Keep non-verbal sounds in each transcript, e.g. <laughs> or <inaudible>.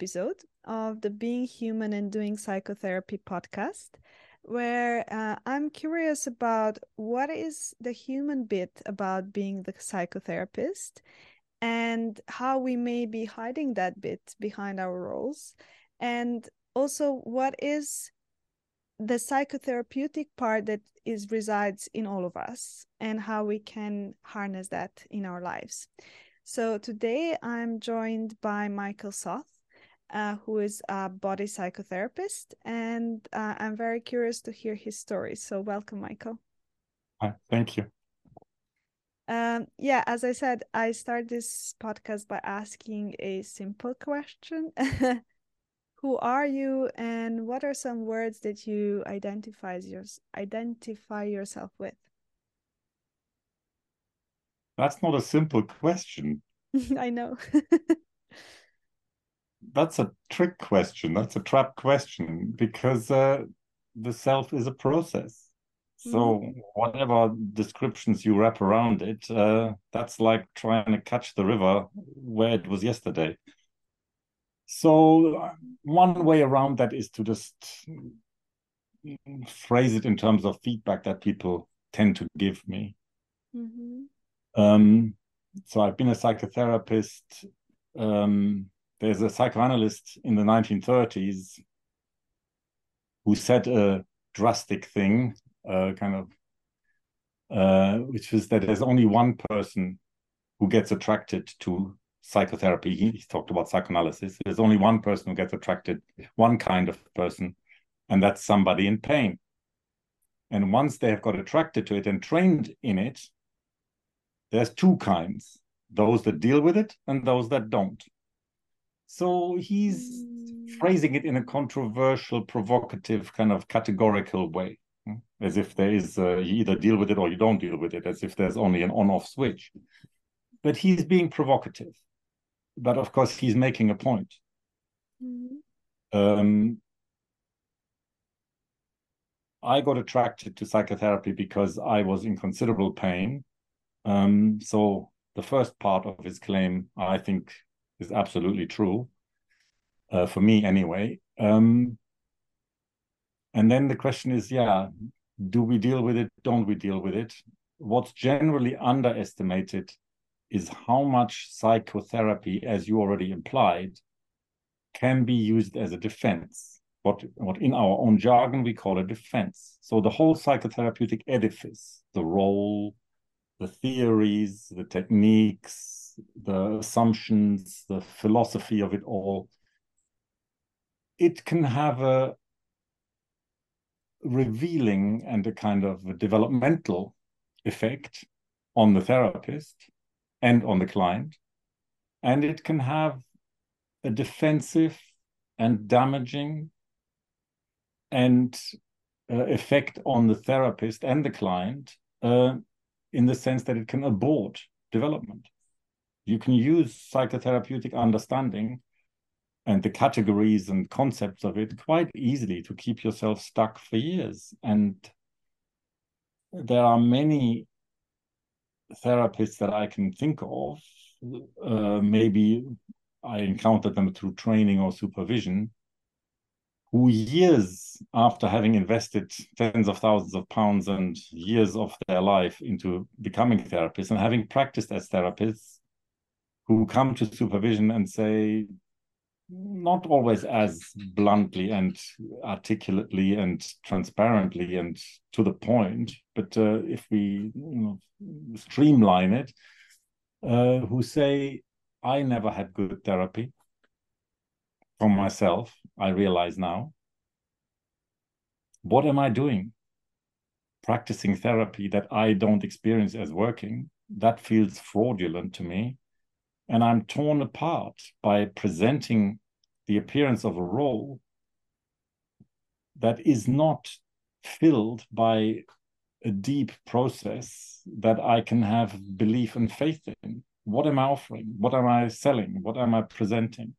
Episode of the Being Human and Doing Psychotherapy podcast, where uh, I'm curious about what is the human bit about being the psychotherapist and how we may be hiding that bit behind our roles. And also, what is the psychotherapeutic part that is resides in all of us and how we can harness that in our lives. So today I'm joined by Michael Soth, uh, who is a body psychotherapist, and uh, I'm very curious to hear his story. So welcome, Michael. Hi, thank you. Um, yeah, as I said, I start this podcast by asking a simple question. <laughs> Who are you and what are some words that you identifies your, identify yourself with? That's not a simple question. <laughs> I know. <laughs> That's a trick question. That's a trap question because uh, the self is a process. So mm. whatever descriptions you wrap around it, uh, that's like trying to catch the river where it was yesterday. So uh, one way around that is to just phrase it in terms of feedback that people tend to give me. Mm-hmm. Um, so I've been a psychotherapist. Um, there's a psychoanalyst in the 1930s who said a drastic thing, uh, kind of, uh, which was that there's only one person who gets attracted to psychotherapy. He, he talked about psychoanalysis. There's only one person who gets attracted, one kind of person, and that's somebody in pain. And once they have got attracted to it and trained in it, there's two kinds those that deal with it and those that don't. So he's phrasing it in a controversial, provocative, kind of categorical way, hmm, as if there is uh, you either deal with it or you don't deal with it, as if there's only an on off switch. But he's being provocative. But of course, he's making a point. Mm-hmm. Um, I got attracted to psychotherapy because I was in considerable pain um, so the first part of his claim, I think, is absolutely true, uh, for me anyway. Um, and then the question is, yeah, do we deal with it? Don't we deal with it? What's generally underestimated is how much psychotherapy, as you already implied, can be used as a defense. What, what in our own jargon we call a defense. So the whole psychotherapeutic edifice, the role, the theories, the techniques, the assumptions, the philosophy of it all, it can have a revealing and a kind of developmental effect on the therapist and on the client. And it can have a defensive and damaging and uh, effect on the therapist and the client uh, in the sense that it can abort development. You can use psychotherapeutic understanding and the categories and concepts of it quite easily to keep yourself stuck for years. And there are many therapists that I can think of. Uh, maybe I encountered them through training or supervision who years after having invested tens of thousands of pounds and years of their life into becoming therapists and having practiced as therapists who come to supervision and say not always as bluntly and articulately and transparently and to the point but uh, if we you know, streamline it uh, who say i never had good therapy for myself, I realize now. What am I doing? Practicing therapy that I don't experience as working, that feels fraudulent to me. And I'm torn apart by presenting the appearance of a role that is not filled by a deep process that I can have belief and faith in. What am I offering? What am I selling? What am I presenting?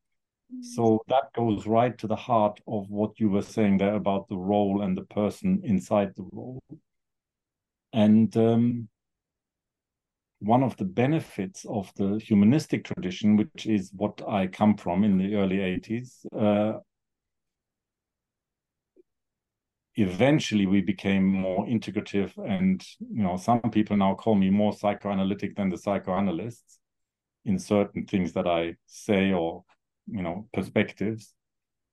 So that goes right to the heart of what you were saying there about the role and the person inside the role. And um, one of the benefits of the humanistic tradition, which is what I come from in the early 80s, uh, eventually we became more integrative and you know some people now call me more psychoanalytic than the psychoanalysts in certain things that i say or you know perspectives.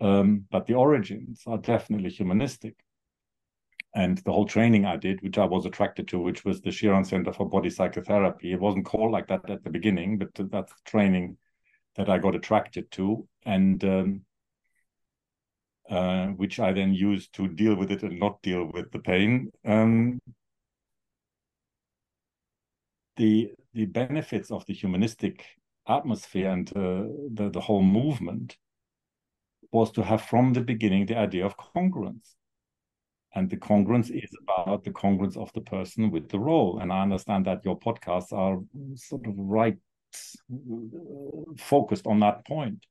Um, but the origins are definitely humanistic and the whole training I did, which I was attracted to, which was the Chiron Center for Body Psychotherapy. It wasn't called like that at the beginning, but that's training that I got attracted to, and um, uh, which I then used to deal with it and not deal with the pain. Um, the the benefits of the humanistic atmosphere and uh, the the whole movement was to have from the beginning the idea of congruence and the congruence is about the congruence of the person with the role and i understand that your podcasts are sort of right focused on that point. point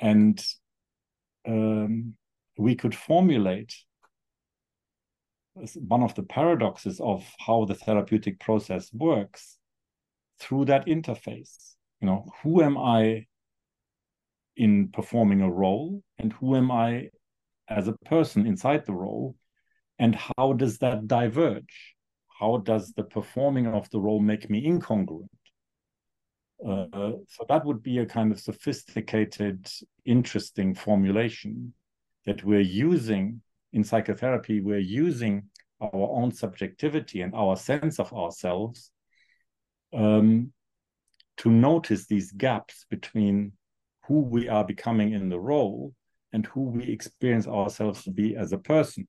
and um, we could formulate one of the paradoxes of how the therapeutic process works through that interface you know who am i in performing a role and who am i as a person inside the role and how does that diverge? How does the performing of the role make me incongruent? Uh, so that would be a kind of sophisticated interesting formulation that we're using in psychotherapy. We're using our own subjectivity and our sense of ourselves um, to notice these gaps between who we are becoming in the role and who we experience ourselves to be as a person.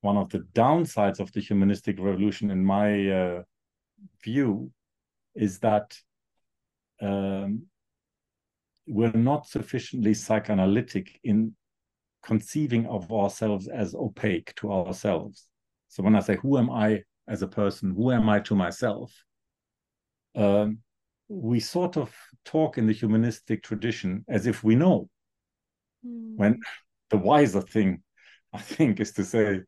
One of the downsides of the humanistic revolution, in my uh, view, is that um, we're not sufficiently psychoanalytic in conceiving of ourselves as opaque to ourselves. So when I say, who am I as a person? Who am I to myself? Um, we sort of talk in the humanistic tradition as if we know Mm. When the wiser thing, I think, is to say,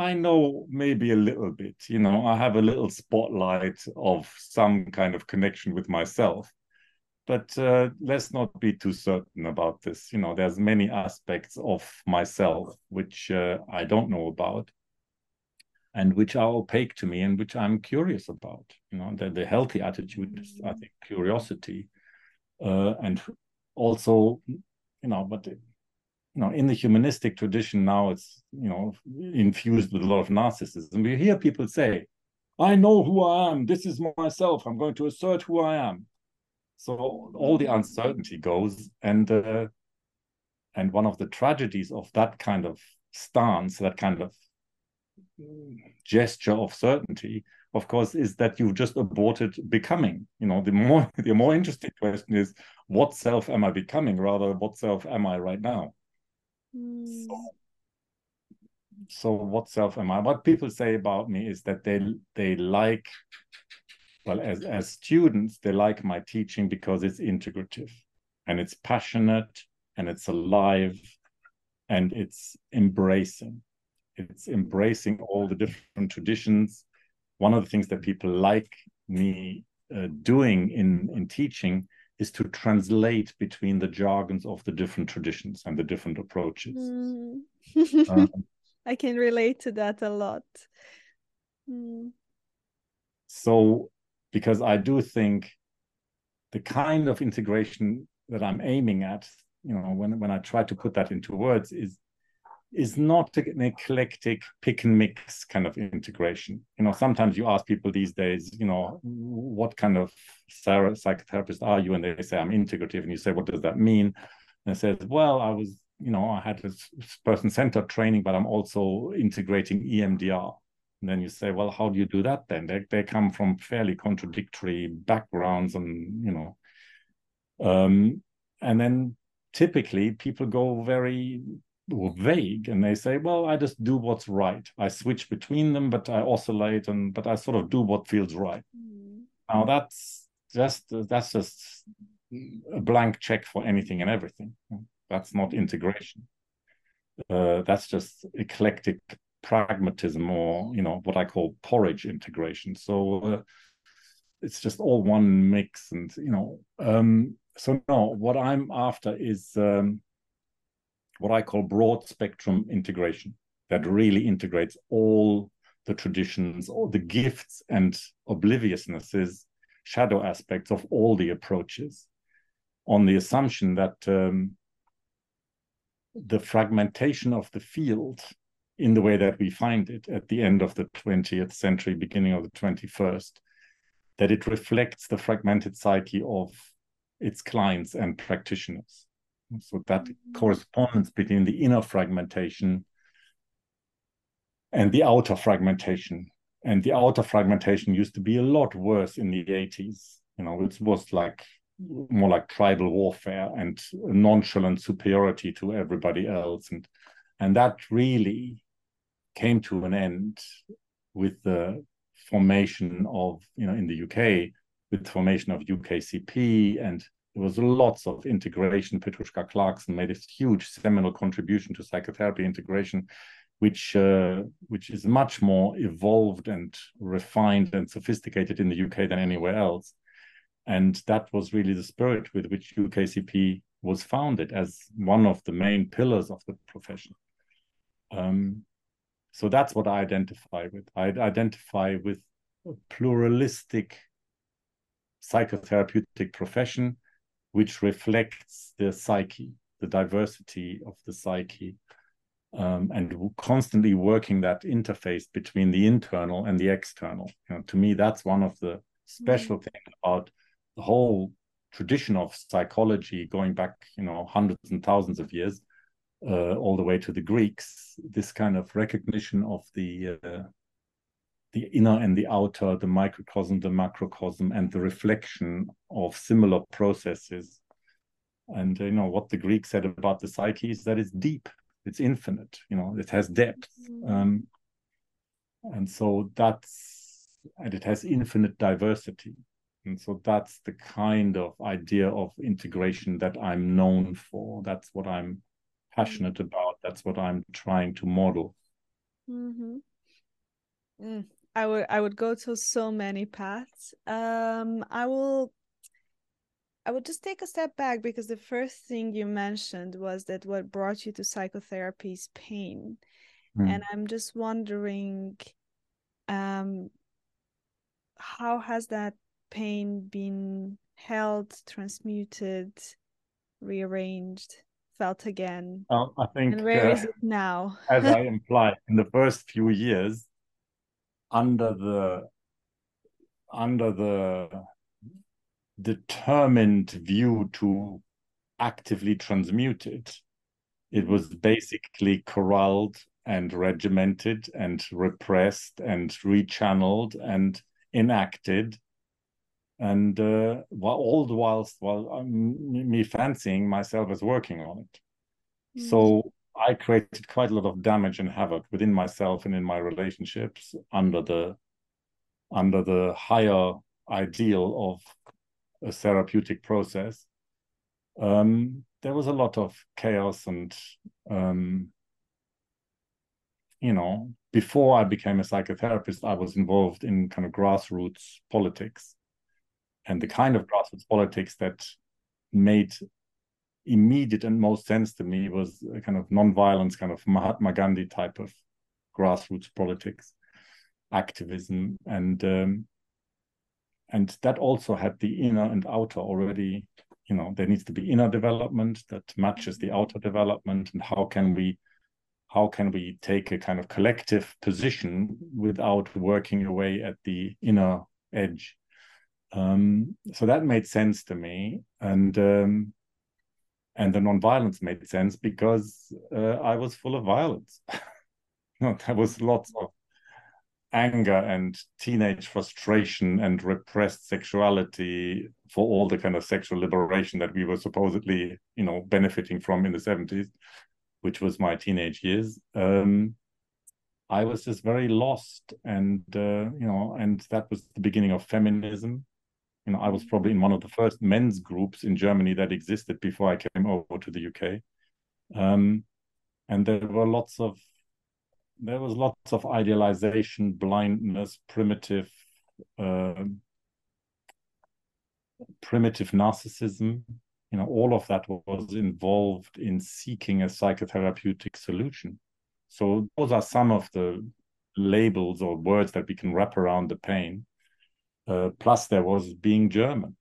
I know maybe a little bit, you know, I have a little spotlight of some kind of connection with myself. But uh, let's not be too certain about this. You know, there's many aspects of myself which uh, I don't know about and which are opaque to me and which I'm curious about. You know, the, the healthy attitude is, I think, curiosity. Uh, and also, you know, but you know, in the humanistic tradition now, it's you know infused with a lot of narcissism. We hear people say, "I know who I am. This is myself. I'm going to assert who I am." So all the uncertainty goes, and uh, and one of the tragedies of that kind of stance, that kind of gesture of certainty, of course, is that you've just aborted becoming. You know, the more <laughs> the more interesting question is, what self am I becoming, rather, what self am I right now? Mm. So, so what self am I? What people say about me is that they they like, well, as as students, they like my teaching because it's integrative and it's passionate and it's alive and it's embracing. It's embracing all the different traditions. One of the things that people like me uh, doing in in teaching is to translate between the jargons of the different traditions and the different approaches. Mm. um, <laughs> I can relate to that a lot. Mm. So, because I do think the kind of integration that I'm aiming at, you know, when when I try to put that into words, is is not an eclectic pick and mix kind of integration. You know, sometimes you ask people these days, you know, what kind of psychotherapist are you? And they say, I'm integrative. And you say, what does that mean? And it says, well, I was, you know, I had this person centered training, but I'm also integrating EMDR. And then you say, well, how do you do that then? They, they come from fairly contradictory backgrounds and, you know, um, and then typically people go very vague and they say well i just do what's right. I switch between them but i oscillate and but i sort of do what feels right. Mm. now that's just that's just a blank check for anything and everything. That's not integration. Uh, that's just eclectic pragmatism or you know what i call porridge integration. So uh, it's just all one mix and you know um so no what i'm after is um what i call broad spectrum integration that really integrates all the traditions all the gifts and obliviousnesses shadow aspects of all the approaches on the assumption that um, the fragmentation of the field in the way that we find it at the end of the 20th century, beginning of the 21st, that it reflects the fragmented psyche of its clients and practitioners. So that correspondence between the inner fragmentation and the outer fragmentation. And the outer fragmentation used to be a lot worse in the 80s. You know, it was like more like tribal warfare and nonchalant superiority to everybody else. And and that really came to an end with the formation of, you know, in the UK, with the formation of UKCP and there was lots of integration. Petrushka Clarkson made a huge seminal contribution to psychotherapy integration, which uh, which is much more evolved and refined and sophisticated in the UK than anywhere else. And that was really the spirit with which UKCP was founded as one of the main pillars of the profession. Um, so that's what I identify with. I identify with a pluralistic psychotherapeutic profession which reflects the psyche, the diversity of the psyche, um, and constantly working that interface between the internal and the external. You know, to me, that's one of the special mm-hmm. things about the whole tradition of psychology going back, you know, hundreds and thousands of years, uh, all the way to the Greeks. This kind of recognition of the uh, the inner and the outer, the microcosm, the macrocosm, and the reflection of similar processes. And you know what the Greeks said about the psyche is that it's deep, it's infinite. You know, it has depth, mm. um, and so that's and it has infinite diversity. And so that's the kind of idea of integration that I'm known for. That's what I'm passionate mm. about. That's what I'm trying to model. Mm-hmm. Mm. I would I would go to so many paths. Um, I will I would just take a step back because the first thing you mentioned was that what brought you to psychotherapy is pain. Mm. And I'm just wondering um how has that pain been held, transmuted, rearranged, felt again? I think and where uh, is it now? as I <laughs> implied, in the first few years, under the under the determined view to actively transmute it, it was basically corralled and regimented and repressed and rechanneled and enacted and uh, while all the whilst while um, me fancying myself as working on it mm. so I created quite a lot of damage and havoc within myself and in my relationships under the under the higher ideal of a therapeutic process. Um, there was a lot of chaos and um, you know before I became a psychotherapist, I was involved in kind of grassroots politics and the kind of grassroots politics that made immediate and most sense to me was a kind of non-violence, kind of Mahatma Gandhi type of grassroots politics, activism, and um, and that also had the inner and outer already. You know, there needs to be inner development that matches the outer development, and how can we how can we take a kind of collective position without working away at the inner edge? Um, so that made sense to me. And um, and the nonviolence made sense because uh, I was full of violence. <laughs> no, there was lots of anger and teenage frustration and repressed sexuality for all the kind of sexual liberation that we were supposedly, you know, benefiting from in the 70s, which was my teenage years. Um, I was just very lost, and uh, you know, and that was the beginning of feminism know, I was probably in one of the first men's groups in Germany that existed before I came over to the UK. Um, and there were lots of there was lots of idealization, blindness, primitive uh, primitive narcissism, you know, all of that was involved in seeking a psychotherapeutic solution. So those are some of the labels or words that we can wrap around the pain. Uh, plus, there was being German.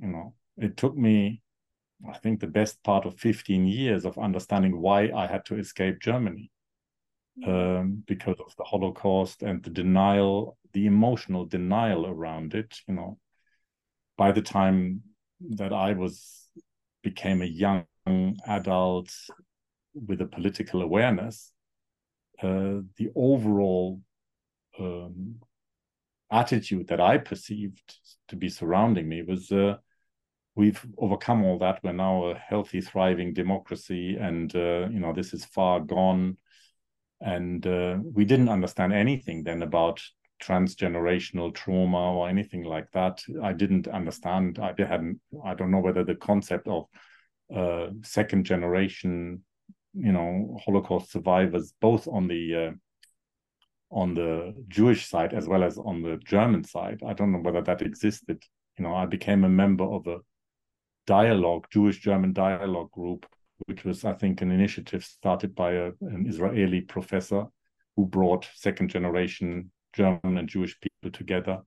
You know, it took me, I think, the best part of 15 years of understanding why I had to escape Germany um, because of the Holocaust and the denial, the emotional denial around it. You know, by the time that I was became a young adult with a political awareness, uh, the overall um, attitude that I perceived to be surrounding me was uh, we've overcome all that. We're now a healthy, thriving democracy, and uh, you know this is far gone. And uh, we didn't understand anything then about transgenerational trauma or anything like that. I didn't understand. I hadn't. I don't know whether the concept of uh, second generation, you know, Holocaust survivors, both on the uh, on the Jewish side as well as on the German side. I don't know whether that existed. You know, I became a member of a dialogue, Jewish German dialogue group, which was, I think, an initiative started by a, an Israeli professor who brought second generation German and Jewish people together.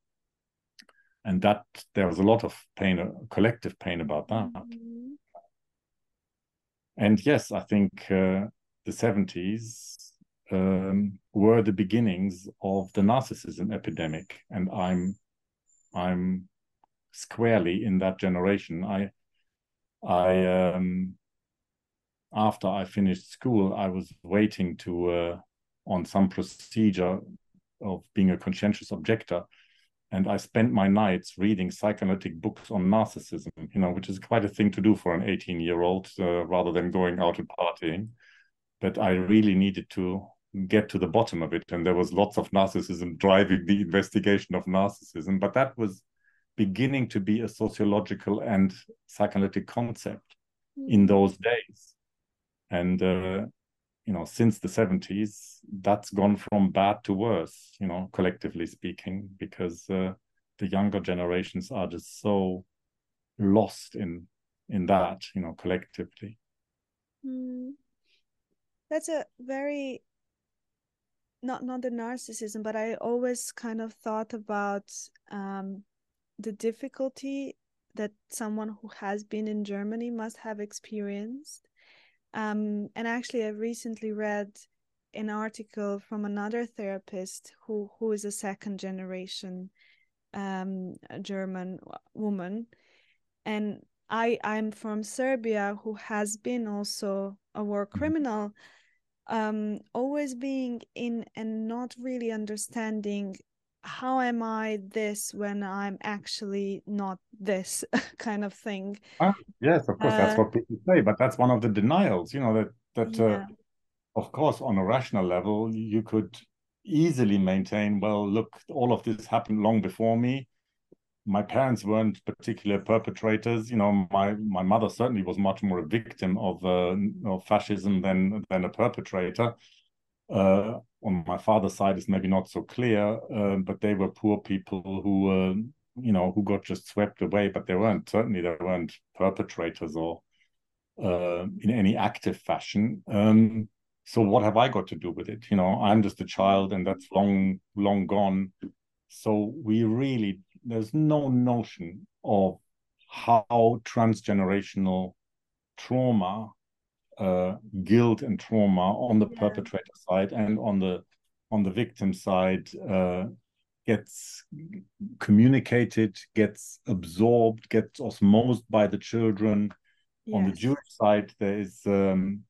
And that there was a lot of pain, collective pain about that. Mm-hmm. And yes, I think uh, the 70s um, were the beginnings of the narcissism epidemic. And I'm I'm squarely in that generation. I I um, after I finished school, I was waiting to uh, on some procedure of being a conscientious objector, and I spent my nights reading psychoanalytic books on narcissism. You know, which is quite a thing to do for an 18-year-old, uh, rather than going out and partying. But I really needed to get to the bottom of it, and there was lots of narcissism driving the investigation of narcissism. But that was beginning to be a sociological and psychoanalytic concept in hmm. those days. And, uh, you know, since the 70s, that's gone from bad to worse, you know, collectively speaking, because uh, the younger generations are just so lost in in that, you know, collectively. Mm. That's a very not not the narcissism, but I always kind of thought about um, the difficulty that someone who has been in Germany must have experienced. Um, and actually, I recently read an article from another therapist who who is a second generation um, German woman, and I I'm from Serbia who has been also a war mm-hmm. Um, always being in and not really understanding how am I this when I'm actually not this <laughs> kind of thing. Ah, yes, of course, uh, that's what people say, but that's one of the denials, you know, that that uh, yeah. uh, of course on a rational level you could easily maintain, well, look, all of this happened long before me. My parents weren't particular perpetrators. You know, my my mother certainly was much more a victim of uh, of fascism than than a perpetrator. Uh, on my father's side is maybe not so clear, uh, but they were poor people who, you know, who got just swept away. But they weren't certainly they weren't perpetrators or uh, in any active fashion. Um, so what have I got to do with it? You know, I'm just a child, and that's long long gone. So we really there's no notion of how transgenerational trauma uh, guilt and trauma on the yeah. perpetrator side and on the on the victim side uh, gets communicated, gets absorbed, gets osmosed by the children. Yes. On the Jewish side, there is, um,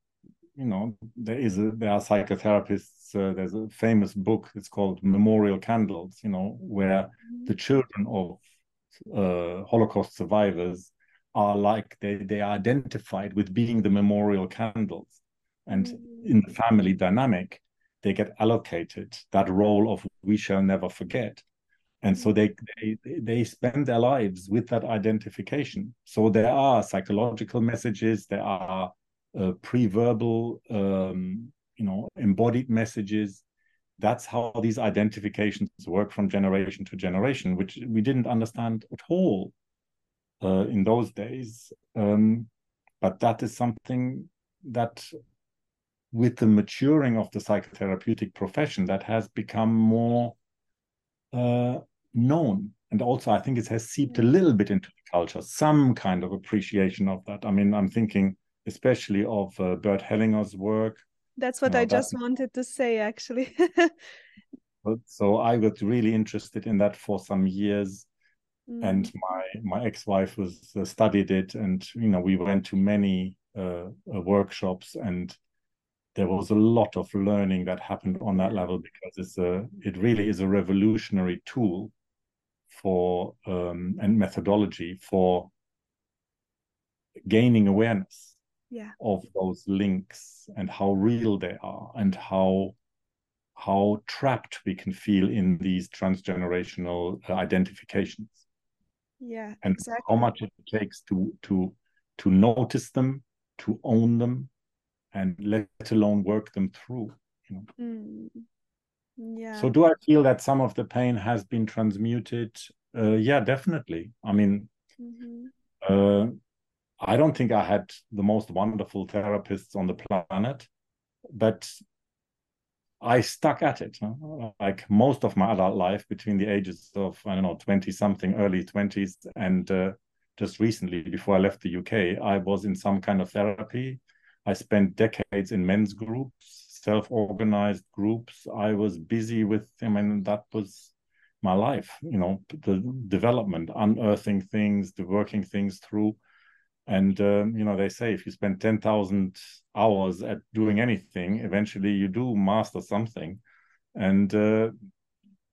you know, there is a, there are psychotherapists. Uh, there's a famous book. It's called Memorial Candles. You know, where mm-hmm. the children of uh, Holocaust survivors are like they they are identified with being the memorial candles and mm. in the family dynamic they get allocated that role of we shall never forget and so they, they they spend their lives with that identification so there are psychological messages there are uh, pre-verbal um, you know embodied messages that's how these identifications work from generation to generation which we didn't understand at all uh, in those days. Um, but that is something that, with the maturing of the psychotherapeutic profession, that has become more uh, known. And also, I think it has seeped a little bit into the culture, some kind of appreciation of that. I mean, I'm thinking especially of uh, Bert Hellinger's work. That's what you know, I just wanted to say, actually. <laughs> so I got really interested in that for some years mm. and my my ex-wife was uh, studied it and you know we went to many uh, uh, workshops and there was a lot of learning that happened on that level because it's a it really is a revolutionary tool for um, and methodology for gaining awareness yeah. of those links and how real they are and how how trapped we can feel in these transgenerational uh, identifications yeah and exactly. how much it takes to to to notice them to own them and let alone work them through you know mm. yeah so do i feel that some of the pain has been transmuted uh, yeah definitely i mean mm-hmm. uh, i don't think i had the most wonderful therapists on the planet but I stuck at it. Like most of my adult life, between the ages of I don't know twenty something, early twenties, and uh, just recently, before I left the UK, I was in some kind of therapy. I spent decades in men's groups, self-organized groups. I was busy with. I mean, that was my life. You know, the development, unearthing things, the working things through and um, you know they say if you spend 10,000 hours at doing anything eventually you do master something. And uh,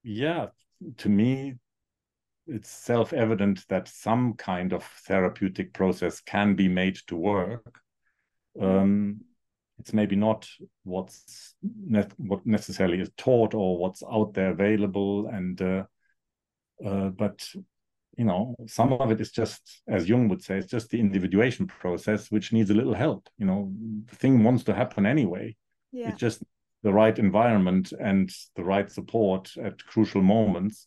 yeah to me it's self-evident that some kind of therapeutic process can be made to work. Um, it's maybe not what's ne what necessarily is taught or what's out there available and uh, uh, but you know some of it is just as jung would say it's just the individuation process which needs a little help you know. The thing wants to happen anyway. Yeah. it's just the right environment and the right support at crucial moments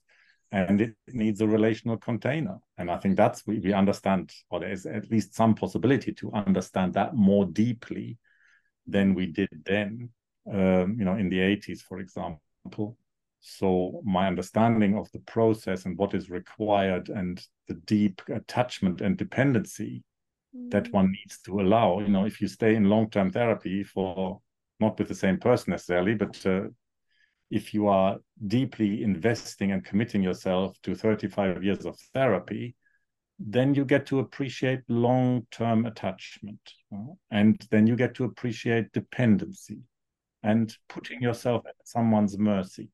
and it needs a relational container. And i think that's we, we understand or there is at least some possibility to understand that more deeply than we did then um, you know in the 80s for example so my understanding of the process and what is required and the deep attachment and dependency that one needs to allow. You know, if you stay in long-term therapy for not with the same person necessarily, but uh, if you are deeply investing and committing yourself to 35 years of therapy, then you get to appreciate long-term attachment, uh, and then you get to appreciate dependency and putting yourself at someone's mercy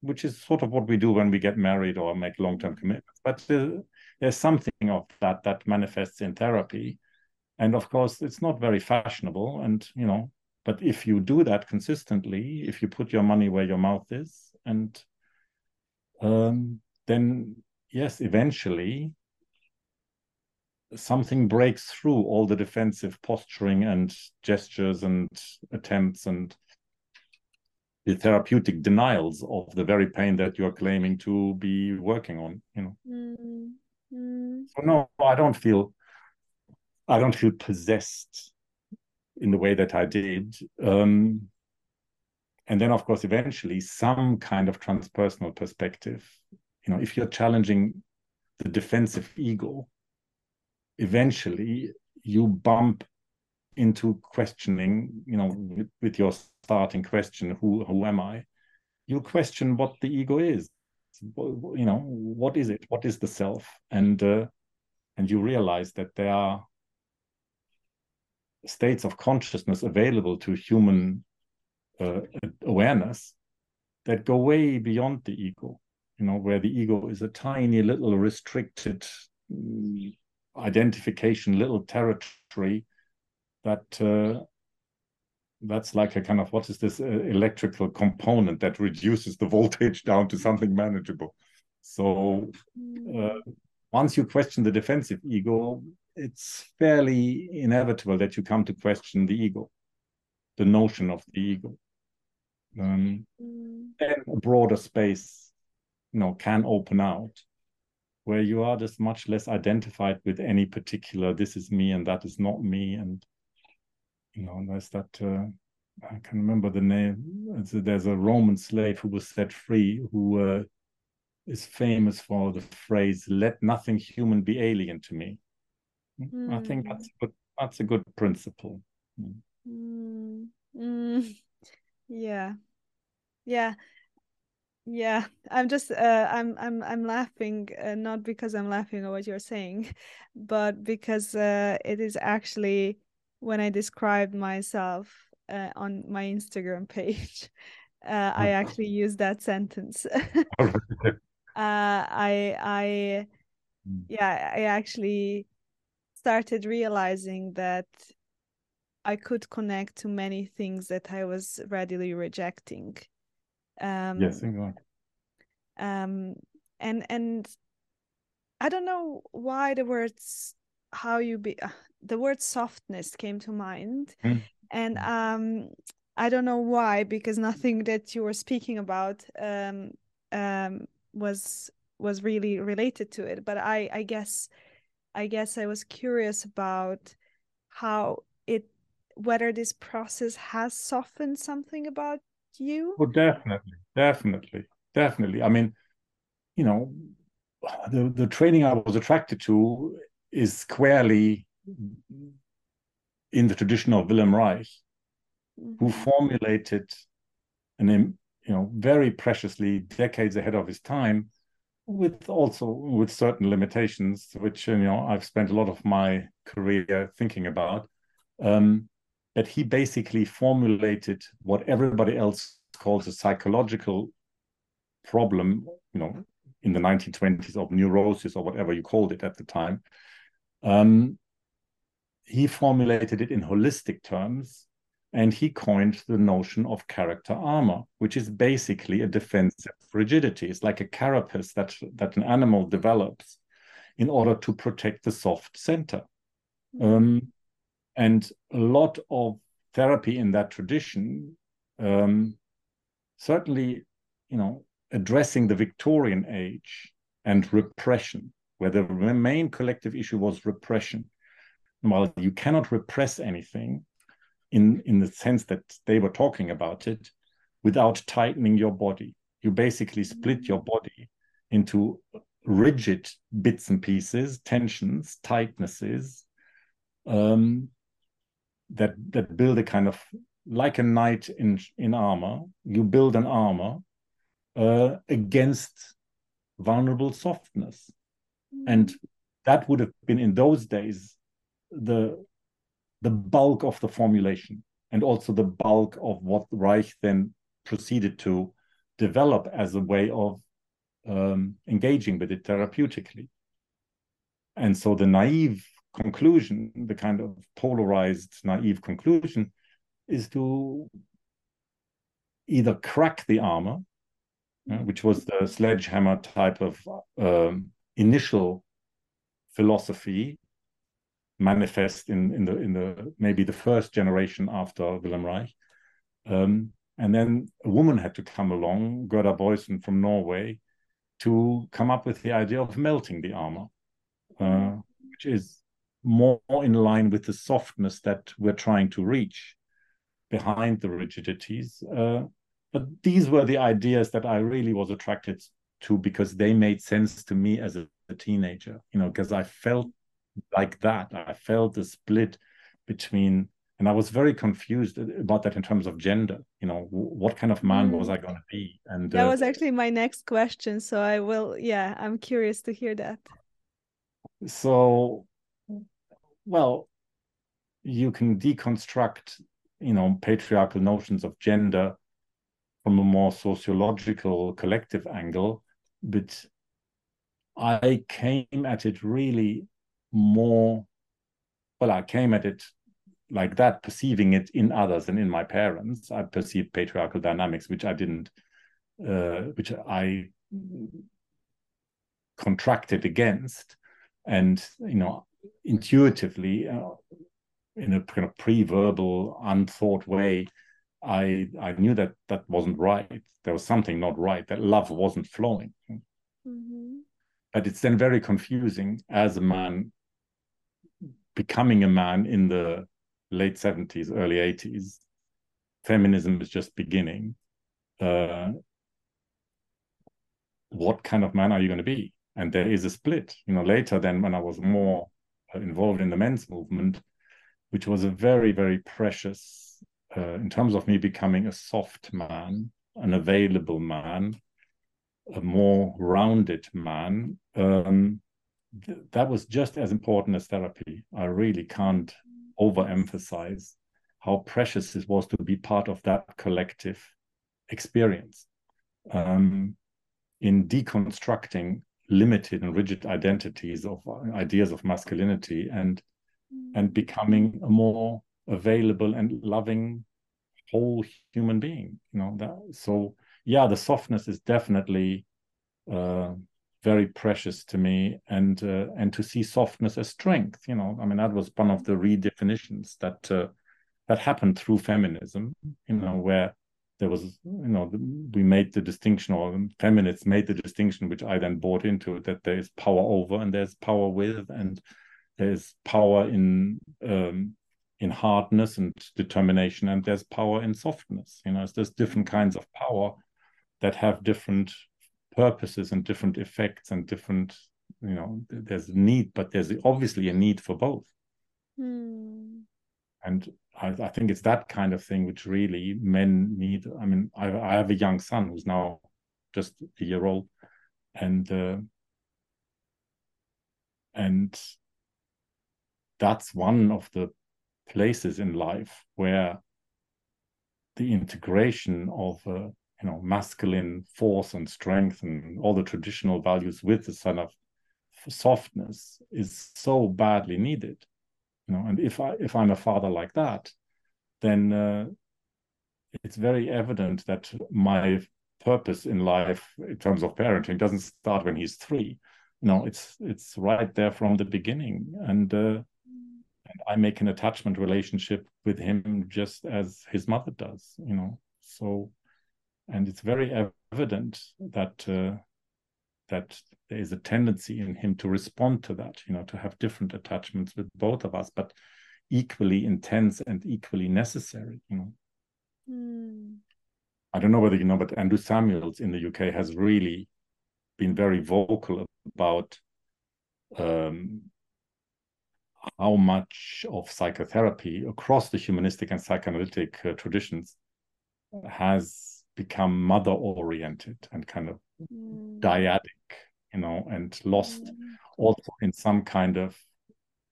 which is sort of what we do when we get married or make long-term commitments. But uh, there's something of that that manifests in therapy, and of course, it's not very fashionable. And you know, but if you do that consistently, if you put your money where your mouth is, and um, then yes, eventually something breaks through all the defensive posturing and gestures and attempts and the therapeutic denials of the very pain that you're claiming to be working on you know? Mm-hmm. so no i don't feel i don't feel possessed in the way that i did. Um, and then of course eventually some kind of transpersonal perspective. You know if you're challenging the defensive ego eventually you bump into questioning you know with, with your starting question who who am i? You question what the ego is. You know what is it? What is the self? And uh, and you realize that there are states of consciousness available to human uh, awareness that go way beyond the ego you know where the ego is a tiny little restricted mm, identification little territory that uh, that's like a kind of what is this uh, electrical component that reduces the voltage <laughs> down to something manageable. So uh, once you question the defensive ego it's fairly inevitable that you come to question the ego the notion of the ego. Um, mm. then a broader space you know can open out where you are just much less identified with any particular this is me and that is not me and you know there's that uh, i can remember the name. There's a roman slave who was set free who uh, is famous for the phrase let nothing human be alien to me. Mm. i think that's a good that's a good principle. Mm. Mm. <laughs> yeah. Yeah. Yeah. I'm just uh, i'm i'm i'm laughing uh, not because i'm laughing at what you're saying <laughs> but because uh, it is actually when i described myself uh, on my instagram page <laughs> uh, i actually used that sentence <laughs> <laughs> uh, i i hmm. yeah i actually started realizing that i could connect to many things that i was readily rejecting um, yes, exactly. Um, and and I don't know why the words how you be uh, the word softness came to mind, mm. and mm. um, I don't know why because nothing that you were speaking about um, um, was was really related to it. But I I guess I guess I was curious about how it whether this process has softened something about you? Well, definitely, definitely, definitely. I mean, you know, the the training I was attracted to is squarely in the tradition of Wilhelm Reich, mm-hmm. who formulated an you know very preciously decades ahead of his time with also with certain limitations which you know i've spent a lot of my career thinking about um, that he basically formulated what everybody else calls a psychological problem, you know, in the 1920s of neurosis or whatever you called it at the time. Um, he formulated it in holistic terms and he coined the notion of character armor, which is basically a defensive rigidity. It's like a carapace that, that an animal develops in order to protect the soft center. Mm-hmm. Um, and a lot of therapy in that tradition um, certainly you know addressing the victorian age and repression where the main collective issue was repression while you cannot repress anything in in the sense that they were talking about it without tightening your body you basically split your body into rigid bits and pieces tensions tightnesses um, that that build a kind of like a knight in in armor. You build an armor uh, against vulnerable softness, and that would have been in those days the the bulk of the formulation and also the bulk of what Reich then proceeded to develop as a way of um, engaging with it therapeutically. And so the naive conclusion, the kind of polarized, naive conclusion, is to either crack the armor, uh, which was the sledgehammer type of um, initial philosophy manifest in, in the in the maybe the first generation after Wilhelm Reich. Um, and then a woman had to come along, Gerda Boyesen from Norway, to come up with the idea of melting the armor, uh, which is more in line with the softness that we're trying to reach behind the rigidities. Uh, but these were the ideas that I really was attracted to because they made sense to me as a, a teenager, you know, because I felt like that. I felt the split between, and I was very confused about that in terms of gender. You know, what kind of man mm. was I going to be? And that uh, was actually my next question. So I will, yeah, I'm curious to hear that. So well, you can deconstruct, you know, patriarchal notions of gender from a more sociological collective angle, but I came at it really more. Well, I came at it like that, perceiving it in others and in my parents. I perceived patriarchal dynamics, which I didn't, uh, which I contracted against, and you know, intuitively, uh, in a kind of pre-verbal, unthought way, I I knew that that wasn't right. There was something not right. That love wasn't flowing. Mm-hmm. but it's then very confusing as a man becoming a man in the late 70s, early 80s. Feminism is just beginning. Uh, what kind of man are you going to be? And there is a split. You know, later then when I was more involved in the men's movement, which was a very, very precious uh, in terms of me becoming a soft man, an available man, a more rounded man. Um, th- that was just as important as therapy. I really can't overemphasize how precious it was to be part of that collective experience um, in deconstructing limited and rigid identities of uh, ideas of masculinity and and becoming a more available and loving whole human being you know that so yeah the softness is definitely uh, very precious to me and uh, and to see softness as strength you know. I mean that was one of the redefinitions that uh, that happened through feminism you know where there was you know we made the distinction or feminists made the distinction which i then bought into that there is power over and there's power with and there's power in um, in hardness and determination and there's power in softness you know. There's different kinds of power that have different purposes and different effects and different you know there's a need but there's obviously a need for both hmm. and I, I, think it's that kind of thing which really men need i mean i, I have a young son who's now just a year old and uh, and that's one of the places in life where the integration of uh, you know masculine force and strength and all the traditional values with the sort of softness is so badly needed you know and if i if i'm a father like that then uh, it's very evident that my purpose in life in terms of parenting doesn't start when he's three you know it's it's right there from the beginning and uh, and I make an attachment relationship with him just as his mother does, you know. So, and it's very evident that uh, that there is a tendency in him to respond to that, you know, to have different attachments with both of us, but equally intense and equally necessary, you know. Mm. I don't know whether you know, but Andrew Samuels in the UK has really been very vocal about um, how much of psychotherapy across the humanistic and psychoanalytic uh, traditions has become mother oriented and kind of mm. dyadic you know and lost mm. also in some kind of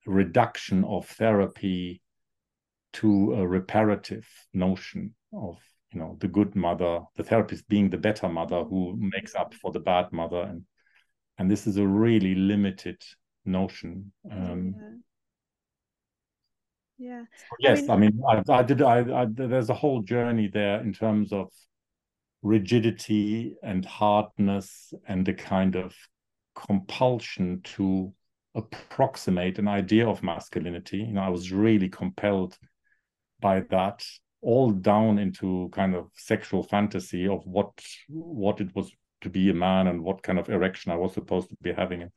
reduction of therapy to a reparative notion of you know the good mother the therapist being the better mother who makes up for the bad mother and and this is a really limited notion um, yeah yeah yes i mean i, mean, I, I did I, I, there's a whole journey there in terms of rigidity and hardness and a kind of compulsion to approximate an idea of masculinity you know i was really compelled by that all down into kind of sexual fantasy of what what it was to be a man and what kind of erection i was supposed to be having and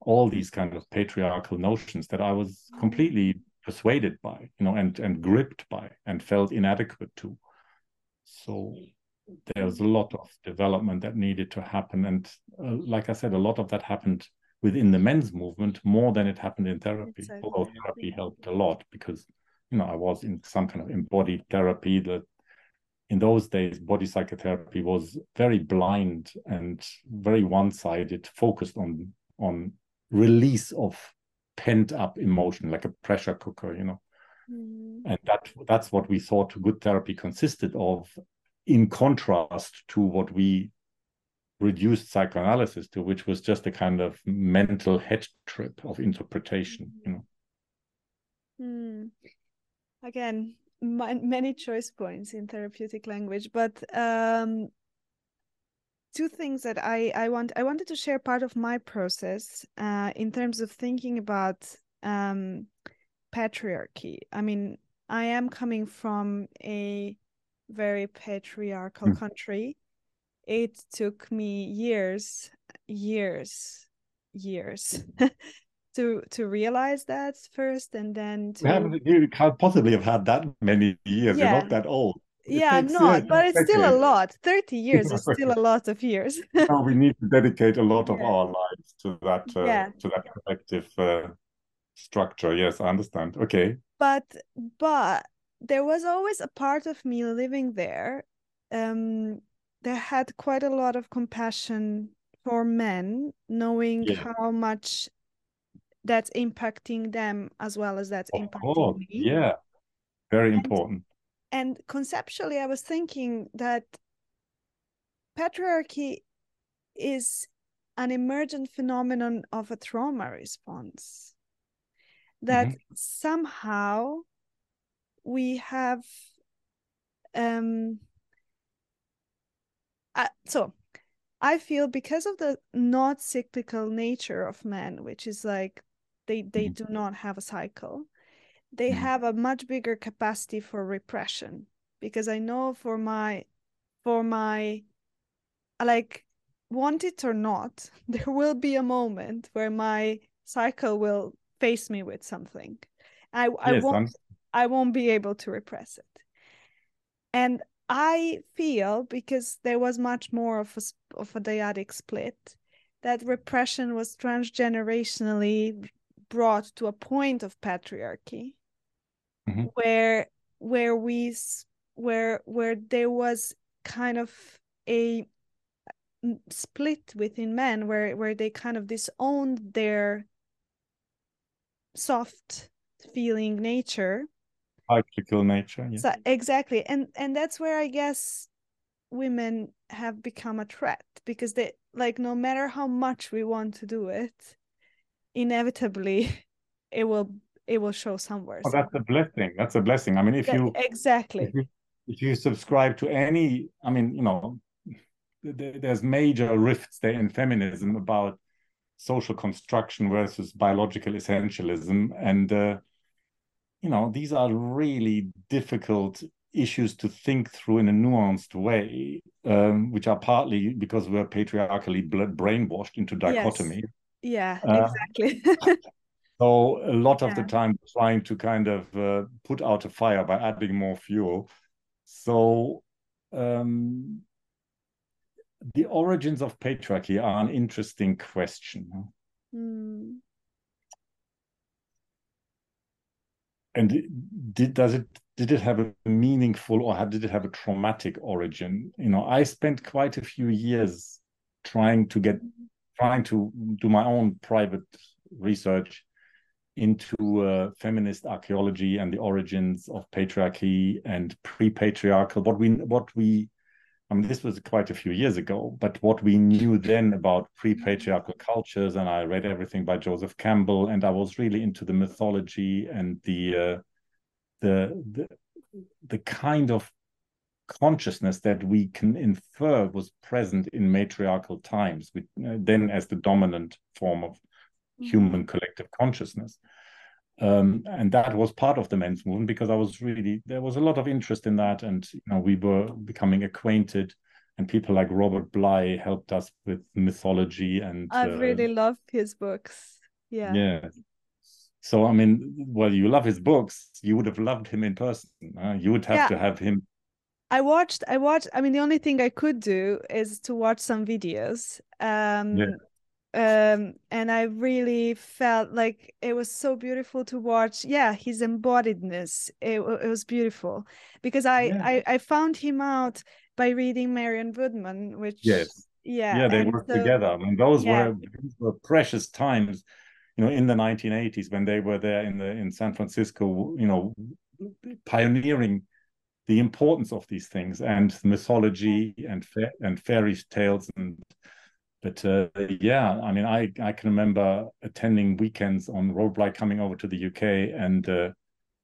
all these kind of patriarchal notions that i was completely persuaded by, you know, and and gripped by, and felt inadequate to. So there's a lot of development that needed to happen, and uh, like I said, a lot of that happened within the men's movement more than it happened in therapy. Exactly. Although therapy helped a lot because you know I was in some kind of embodied therapy that in those days body psychotherapy was very blind and very one-sided focused on on release of pent up emotion like a pressure cooker you know mm. and that that's what we thought good therapy consisted of in contrast to what we reduced psychoanalysis to which was just a kind of mental head trip of interpretation you know mm. again many choice points in therapeutic language but um two things that I I want I wanted to share part of my process uh, in terms of thinking about um, patriarchy. I mean, I am coming from a very patriarchal mm. country. It took me years, years, years <laughs> to to realize that first and then to have, you can't possibly have had that many years Yeah. you're not that old It yeah takes no years, but it's still a lot 30 <laughs> years is still a lot of years <laughs> we need to dedicate a lot of Yeah. our lives to that uh, Yeah. to that collective uh, structure yes i understand okay but but there was always a part of me living there um that had quite a lot of compassion for men knowing Yeah. how much that's impacting them as well as that's of impacting course me. yeah. Very And- important. and conceptually i was thinking that patriarchy is an emergent phenomenon of a trauma response that somehow we have um I, so i feel because of the not cyclical nature of men which is like they they Mhm. do not have a cycle they Mhm. have a much bigger capacity for repression because i know for my for my like want it or not <laughs> there will be a moment where my cycle will face me with something i i yes won't I'm, I won't be able to repress it. And I feel because there was much more of a of a dyadic split that repression was transgenerationally brought to a point of patriarchy Mhm. where where we where where there was kind of a mm, split within men where where they kind of disowned their soft feeling nature cyclical nature yes. So exactly, and and that's where I guess women have become a threat because they like no matter how much we want to do it, inevitably <laughs> it will it will show somewhere. Oh, that's a blessing. That's a blessing. I mean, if That- you exactly, if you if you subscribe to any, I mean, you know, th- th- there's major rifts there in feminism about social construction versus biological essentialism, and uh, you know, these are really difficult issues to think through in a nuanced way, um, which are partly because we're patriarchally brainwashed into Yes. dichotomy. yeah, Uh, exactly. <laughs> So a lot of the time trying to kind of uh, put out a fire by adding more fuel. So um, the origins of patriarchy are an interesting question. Mm, And did does it did it have a meaningful or did it have a traumatic origin? You know, I spent quite a few years trying to get trying to do my own private research into uh, feminist archaeology and the origins of patriarchy and pre-patriarchal what we what we I mean this was quite a few years ago but what we knew then about pre-patriarchal cultures and I read everything by Joseph Campbell and I was really into the mythology and the uh, the the the kind of consciousness that we can infer was present in matriarchal times with, uh, then as the dominant form of human collective consciousness. Um, and that was part of the men's movement because I was really there was a lot of interest in that, and you know we were becoming acquainted, and people like Robert Bly helped us with mythology and I uh, really love his books. Yeah. yeah. So I mean, well, you love his books. You would have loved him in person. Uh, you would have Yeah. to have him. I watched I watched I mean the only thing I could do is to watch some videos. Um Yeah. Um and I really felt like it was so beautiful to watch. Yeah, his embodiedness. It, it was beautiful because I, Yeah. I I found him out by reading Marion Woodman, which Yes. yeah, yeah, they worked so- together. I mean, those Yeah. were these were precious times, you know, in the 1980s when they were there in the in San Francisco, you know, pioneering the importance of these things and mythology and fa- and fairy tales and but uh, yeah, I mean, I I can remember attending weekends on Rob Bly coming over to the UK and uh,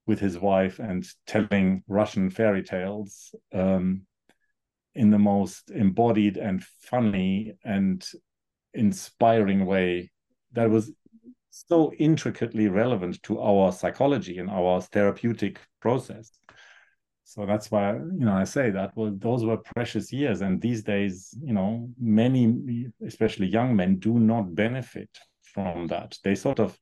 with his wife and telling Russian fairy tales um, in the most embodied and funny and inspiring way that was so intricately relevant to our psychology and our therapeutic process. So that's why you know I say that well, those were precious years, and these days, you know, many, especially young men, do not benefit from that. They sort of,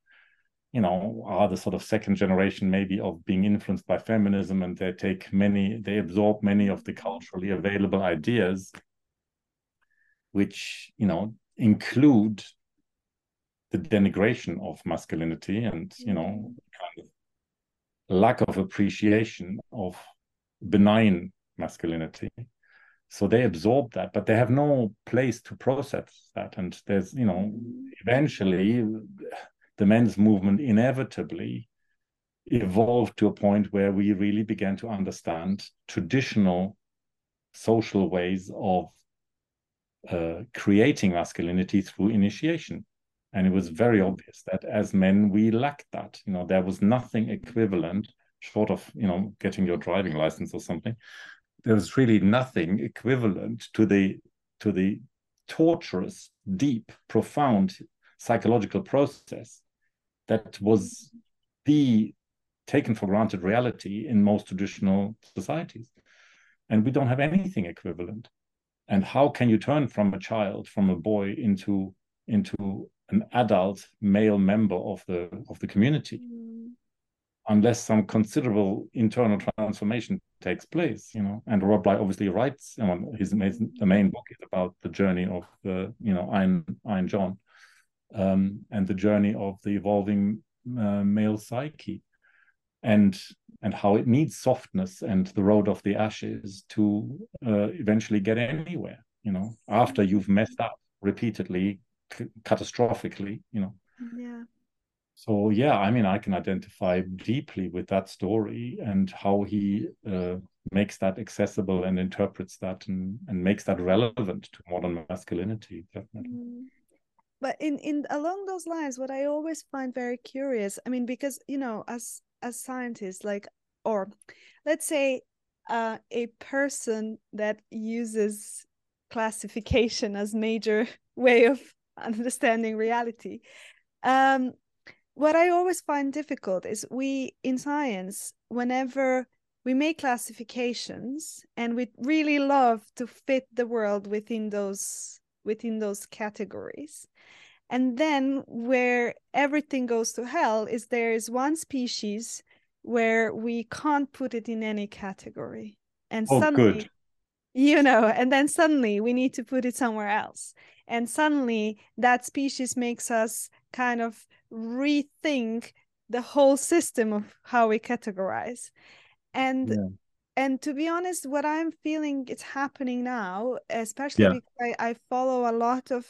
you know, are the sort of second generation maybe of being influenced by feminism, and they take many, they absorb many of the culturally available ideas, which you know include the denigration of masculinity and you know kind of lack of appreciation of benign masculinity. So they absorb that but they have no place to process that. And there's you know eventually the men's movement inevitably evolved to a point where we really began to understand traditional social ways of uh, creating masculinity through initiation. And it was very obvious that as men we lacked that. You know there was nothing equivalent short of you know getting your driving license or something there's really nothing equivalent to the to the torturous deep profound psychological process that was the taken for granted reality in most traditional societies and we don't have anything equivalent and how can you turn from a child from a boy into into an adult male member of the of the community mm. Unless some considerable internal transformation takes place you know. And Rob Bly obviously writes you know, his the main book is about the journey of the you know Iron Iron John um, and the journey of the evolving uh, male psyche and and how it needs softness and the road of the ashes to uh, eventually get anywhere you know after you've messed up repeatedly catastrophically you know. Yeah so yeah i mean i can identify deeply with that story and how he uh, makes that accessible and interprets that and, and makes that relevant to modern masculinity definitely mm. but in in along those lines what i always find very curious i mean because you know as as scientists like or let's say uh, a person that uses classification as major <laughs> way of understanding reality. Um, what I always find difficult is we in science, whenever we make classifications and we really love to fit the world within those within those categories. And then where everything goes to hell is there is one species where we can't put it in any category. And oh, suddenly good. you know and then suddenly we need to put it somewhere else. And suddenly that species makes us kind of rethink the whole system of how we categorize and yeah. and to be honest what i'm feeling it's happening now especially yeah. because I, I, follow a lot of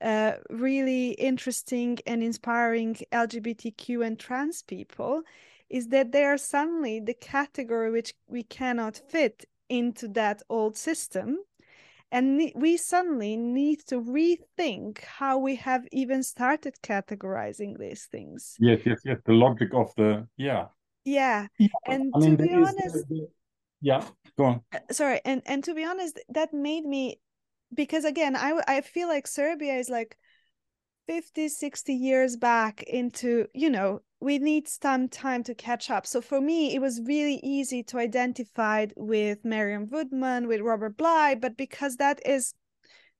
uh, really interesting and inspiring lgbtq and trans people is that they are suddenly the category which we cannot fit into that old system and we suddenly need to rethink how we have even started categorizing these things yes yes yes the logic of the yeah yeah, yeah. and I mean, to be honest the, yeah go on uh, sorry and and to be honest that made me because again i i feel like serbia is like 50 60 years back into you know we need some time to catch up. So for me it was really easy to identify with marion woodman with robert bly but because that is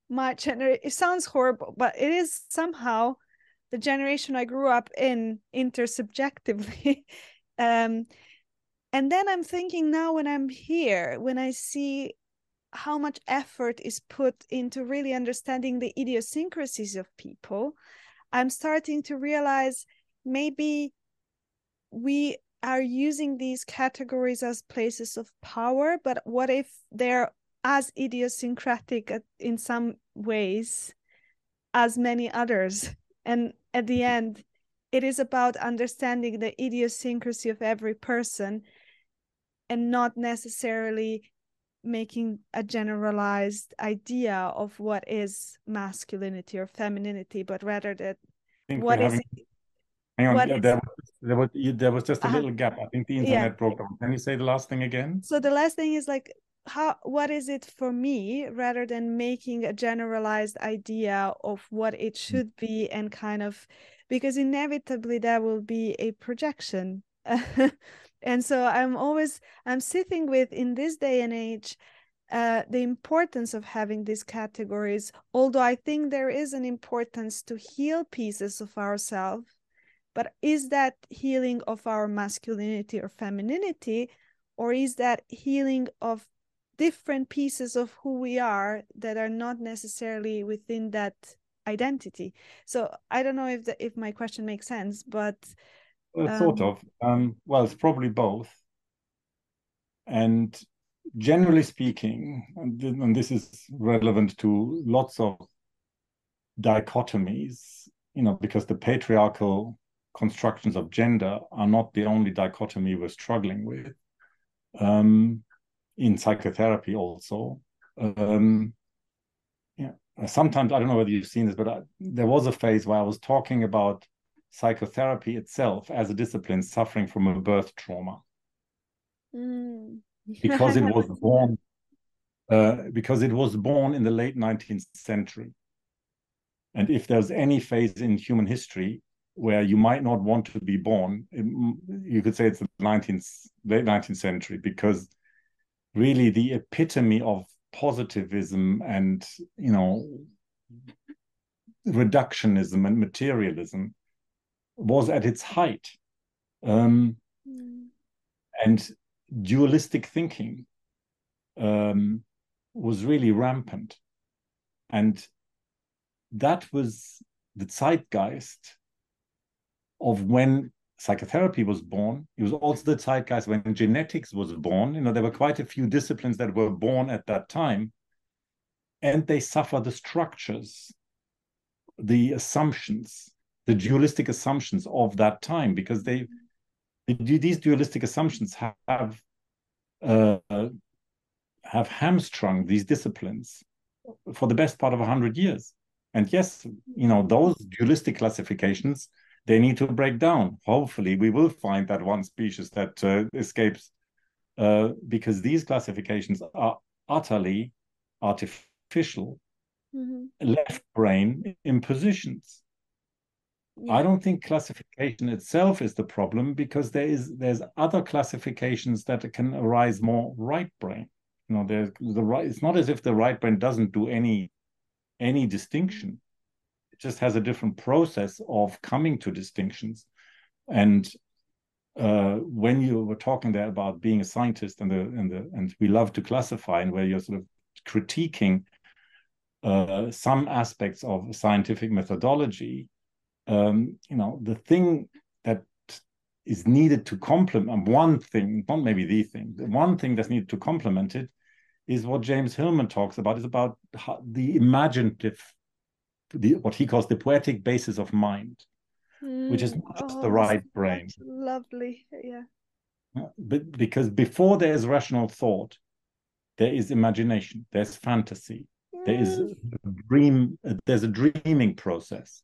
my generation it sounds horrible but it is somehow the generation i grew up in intersubjectively. <laughs> Um and then i'm thinking now when i'm here when i see how much effort is put into really understanding the idiosyncrasies of people, I'm starting to realize maybe we are using these categories as places of power, but what if they're as idiosyncratic in some ways as many others? <laughs> And at the end, it is about understanding the idiosyncrasy of every person and not necessarily making a generalized idea of what is masculinity or femininity, but rather that what is having... Hang on, there, was, there, was, there was just a uh, little gap. I think the internet yeah. broke down. Can you say the last thing again? So the last thing is like how what is it for me rather than making a generalized idea of what it mm. should be and kind of because inevitably there will be a projection <laughs> and so i'm always i'm sitting with in this day and age uh, the importance of having these categories, although I think there is an importance to heal pieces of ourselves, but is that healing of our masculinity or femininity, or is that healing of different pieces of who we are that are not necessarily within that identity? So I don't know if the, if my question makes sense, but um... sort of. Um, well, it's probably both. And generally speaking, and this is relevant to lots of dichotomies, you know, because the patriarchal constructions of gender are not the only dichotomy we're struggling with. Um, in psychotherapy, also. Um, yeah, sometimes I don't know whether you've seen this, but I, there was a phase where I was talking about psychotherapy itself as a discipline suffering from a birth trauma. Mm <laughs> because it was born uh, because it was born in the late 19th century. And if there's any phase in human history where you might not want to be born, it, you could say it's the 19th, late 19th century, because really the epitome of positivism and, you know, reductionism and materialism was at its height. Um, mm. And dualistic thinking um, was really rampant. And that was the zeitgeist of when psychotherapy was born. It was also the zeitgeist when genetics was born. You know, there were quite a few disciplines that were born at that time, and they suffer the structures, the assumptions, the dualistic assumptions of that time because they these dualistic assumptions have uh, have hamstrung these disciplines for the best part of 100 years. And yes you know those dualistic classifications they need to break down. Hopefully we will find that one species that uh, escapes uh, because these classifications are utterly artificial mm-hmm. left brain impositions yeah. I don't think classification itself is the problem because there is there's other classifications that can arise more right brain. You know, there's the right. It's not as if the right brain doesn't do any any distinction. It just has a different process of coming to distinctions. And uh, when you were talking there about being a scientist and the and the and we love to classify and where you're sort of critiquing uh, some aspects of scientific methodology, um, you know, the thing that is needed to complement one thing, not maybe the thing, the one thing that's needed to complement it is what James Hillman talks about, is about the imaginative, the what he calls the poetic basis of mind, mm. which is hmm. not oh, the right brain. Lovely, yeah. But because before there is rational thought, there is imagination, there's fantasy, mm. there is hmm. a dream, there's a dreaming process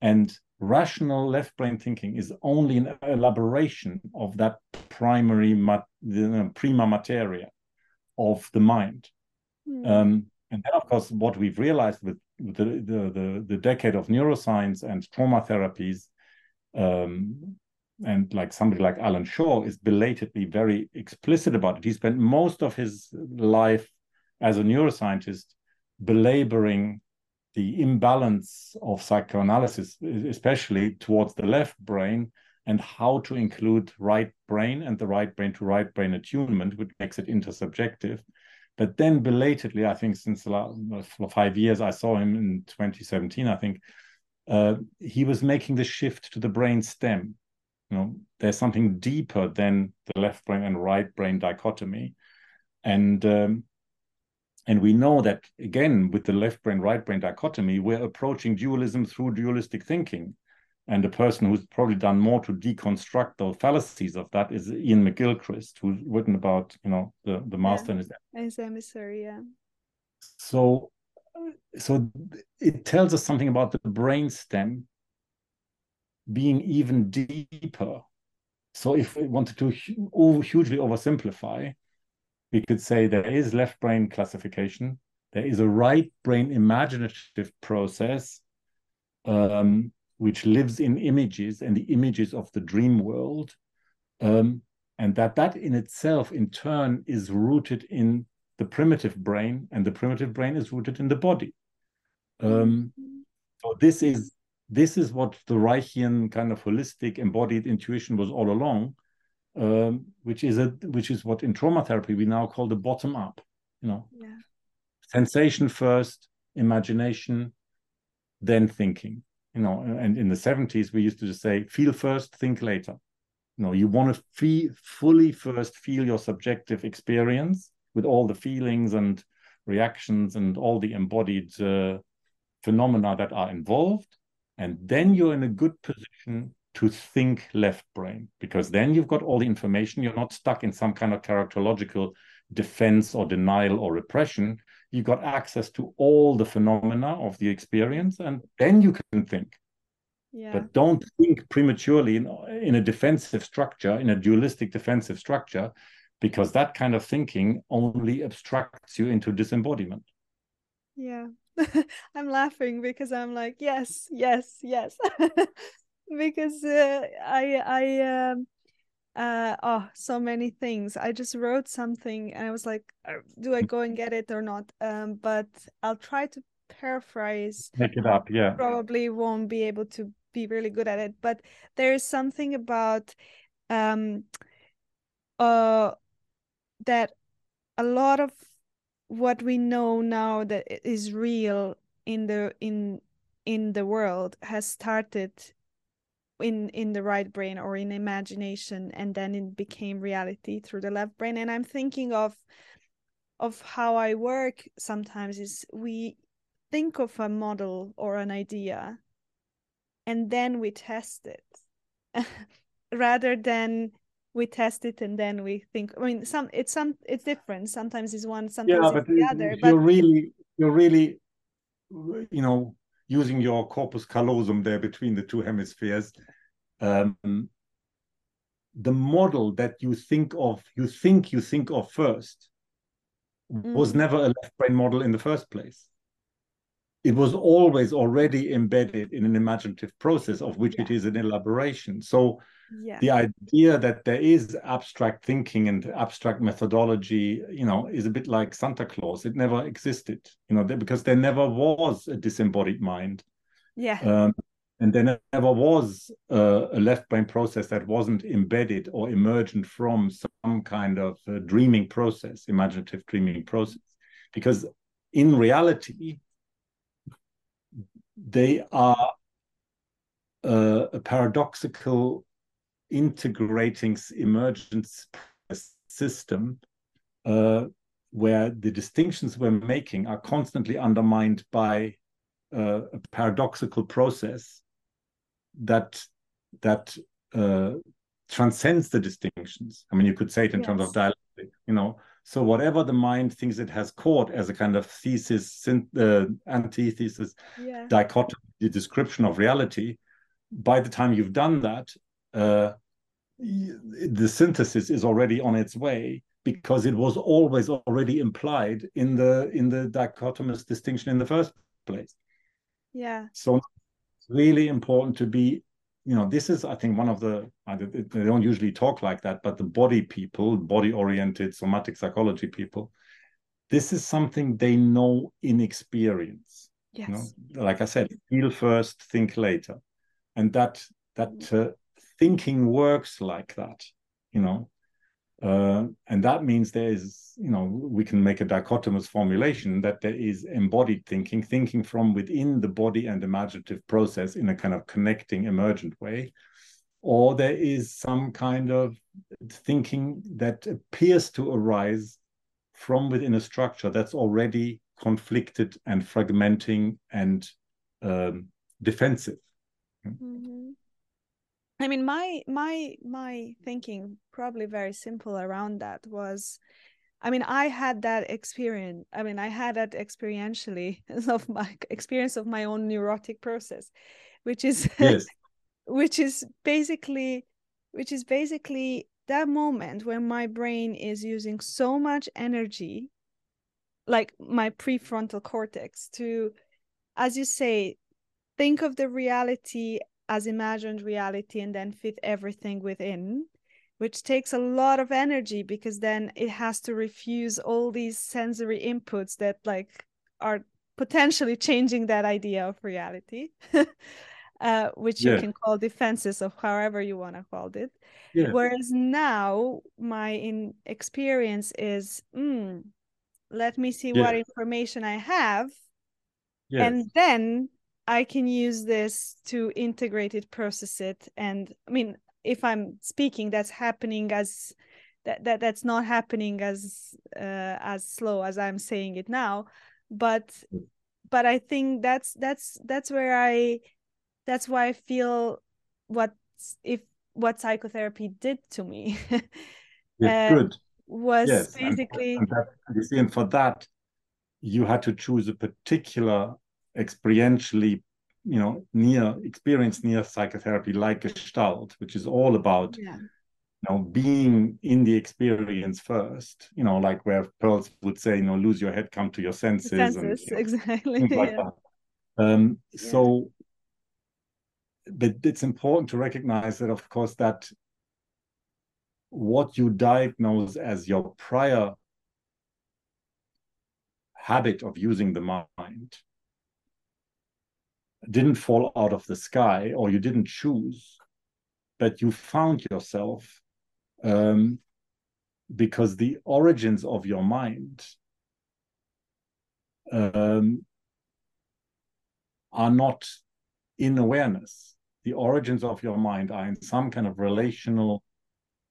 and rational left brain thinking is only an elaboration of that primary mat- the prima materia of the mind. Mm. Um, and then, of course, what we've realized with, the, the, the, the, decade of neuroscience and trauma therapies, um, and like somebody like Allan Schore is belatedly very explicit about it. He spent most of his life as a neuroscientist belaboring the imbalance of psychoanalysis, especially towards the left brain, and how to include right brain and the right brain to right brain attunement, which makes it intersubjective. But then belatedly, I think since the last five years, I saw him in 2017, I think, uh, he was making the shift to the brain stem. You know, there's something deeper than the left brain and right brain dichotomy. And um, and we know that, again, with the left brain, right brain dichotomy, we're approaching dualism through dualistic thinking. And the person who's probably done more to deconstruct the fallacies of that is Iain McGilchrist, who's written about, you know, the, the master yeah. and his emissary, yeah. So, so it tells us something about the brain stem being even deeper. So if we wanted to hugely oversimplify, we could say there is left brain classification, there is a right brain imaginative process um, which lives in images and the images of the dream world. Um, and that that in itself, in turn, is rooted in the primitive brain, and the primitive brain is rooted in the body. Um, so this is this is what the Reichian kind of holistic embodied intuition was all along, um, which is a which is what in trauma therapy we now call the bottom up. You know, yeah. sensation first, imagination, then thinking. You know, and in the seventies we used to just say feel first, think later. You know, you want to feel fully first feel your subjective experience with all the feelings and reactions and all the embodied uh, phenomena that are involved and then you're in a good position to think left brain, because then you've got all the information. You're not stuck in some kind of characterological defense or denial or repression. You've got access to all the phenomena of the experience, and then you can think. Yeah. But don't think prematurely in, in a defensive structure, in a dualistic defensive structure, because that kind of thinking only abstracts you into disembodiment. Yeah. <laughs> I'm laughing because I'm like, yes, yes, yes. <laughs> because uh, I I um uh oh so many things. I just wrote something and I was like, uh, do I go and get it or not? Um, but I'll try to paraphrase. Make it up, yeah. Probably won't be able to be really good at it, but there is something about um uh that a lot of what we know now that is real in the in in the world has started in in the right brain or in imagination and then it became reality through the left brain. And i'm thinking of of how i work sometimes is we think of a model or an idea and then we test it. <laughs> Rather than we test it and then we think i mean some it's some it's different. Sometimes it's one sometimes yeah, it's the other but you're really you're really you know using your corpus callosum there between the two hemispheres um, the model that you think of you think you think of first mm. was never a left brain model in the first place it was always already embedded in an imaginative process of which yeah. it is an elaboration. So yeah. the idea that there is abstract thinking and abstract methodology you know is a bit like santa claus. It never existed you know because there never was a disembodied mind. Yeah. Um, and there never was uh, a left brain process that wasn't embedded or emergent from some kind of uh, dreaming process imaginative dreaming process. Because in reality they are uh, a paradoxical integrating emergence system uh, where the distinctions we're making are constantly undermined by uh, a paradoxical process that that uh, transcends the distinctions. I mean, you could say it in yes. terms of dialectic, you know. So whatever the mind thinks it has caught as a kind of thesis, uh, antithesis, yeah. dichotomy, the description of reality, by the time you've done that, uh, the synthesis is already on its way because it was always already implied in the in the dichotomous distinction in the first place. Yeah. So it's really important to be, you know, this is I think one of the they don't usually talk like that, but the body people, body oriented somatic psychology people, this is something they know in experience. Yes. You know, like I said, feel first, think later, and that that uh, thinking works like that, you know. Uh, and that means there is, you know, we can make a dichotomous formulation that there is embodied thinking, thinking from within the body and imaginative process in a kind of connecting, emergent way, or there is some kind of thinking that appears to arise from within a structure that's already conflicted and fragmenting and um, defensive. Mm-hmm. I mean, my my my thinking probably very simple around that was, I mean, I had that experience. I mean, I had that experientially <laughs> of my experience of my own neurotic process, which is yes. <laughs> which is basically which is basically that moment when my brain is using so much energy like my prefrontal cortex to as you say think of the reality as imagined reality and then fit everything within which takes a lot of energy because then it has to refuse all these sensory inputs that like are potentially changing that idea of reality <laughs> uh, which yeah. you can call defenses of however you want to call it yeah. whereas now my in experience is mm, let me see yeah. what information i have and then i can use this to integrate it process it and i mean if i'm speaking that's happening as that, that that's not happening as uh, as slow as i'm saying it now but but i think that's that's that's where i that's why i feel what if what psychotherapy did to me <laughs> yeah, uh, good. was yes, basically and, and, that, and for that you had to choose a particular experientially you know near experience near psychotherapy like gestalt which is all about yeah. you know being in the experience first you know like where Perls would say you know lose your head come to your senses, senses and you know, exactly like yeah. um yeah. so but it's important to recognize that of course that what you diagnose as your prior habit of using the mind didn't fall out of the sky or you didn't choose, but you found yourself um, because the origins of your mind um, are not in awareness. The origins of your mind are in some kind of relational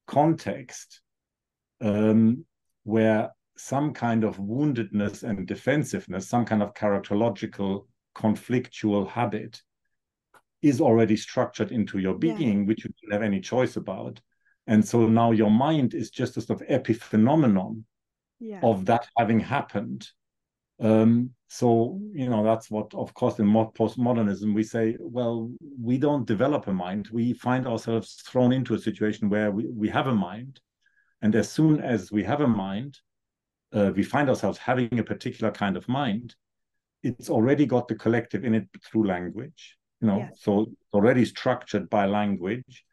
context um, where some kind of woundedness and defensiveness, some kind of characterological conflictual habit is already structured into your being, yeah. which you don't have any choice about. And so now your mind is just a sort of epiphenomenon yeah. of that having happened. Um, so, you know, that's what, of course, in postmodernism, we say, well, we don't develop a mind. We find ourselves thrown into a situation where we, we have a mind. And as soon as we have a mind, uh, we find ourselves having a particular kind of mind it's already got the collective in it through language you know yes. so already structured by language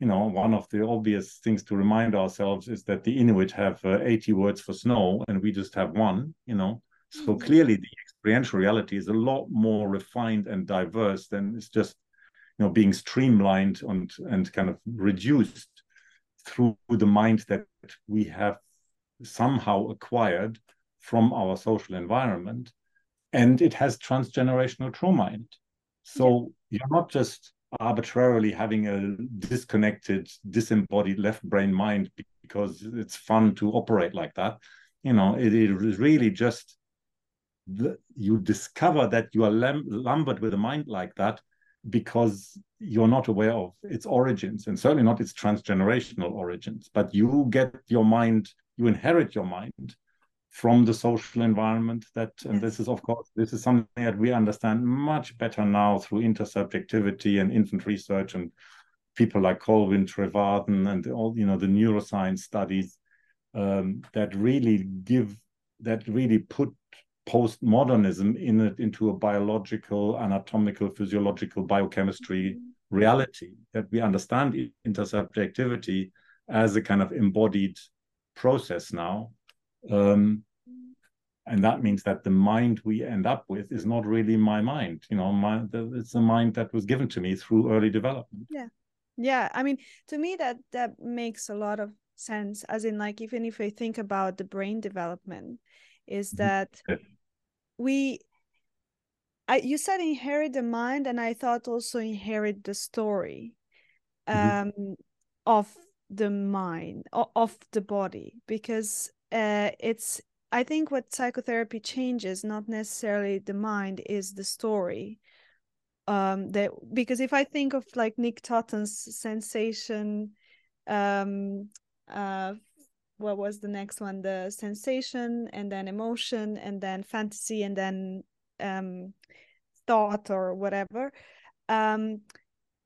you know one of the obvious things to remind ourselves is that the inuit have uh, 80 words for snow and we just have one you know so mm-hmm. clearly the experiential reality is a lot more refined and diverse than it's just you know being streamlined and and kind of reduced through the mind that we have somehow acquired from our social environment and it has transgenerational trauma in it. So yeah. you're not just arbitrarily having a disconnected, disembodied left brain mind because it's fun to operate like that. You know, it is really just the, you discover that you are lumbered with a mind like that because you're not aware of its origins and certainly not its transgenerational origins. But you get your mind, you inherit your mind from the social environment that and this is of course this is something that we understand much better now through intersubjectivity and infant research and people like colwyn trevarthen and all you know the neuroscience studies um, that really give that really put postmodernism in it into a biological anatomical physiological biochemistry mm-hmm. reality that we understand intersubjectivity as a kind of embodied process now um, and that means that the mind we end up with is not really my mind you know my it's a mind that was given to me through early development yeah yeah i mean to me that that makes a lot of sense as in like even if i think about the brain development is mm-hmm. that yeah. we I, you said inherit the mind and i thought also inherit the story mm-hmm. um mm-hmm. of the mind of the body because uh, it's I think what psychotherapy changes, not necessarily the mind, is the story. Um, that because if I think of like Nick Totton's sensation, um, uh, what was the next one? The sensation, and then emotion, and then fantasy, and then um, thought or whatever. Um,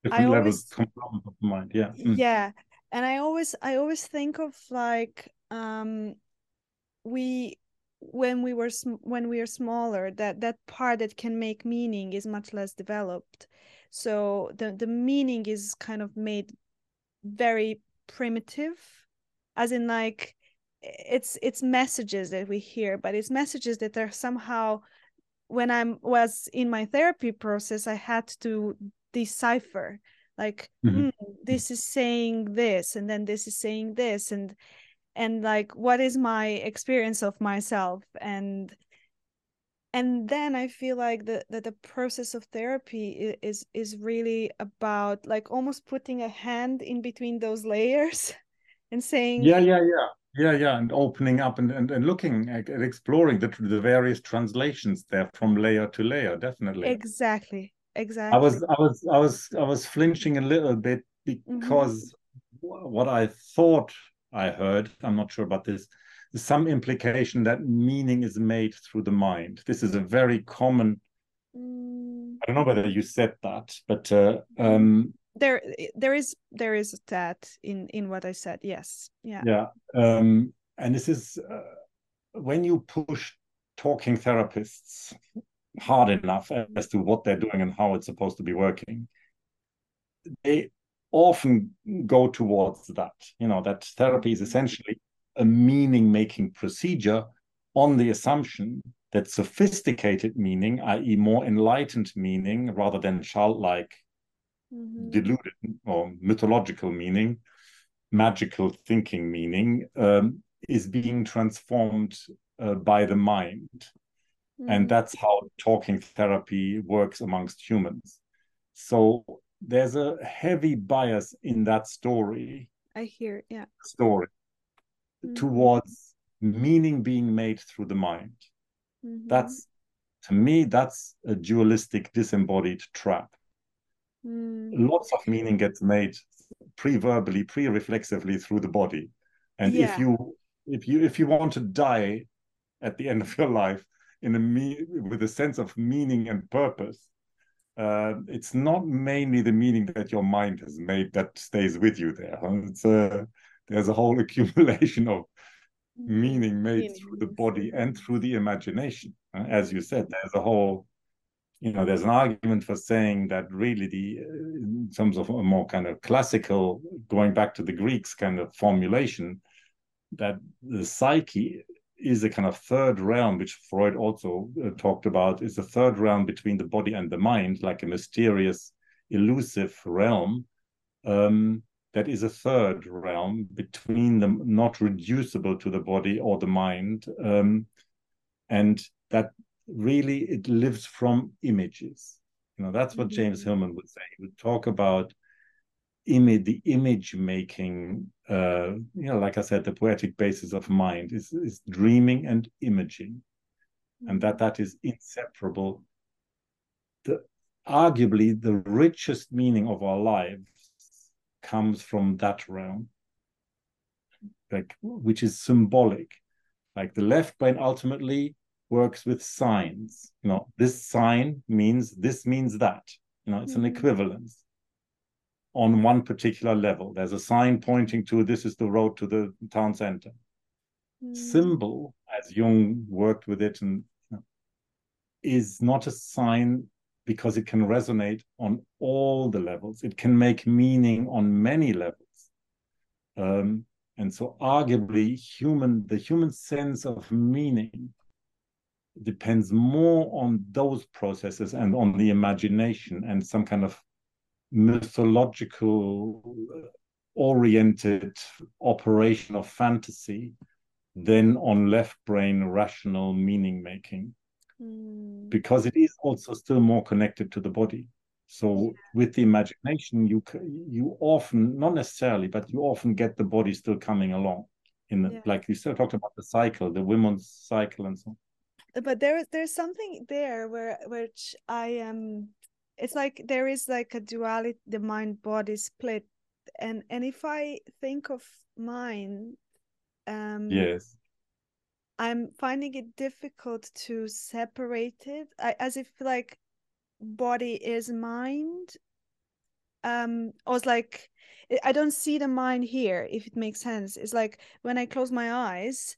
Different I levels always, of the mind, yeah. Mm. Yeah, and I always I always think of like um we when we were when we are smaller that that part that can make meaning is much less developed so the the meaning is kind of made very primitive as in like it's it's messages that we hear but it's messages that are somehow when i was in my therapy process i had to decipher like mm-hmm. mm, this is saying this and then this is saying this and and like what is my experience of myself and and then i feel like the, that the process of therapy is is really about like almost putting a hand in between those <laughs> layers and saying yeah yeah yeah yeah yeah and opening up and, and, and looking at, at exploring the, the various translations there from layer to layer definitely exactly exactly i was i was i was i was flinching a little bit mm-hmm. because mm-hmm. what i thought i heard. I'm not sure about this. Some implication that meaning is made through the mind. This is a very common mm. i don't know whether you said that but uh, um, there there is there is that in in what i said. Yes. Yeah. Yeah. Um, and this is uh, when you push talking therapists hard enough as to what they're doing and how it's supposed to be working they often go towards that you know that therapy is essentially a meaning making procedure on the assumption that sophisticated meaning i.e more enlightened meaning rather than childlike mm-hmm. deluded or mythological meaning, magical thinking meaning, um, is being transformed uh, by the mind. Mm-hmm. And that's how talking therapy works amongst humans. So there's a heavy bias in that story. I hear, yeah. Story mm-hmm. towards meaning being made through the mind. Mm-hmm. That's to me, that's a dualistic, disembodied trap. Mm. Lots of meaning gets made pre-verbally, pre-reflexively through the body. And yeah. if you if you if you want to die at the end of your life in a me with a sense of meaning and purpose, uh, it's not mainly the meaning that your mind has made that stays with you there. It's a, there's a whole <laughs> accumulation of meaning made meaning. through the body and through the imagination. As you said, there's a whole you know, there's an argument for saying that really the, in terms of a more kind of classical, going back to the Greeks kind of formulation, that the psyche is a kind of third realm, which Freud also uh, talked about, is a third realm between the body and the mind, like a mysterious, elusive realm. Um, that is a third realm between them, not reducible to the body or the mind. Um, and that really it lives from images. You know, that's what mm-hmm. James Hillman would say. He would talk about image, the image making. Uh, you know, like I said, the poetic basis of mind is is dreaming and imaging, mm-hmm. and that that is inseparable. The arguably the richest meaning of our lives comes from that realm, like which is symbolic. Like the left brain ultimately works with signs. You know, this sign means this means that. You know, it's mm-hmm. an equivalence on one particular level. There's a sign pointing to this is the road to the town center. Mm-hmm. Symbol, as Jung worked with it, and you know, is not a sign because it can resonate on all the levels. It can make meaning on many levels. Um, and so arguably human the human sense of meaning depends more on those processes and on the imagination and some kind of mythological oriented operation of fantasy than on left brain rational meaning making mm. because it is also still more connected to the body so with the imagination you you often not necessarily but you often get the body still coming along in the, yeah. like you still talked about the cycle the women's cycle and so on but there there's something there where which I am it's like there is like a duality the mind body split. And and if I think of mind um yes. I'm finding it difficult to separate it I, as if like body is mind um I was like I don't see the mind here if it makes sense. It's like when I close my eyes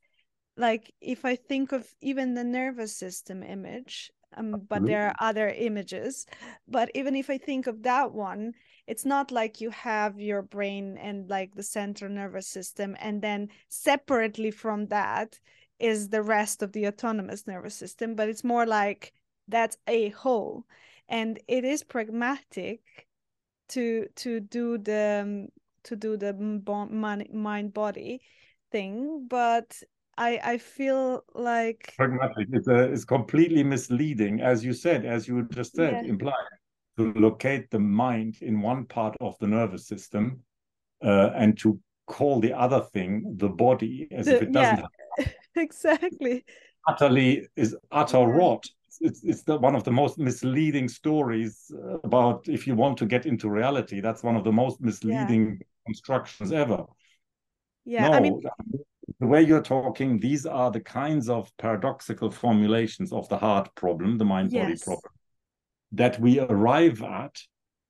like if i think of even the nervous system image um, but there are other images. But even if i think of that one it's not like you have your brain and like the central nervous system and then separately from that is the rest of the autonomous nervous system but it's more like that's a whole. And it is pragmatic to to do the um, to do the mind body thing but i i feel like pragmatic is, uh, is completely misleading as you said as you just said yeah. implied to locate the mind in one part of the nervous system uh, and to call the other thing the body as the, if it doesn't yeah, <laughs> exactly utterly is utter yeah. rot it's it's the, one of the most misleading stories about if you want to get into reality that's one of the most misleading yeah. constructions ever yeah no, i mean the way you're talking these are the kinds of paradoxical formulations of the hard problem the mind body yes. problem that we arrive at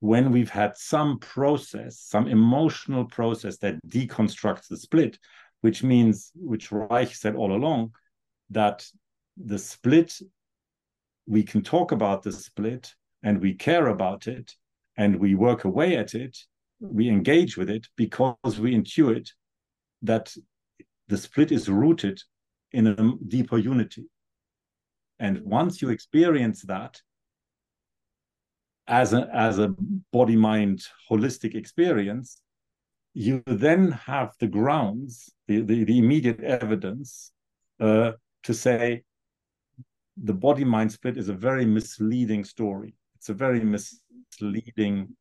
when we've had some process some emotional process that deconstructs the split which means which reich said all along that the split we can talk about the split and we care about it and we work away at it, we engage with it because we intuit that the split is rooted in a deeper unity. And once you experience that as a, as a body mind holistic experience, you then have the grounds, the, the, the immediate evidence uh, to say, the body mind split is a very misleading story. It's a very misleading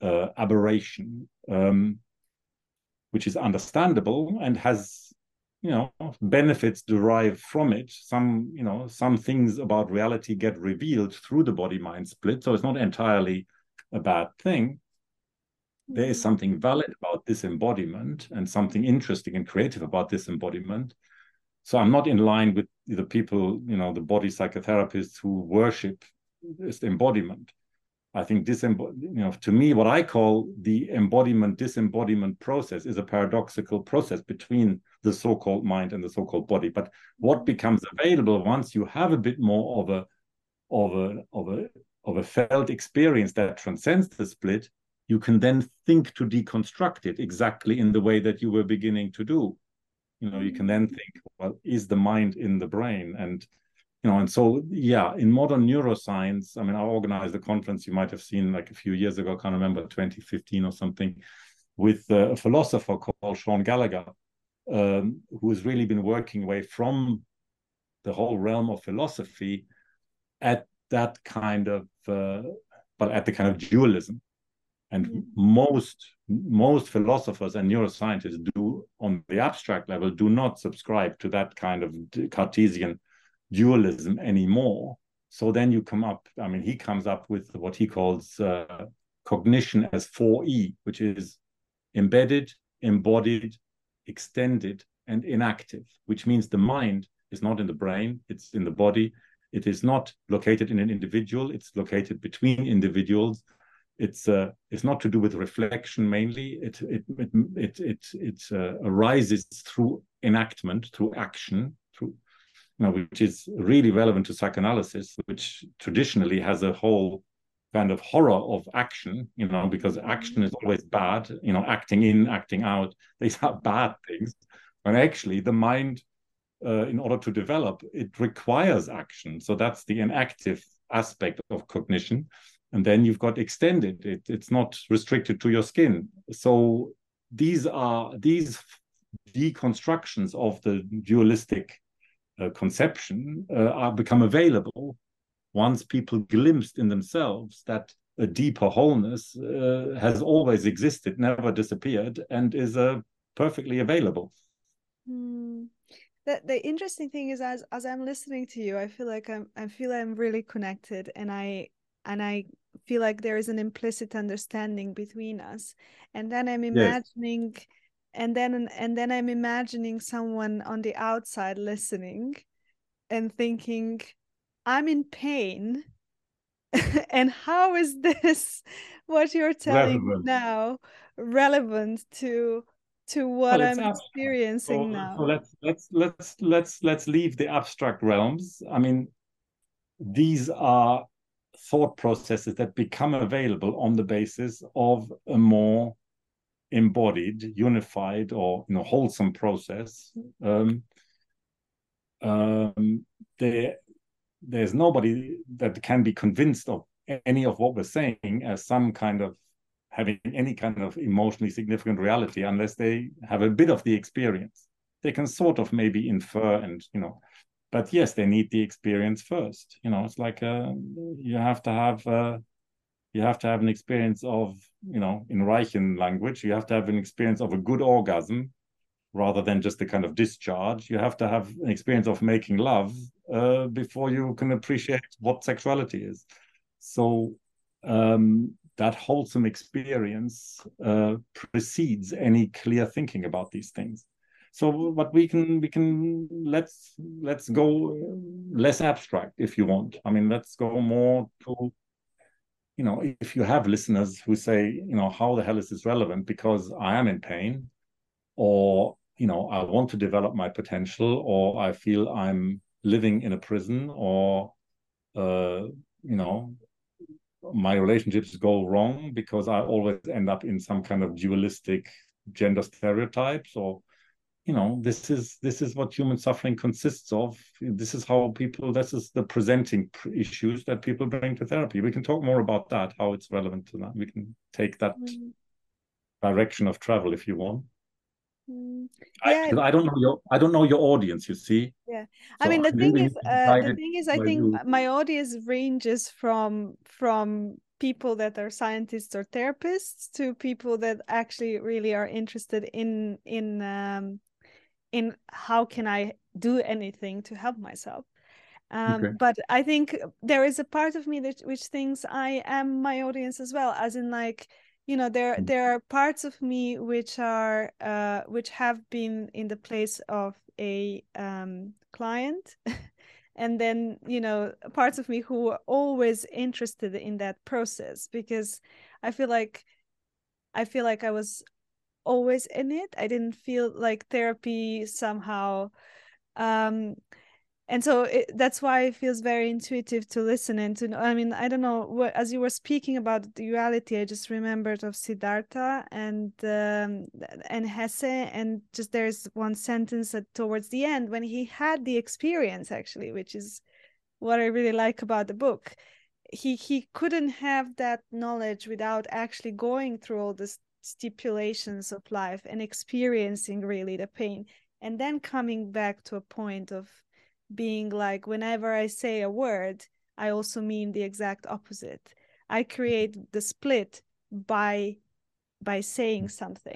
uh, aberration, um, which is understandable and has, you know, benefits derived from it. Some, you know, some things about reality get revealed through the body mind split. So it's not entirely a bad thing. There is mm-hmm. something valid about this embodiment and something interesting and creative about this embodiment so I'm not in line with the people, you know, the body psychotherapists who worship this embodiment. I think this, you know, to me, what I call the embodiment disembodiment process is a paradoxical process between the so-called mind and the so-called body. But what becomes available once you have a bit more of a of a of a of a felt experience that transcends the split, you can then think to deconstruct it exactly in the way that you were beginning to do. You know you can then think well is the mind in the brain? And you know and so yeah in modern neuroscience i mean i organized a conference you might have seen like a few years ago i can't remember 2015 or something with uh, a philosopher called shaun gallagher um, who has really been working away from the whole realm of philosophy at that kind of uh, but at the kind of dualism and mm. most most philosophers and neuroscientists do on the abstract level do not subscribe to that kind of cartesian dualism anymore so then you come up i mean he comes up with what he calls uh, cognition as 4e which is embedded embodied extended and inactive which means the mind is not in the brain it's in the body it is not located in an individual it's located between individuals it's uh, it's not to do with reflection mainly. It it it it it, it uh, arises through enactment, through action, through you know, which is really relevant to psychoanalysis, which traditionally has a whole kind of horror of action, you know, because action is always bad, you know, acting in, acting out, <laughs> these are bad things. And actually, the mind, uh, in order to develop, it requires action. So that's the enactive aspect of cognition and then you've got extended it, it's not restricted to your skin so these are these deconstructions of the dualistic uh, conception uh, are become available once people glimpsed in themselves that a deeper wholeness uh, has always existed never disappeared and is uh, perfectly available mm. The, the interesting thing is as as i'm listening to you i feel like i'm i feel i'm really connected and i and I feel like there is an implicit understanding between us. And then I'm imagining yes. and then and then I'm imagining someone on the outside listening and thinking, I'm in pain. <laughs> and how is this <laughs> what you're telling relevant. now relevant to to what well, I'm experiencing so, now. So let's let's let's let's let's leave the abstract realms. I mean, these are thought processes that become available on the basis of a more embodied, unified, or you know wholesome process. Um, um, there, there's nobody that can be convinced of any of what we're saying as some kind of having any kind of emotionally significant reality unless they have a bit of the experience. They can sort of maybe infer and you know but yes they need the experience first you know it's like uh, you have to have uh, you have to have an experience of you know in Reichian language you have to have an experience of a good orgasm rather than just a kind of discharge. You have to have an experience of making love uh, before you can appreciate what sexuality is. So um, that wholesome experience uh, precedes any clear thinking about these things. So but we can we can let's let's go less abstract if you want. I mean let's go more to you know if you have listeners who say you know how the hell is this relevant because i am in pain or you know i want to develop my potential or i feel i'm living in a prison or uh you know my relationships go wrong because i always end up in some kind of dualistic gender stereotypes or you know this is this is what human suffering consists of. This is how people this is the presenting issues that people bring to therapy. We can talk more about that how it's relevant to that. We can take that mm. direction of travel if you want mm. yeah. I, I, don't know your I don't know your audience. You see. Yeah, so I mean the I'm thing really is, uh, the thing is, I think you... my audience ranges from from people that are scientists or therapists to people that actually really are interested in in um, in how can I do anything to help myself. Um, okay. But I think there is a part of me that which thinks I am my audience as well, as in like you know there mm. there are parts of me which are uh, which have been in the place of a um, client. <laughs> and then you know parts of me who are always interested in that process because i feel like i feel like i was always in it. I didn't feel like therapy somehow. Um, and so it, that's why it feels very intuitive to listen and to know. I mean, I don't know as you were speaking about duality, I just remembered of Siddhartha and um, and Hesse, and just there's one sentence that towards the end when he had the experience actually, which is what I really like about the book. He he couldn't have that knowledge without actually going through all the stipulations of life and experiencing really the pain and then coming back to a point of being like whenever i say a word i also mean the exact opposite. I create the split by by saying something.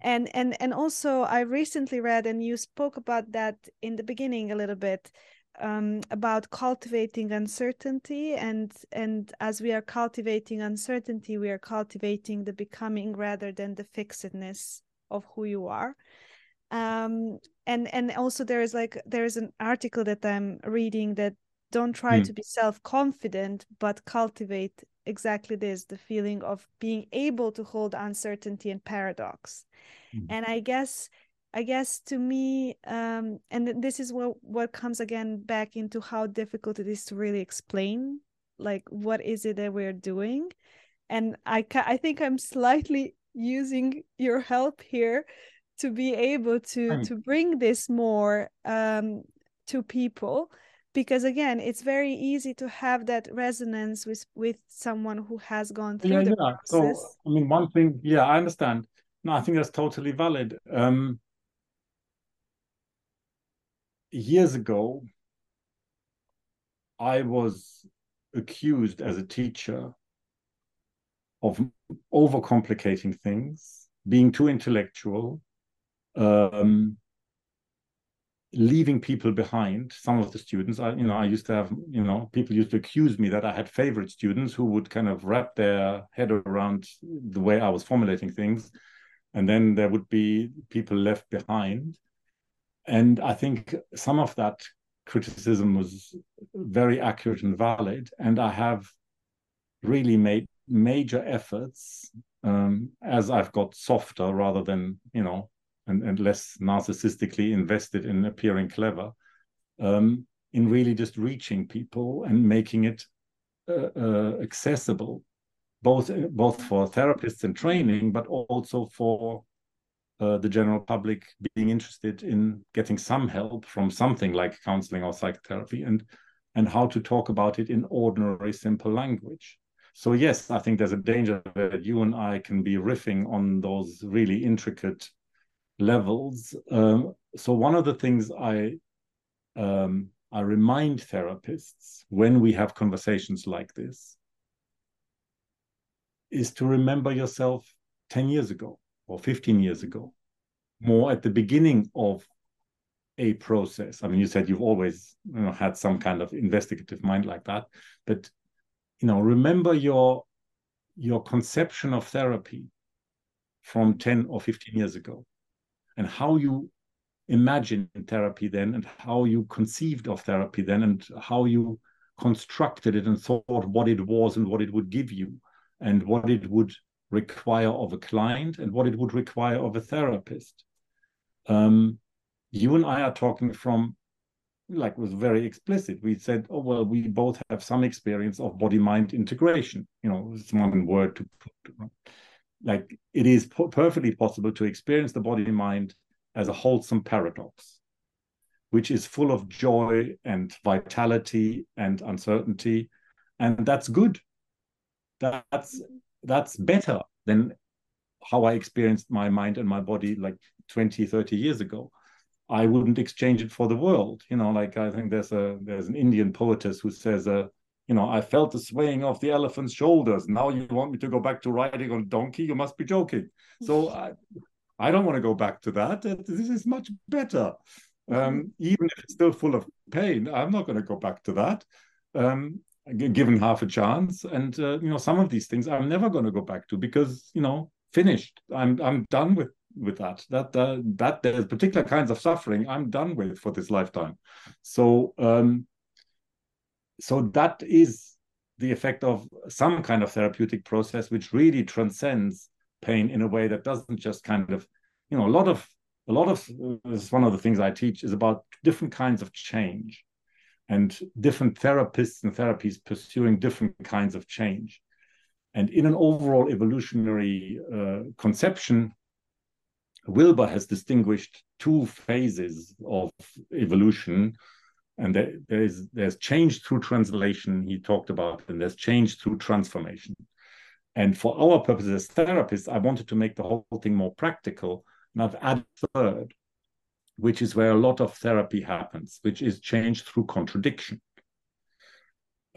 And and and also i recently read and you spoke about that in the beginning a little bit um, about cultivating uncertainty. And and as we are cultivating uncertainty we are cultivating the becoming rather than the fixedness of who you are. Um, and and also there is like there is an article that i'm reading that don't try mm. to be self-confident but cultivate exactly this the feeling of being able to hold uncertainty and paradox mm. and i guess I guess to me, um, and this is what what comes again back into how difficult it is to really explain, like what is it that we're doing, and I ca- I think I'm slightly using your help here to be able to to bring this more um, to people because again it's very easy to have that resonance with with someone who has gone through yeah, the yeah. process. So I mean, one thing, yeah, I understand. No, I think that's totally valid. Um, years ago, I was accused as a teacher of overcomplicating things, being too intellectual, um, leaving people behind. Some of the students, I, you know, I used to have, you know, people used to accuse me that I had favorite students who would kind of wrap their head around the way I was formulating things, and then there would be people left behind and I think some of that criticism was very accurate and valid. And I have really made major efforts um, as I've got softer rather than, you know, and, and less narcissistically invested in appearing clever, um, in really just reaching people and making it uh, uh, accessible, both both for therapists and training, but also for uh, the general public being interested in getting some help from something like counseling or psychotherapy, and and how to talk about it in ordinary, simple language. So yes, I think there's a danger that you and I can be riffing on those really intricate levels. Um, so one of the things I um, I remind therapists when we have conversations like this is to remember yourself 10 years ago or 15 years ago, more at the beginning of a process. I mean, you said you've always you know, had some kind of investigative mind like that, but you know, remember your your conception of therapy from 10 or 15 years ago and how you imagined therapy then and how you conceived of therapy then and how you constructed it and thought what it was and what it would give you and what it would require of a client and what it would require of a therapist. Um, you and I are talking from, like, was very explicit. We said, oh, well, we both have some experience of body mind integration. You know, it's one word to put. Like, it is perfectly possible to experience the body mind as a wholesome paradox, which is full of joy and vitality and uncertainty. And that's good. That's that's better than how I experienced my mind and my body like 20, 30 years ago. I wouldn't exchange it for the world. You know, like I think there's a there's an Indian poetess who says, uh, you know, I felt the swaying of the elephant's shoulders. Now you want me to go back to riding on donkey? You must be joking. So <laughs> I, I don't want to go back to that. This is much better. Um, mm-hmm. even if it's still full of pain, I'm not going to go back to that. Um, given half a chance, and uh, you know, some of these things I'm never going to go back to because you know, finished. I'm I'm done with with that. That uh, that there's particular kinds of suffering I'm done with for this lifetime. So um, so that is the effect of some kind of therapeutic process which really transcends pain in a way that doesn't just kind of you know a lot of a lot of this is one of the things i teach is about different kinds of change and different therapists and therapies pursuing different kinds of change. And in an overall evolutionary uh, conception wilber has distinguished two phases of evolution and there, there's there's change through translation he talked about and there's change through transformation and for our purposes as therapists, I wanted to make the whole thing more practical. And I've added third, which is where a lot of therapy happens, which is change through contradiction.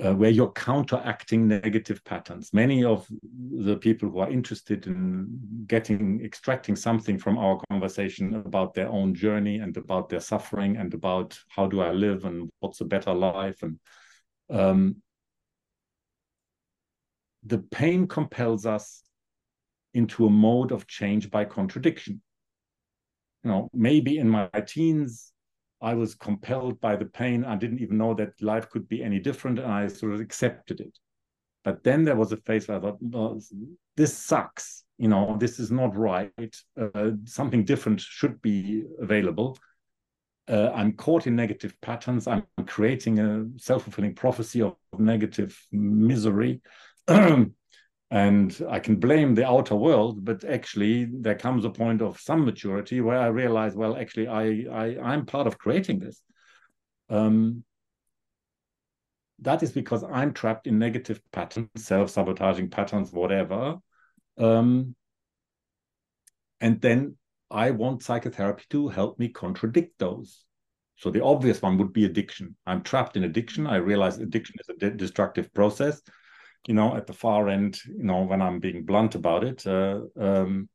Uh, where you're counteracting negative patterns. Many of the people who are interested in getting, extracting something from our conversation about their own journey and about their suffering and about how do I live and what's a better life and um, the pain compels us into a mode of change by contradiction. You know, maybe in my teens, I was compelled by the pain. I didn't even know that life could be any different, and I sort of accepted it. But then there was a phase where I thought, well, this sucks. You know, this is not right. Uh, something different should be available. Uh, I'm caught in negative patterns. I'm creating a self fulfilling prophecy of negative misery. <clears throat> I can blame the outer world, but actually there comes a point of some maturity where I realize, well, actually I, I I'm part of creating this. Um, that is because I'm trapped in negative patterns, self-sabotaging patterns, whatever. Um, and then I want psychotherapy to help me contradict those. So the obvious one would be addiction. I'm trapped in addiction. I realize addiction is a de destructive process you know, at the far end, you know, when I'm being blunt about it, uh, um,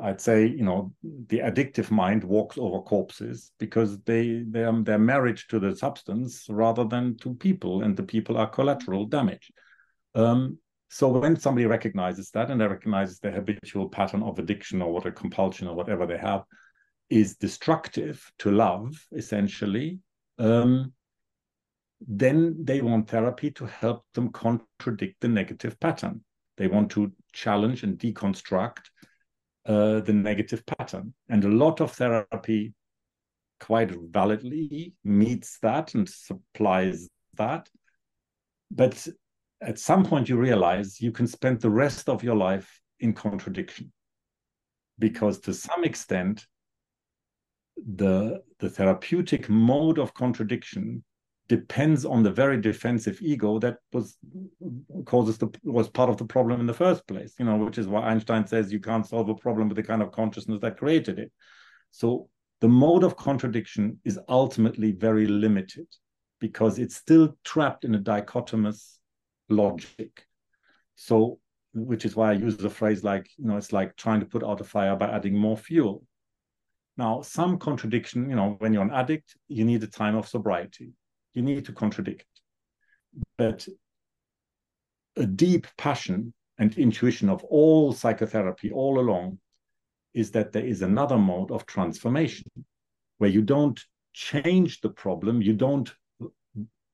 I'd say, you know, the addictive mind walks over corpses because they they are they're married to the substance rather than to people, and the people are collateral damage. Um, so when somebody recognizes that and they recognizes the habitual pattern of addiction or what a compulsion or whatever they have is destructive to love, essentially, um, then they want therapy to help them contradict the negative pattern. They want to challenge and deconstruct uh, the negative pattern. And a lot of therapy quite validly meets that and supplies that. But at some point you realize you can spend the rest of your life in contradiction because to some extent the the therapeutic mode of contradiction depends on the very defensive ego that was causes the was part of the problem in the first place you know which is why einstein says you can't solve a problem with the kind of consciousness that created it. So the mode of contradiction is ultimately very limited because it's still trapped in a dichotomous logic. So which is why i use the phrase like you know it's like trying to put out a fire by adding more fuel. Now, some contradiction, you know, when you're an addict, you need a time of sobriety. You need to contradict. But a deep passion and intuition of all psychotherapy all along is that there is another mode of transformation where you don't change the problem, you don't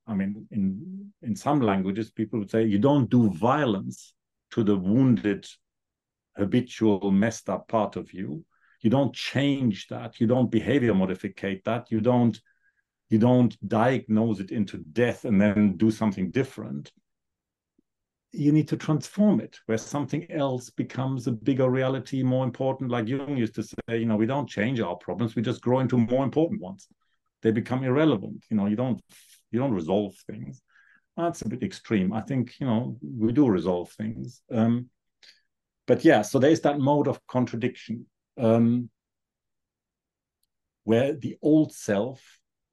I mean, in in some languages, people would say you don't do violence to the wounded, habitual, messed up part of you. You don't change that. You don't behavior modificate that. You don't you don't diagnose it into death and then do something different. You need to transform it where something else becomes a bigger reality more important. Like jung used to say you know we don't change our problems we just grow into more important ones. They become irrelevant you know you don't you don't resolve things. That's a bit extreme. I think you know we do resolve things. Um, but yeah so there's that mode of contradiction um, where the old self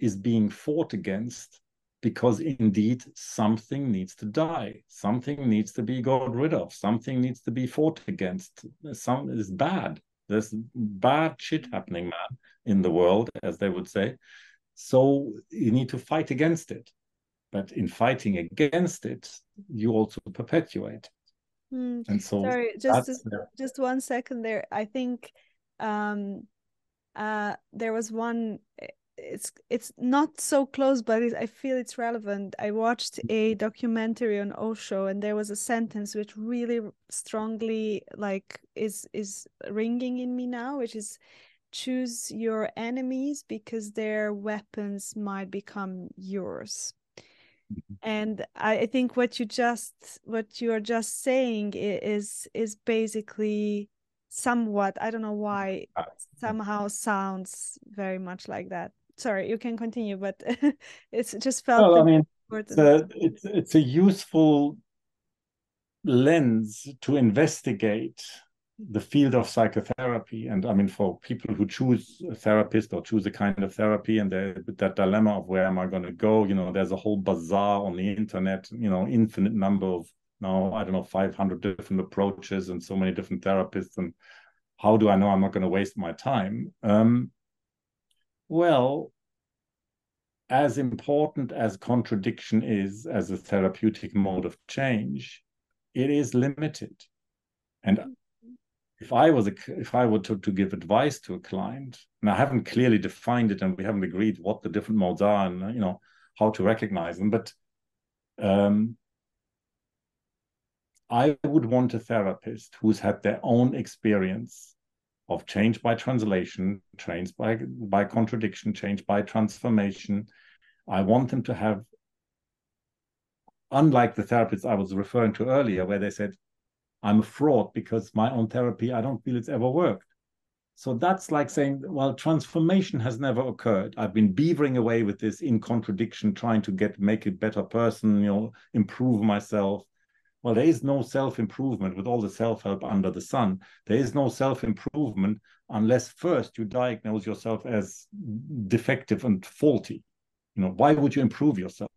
is being fought against because indeed something needs to die. Something needs to be got rid of. Something needs to be fought against. Some is bad. There's bad shit happening man in the world as they would say. So you need to fight against it. But in fighting against it you also perpetuate. Mm. and so sorry just just, just one second there. I think um uh there was one it's it's not so close but i feel it's relevant. I watched a documentary on osho and there was a sentence which really strongly like is is ringing in me now which is choose your enemies because their weapons might become yours. Mm-hmm. and I, think what you just what you are just saying is is basically somewhat i don't know why uh, somehow sounds very much like that sorry you can continue but <laughs> it's just felt well, i mean it's a, it's, it's a useful lens to investigate the field of psychotherapy. And i mean for people who choose a therapist or choose a kind of therapy and that dilemma of where am i going to go you know there's a whole bazaar on the internet you know infinite number of now i don't know 500 different approaches and so many different therapists and how do i know i'm not going to waste my time? Um, well as important as contradiction is as a therapeutic mode of change it is limited. And if i was a, if i were to, to give advice to a client and i haven't clearly defined it and we haven't agreed what the different modes are and you know how to recognize them but um, I would want a therapist who's had their own experience of change by translation, change by by contradiction, change by transformation. I want them to have, unlike the therapists I was referring to earlier, where they said, I'm a fraud because my own therapy, I don't feel it's ever worked. So that's like saying, well, transformation has never occurred. I've been beavering away with this in contradiction, trying to get make a better person, you know, improve myself. Well, there is no self improvement with all the self help under the sun. There is no self improvement unless first you diagnose yourself as defective and faulty. You know, why would you improve yourself?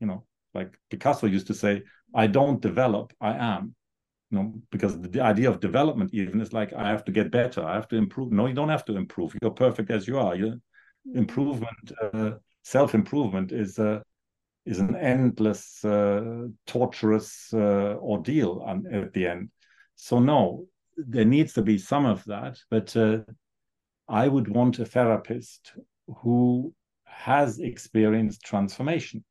You know, like Picasso used to say, I don't develop, I am. You know, because the idea of development even is like I have to get better, I have to improve. No, you don't have to improve. You're perfect as you are. You mm-hmm. improvement, uh, self improvement is uh, is an endless, uh, torturous uh, ordeal at the end. So no, there needs to be some of that, but uh, I would want a therapist who has experienced transformation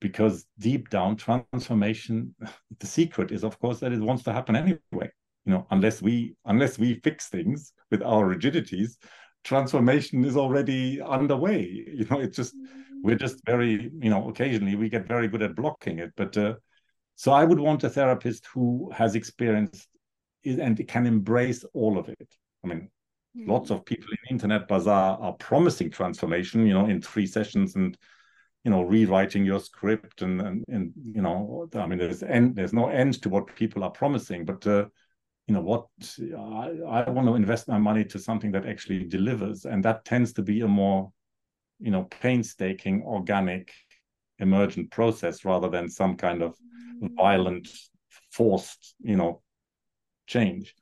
because deep down transformation <laughs> the secret is of course that it wants to happen anyway you know unless we unless we fix things with our rigidities transformation is already underway you know it's just we're just very you know occasionally we get very good at blocking it but uh, So I would want a therapist who has experienced and can embrace all of it. I mean, mm. lots of people in internet bazaar are promising transformation, you know, in three sessions and you know rewriting your script and and, and you know i mean there's end there's no end to what people are promising but uh, you know what I, I want to invest my money to something that actually delivers and that tends to be a more you know painstaking organic emergent process rather than some kind of violent forced you know change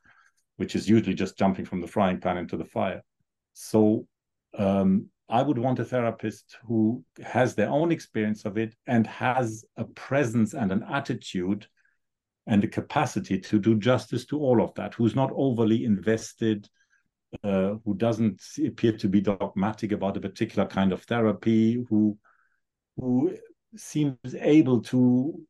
which is usually just jumping from the frying pan into the fire. So um, I would want a therapist who has their own experience of it and has a presence and an attitude and a capacity to do justice to all of that, who's not overly invested, uh, who doesn't appear to be dogmatic about a particular kind of therapy, who who seems able to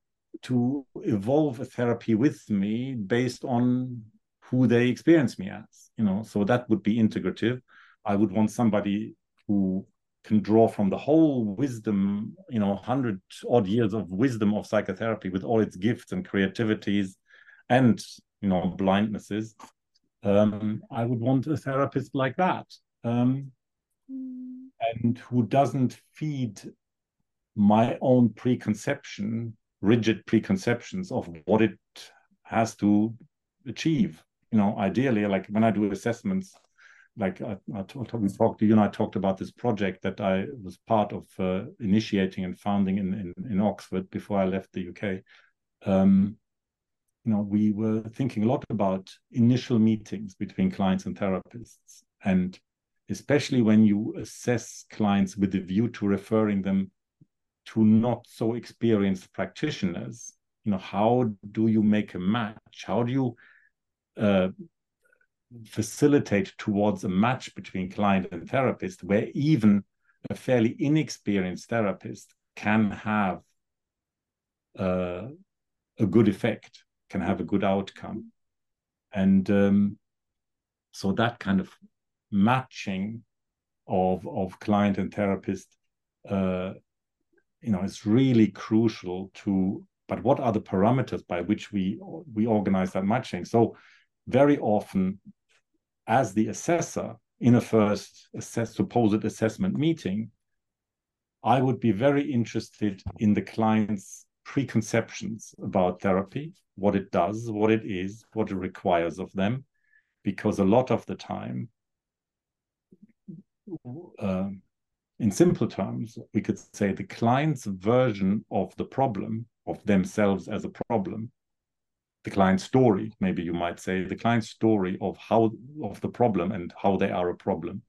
to evolve a therapy with me based on who they experience me as you know so that would be integrative i would want somebody who can draw from the whole wisdom, you know, hundred odd years of wisdom of psychotherapy with all its gifts and creativities and, you know, blindnesses. Um, I would want a therapist like that. Um, and who doesn't feed my own preconception, rigid preconceptions of what it has to achieve. You know, ideally, like when I do assessments, like I, I talked, you and I talked about this project that I was part of uh, initiating and founding in, in, in Oxford before I left the UK. Um, you know, we were thinking a lot about initial meetings between clients and therapists, and especially when you assess clients with a view to referring them to not so experienced practitioners. You know, how do you make a match? How do you uh, facilitate towards a match between client and therapist where even a fairly inexperienced therapist can have uh, a good effect can have a good outcome. And um, so that kind of matching of of client and therapist uh, you know is really crucial to but what are the parameters by which we we organize that matching? So very often as the assessor in a first assess, supposed assessment meeting, I would be very interested in the client's preconceptions about therapy, what it does, what it is, what it requires of them, because a lot of the time, uh, in simple terms, we could say the client's version of the problem, of themselves as a problem, the client's story maybe you might say the client's story of how of the problem and how they are a problem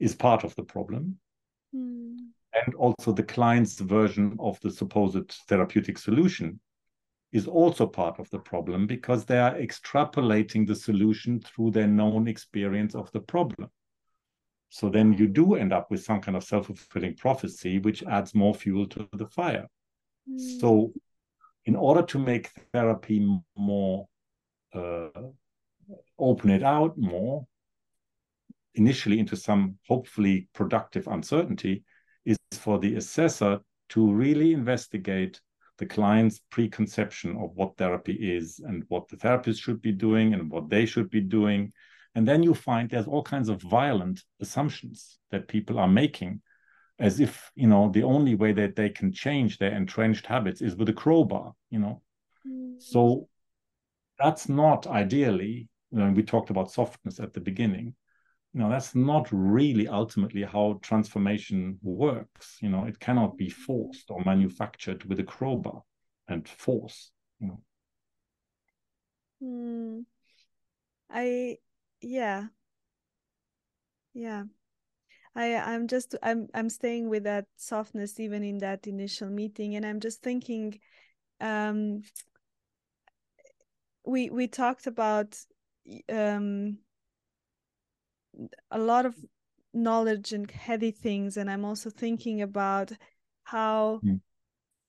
is part of the problem mm. And also the client's version of the supposed therapeutic solution is also part of the problem because they are extrapolating the solution through their known experience of the problem so then you do end up with some kind of self-fulfilling prophecy which adds more fuel to the fire mm. so in order to make therapy more uh, open it out more initially into some hopefully productive uncertainty for the assessor to really investigate the client's preconception of what therapy is and what the therapist should be doing and what they should be doing and then you find there's all kinds of violent assumptions that people are making as if you know the only way that they can change their entrenched habits is with a crowbar you know mm. so that's not ideally you know, we talked about softness at the beginning know that's not really ultimately how transformation works. You know it cannot be forced or manufactured with a crowbar and force you know. Mm. i yeah. Yeah. I I'm just I'm I'm staying with that softness even in that initial meeting and I'm just thinking um we we talked about um a lot of knowledge and heady things and I'm also thinking about how mm.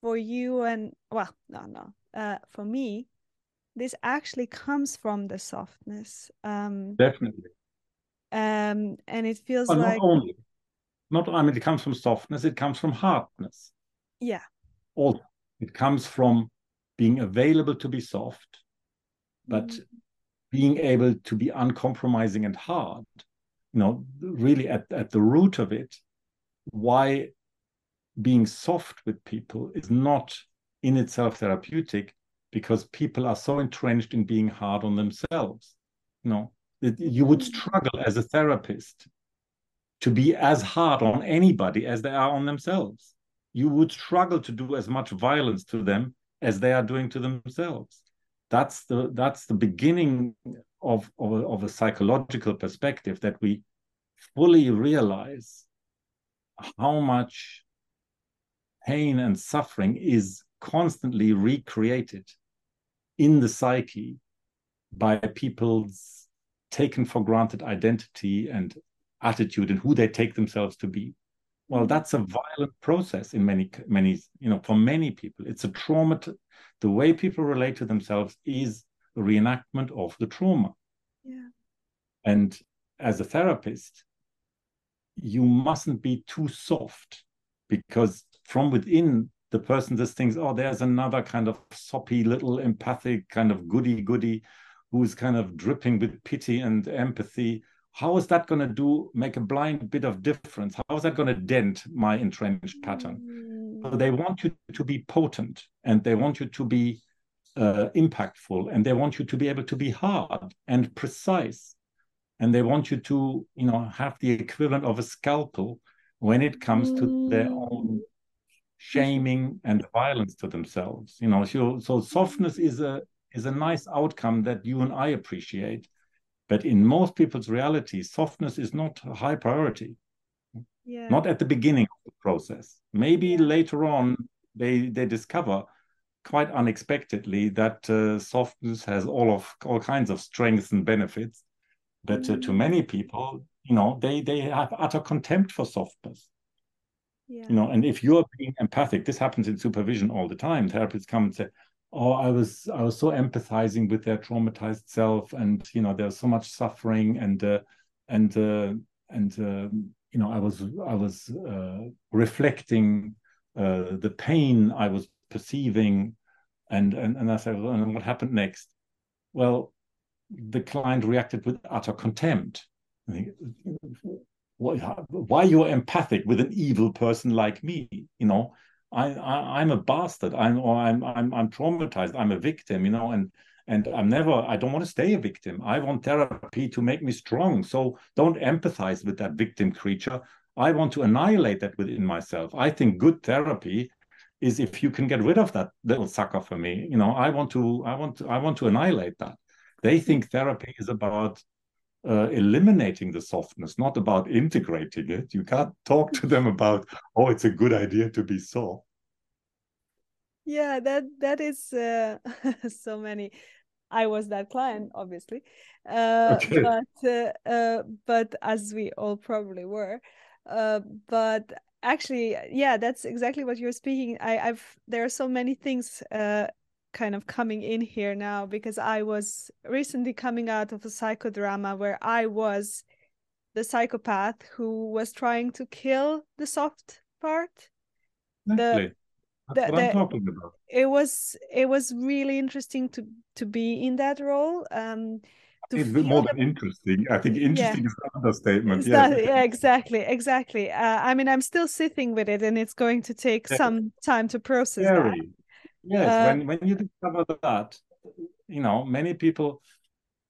for you and well no no uh for me this actually comes from the softness um definitely um and it feels like not only not i mean it comes from softness it comes from hardness yeah also it comes from being available to be soft, but mm. being able to be uncompromising and hard. You know, really at, at the root of it, why being soft with people is not in itself therapeutic because people are so entrenched in being hard on themselves. You know, you would mm. struggle as a therapist to be as hard on anybody as they are on themselves. You would struggle to do as much violence to them as they are doing to themselves. That's the that's the beginning of, of, of a psychological perspective that we fully realize how much pain and suffering is constantly recreated in the psyche by people's taken for granted identity and attitude and who they take themselves to be well mm-hmm. that's a violent process in many many you know for many people. It's a trauma to, the way people relate to themselves is a reenactment of the trauma. Yeah. And as a therapist you mustn't be too soft because from within the person just thinks oh there's another kind of soppy little empathic kind of goody goody who's kind of dripping with pity and empathy how is that going to do make a blind bit of difference how is that going to dent my entrenched pattern mm. so they want you to be potent and they want you to be uh, impactful and they want you to be able to be hard and precise and they want you to you know have the equivalent of a scalpel when it comes mm. to their own shaming and violence to themselves you know so, so softness is a is a nice outcome that you and i appreciate but in most people's reality, softness is not a high priority. Yeah. Not at the beginning of the process. Maybe later on they they discover quite unexpectedly that uh, softness has all of all kinds of strengths and benefits. But mm-hmm. uh, to mm. many people, you know, they they have utter contempt for softness. Yeah. You know, and if you're being empathic, this happens in supervision all the time. Therapists come and say, oh i was i was so empathizing with their traumatized self and you know there's so much suffering and uh, and uh, and uh, you know i was i was uh, reflecting uh, the pain i was perceiving and and, and i said well, and what happened next? Well the client reacted with utter contempt. Why you're empathic with an evil person like me you know I, I am a bastard. I'm or I'm I'm I'm traumatized. I'm a victim, you know, and and I'm never. I don't want to stay a victim. I want therapy to make me strong. So don't empathize with that victim creature. I want to annihilate that within myself. I think good therapy is if you can get rid of that little sucker for me. You know, I want to I want to I want to annihilate that. They think therapy is about uh, eliminating the softness, not about integrating it. You can't talk to them about, oh, it's a good idea to be soft. Yeah, that that is uh, <laughs> so many. I was that client, obviously, uh, okay. but uh, uh, but as we all probably were, uh, but actually, yeah, that's exactly what you're speaking. I, I've there are so many things uh, kind of coming in here now because I was recently coming out of a psychodrama where I was the psychopath who was trying to kill the soft part. Exactly. The, That's the, what I'm talking about. It was it was really interesting to to be in that role. Um it's more than interesting. I think interesting yeah. is an understatement. Yeah. That, yeah, exactly, exactly. Uh, I mean, I'm still sitting with it, and it's going to take yeah. some time to process Very. Yes, uh, when when you discover that, you know, many people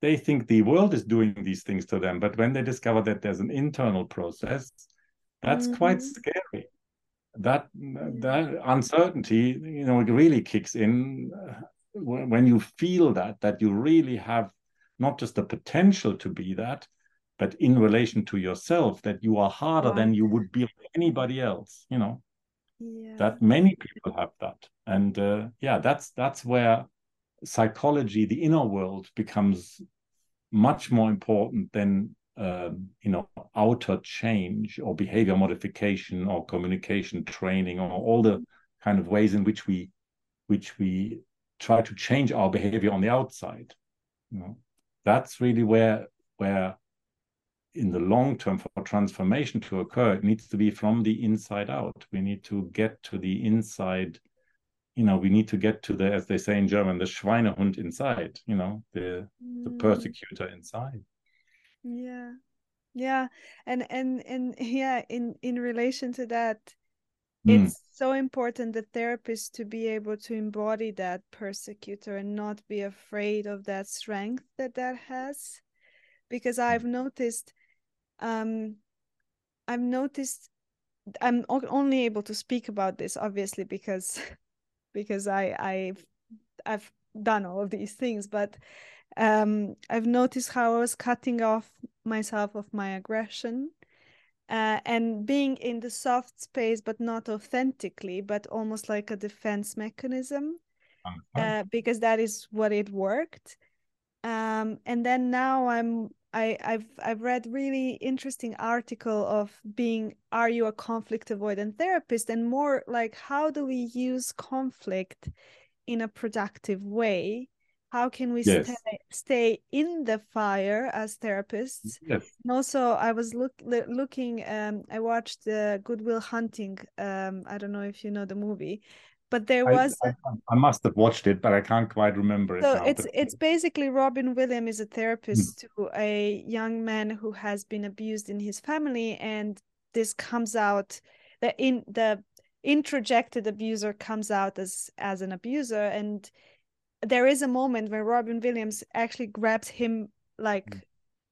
they think the world is doing these things to them, but when they discover that there's an internal process, that's mm-hmm. quite scary. That that uncertainty, you know, it really kicks in uh, when you feel that that you really have not just the potential to be that, but in relation to yourself, that you are harder than you would be anybody else. You know yeah. that many people have that and uh, yeah that's that's where psychology the inner world becomes much more important than uh, you know outer change or behavior modification or communication training or all the kind of ways in which we which we try to change our behavior on the outside you know. That's really where where in the long term for transformation to occur it needs to be from the inside out. We need to get to the inside you know we need to get to the as they say in german the schweinehund inside you know the mm. the persecutor inside yeah yeah and and and yeah in in relation to that mm. it's so important the therapist to be able to embody that persecutor and not be afraid of that strength that that has because i've mm. noticed um i've noticed i'm only able to speak about this obviously because <laughs> because I I've I've done all of these things, but um, I've noticed how I was cutting off myself of my aggression uh, and being in the soft space, but not authentically, but almost like a defense mechanism, uh, because that is what it worked. Um, and then now I'm I, I've I've read really interesting article of being are you a conflict avoidant therapist and more like how do we use conflict in a productive way? How can we yes. stay, stay in the fire as therapists? Yes. And also, I was look, looking. Um, I watched the Good Will Hunting. Um, I don't know if you know the movie, but there was I, I, I, must have watched it but i can't quite remember it so it's it's basically robin williams is a therapist mm. to a young man who has been abused in his family and this comes out the in the introjected abuser comes out as as an abuser and there is a moment where robin williams actually grabs him like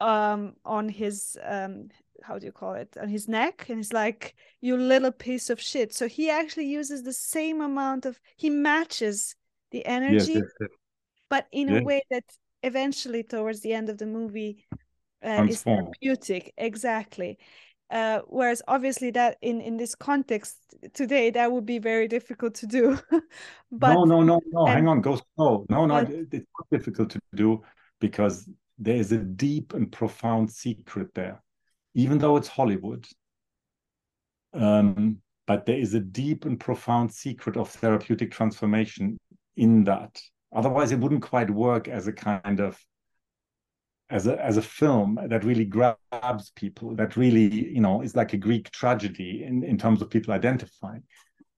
mm. um on his um how do you call it on his neck and he's like you little piece of shit. So he actually uses the same amount of he matches the energy yes, yes, yes. but in a way that eventually towards the end of the movie uh, is therapeutic. Exactly. Uh, whereas obviously that in in this context today that would be very difficult to do. <laughs> But no no no no. and, hang on go slow. No no but, it's not difficult to do because there is a deep and profound secret there even though it's Hollywood. Um, but there is a deep and profound secret of therapeutic transformation in that. Otherwise, it wouldn't quite work as a kind of as a as a film that really grabs people. That really, you know, is like a Greek tragedy in in terms of people identifying.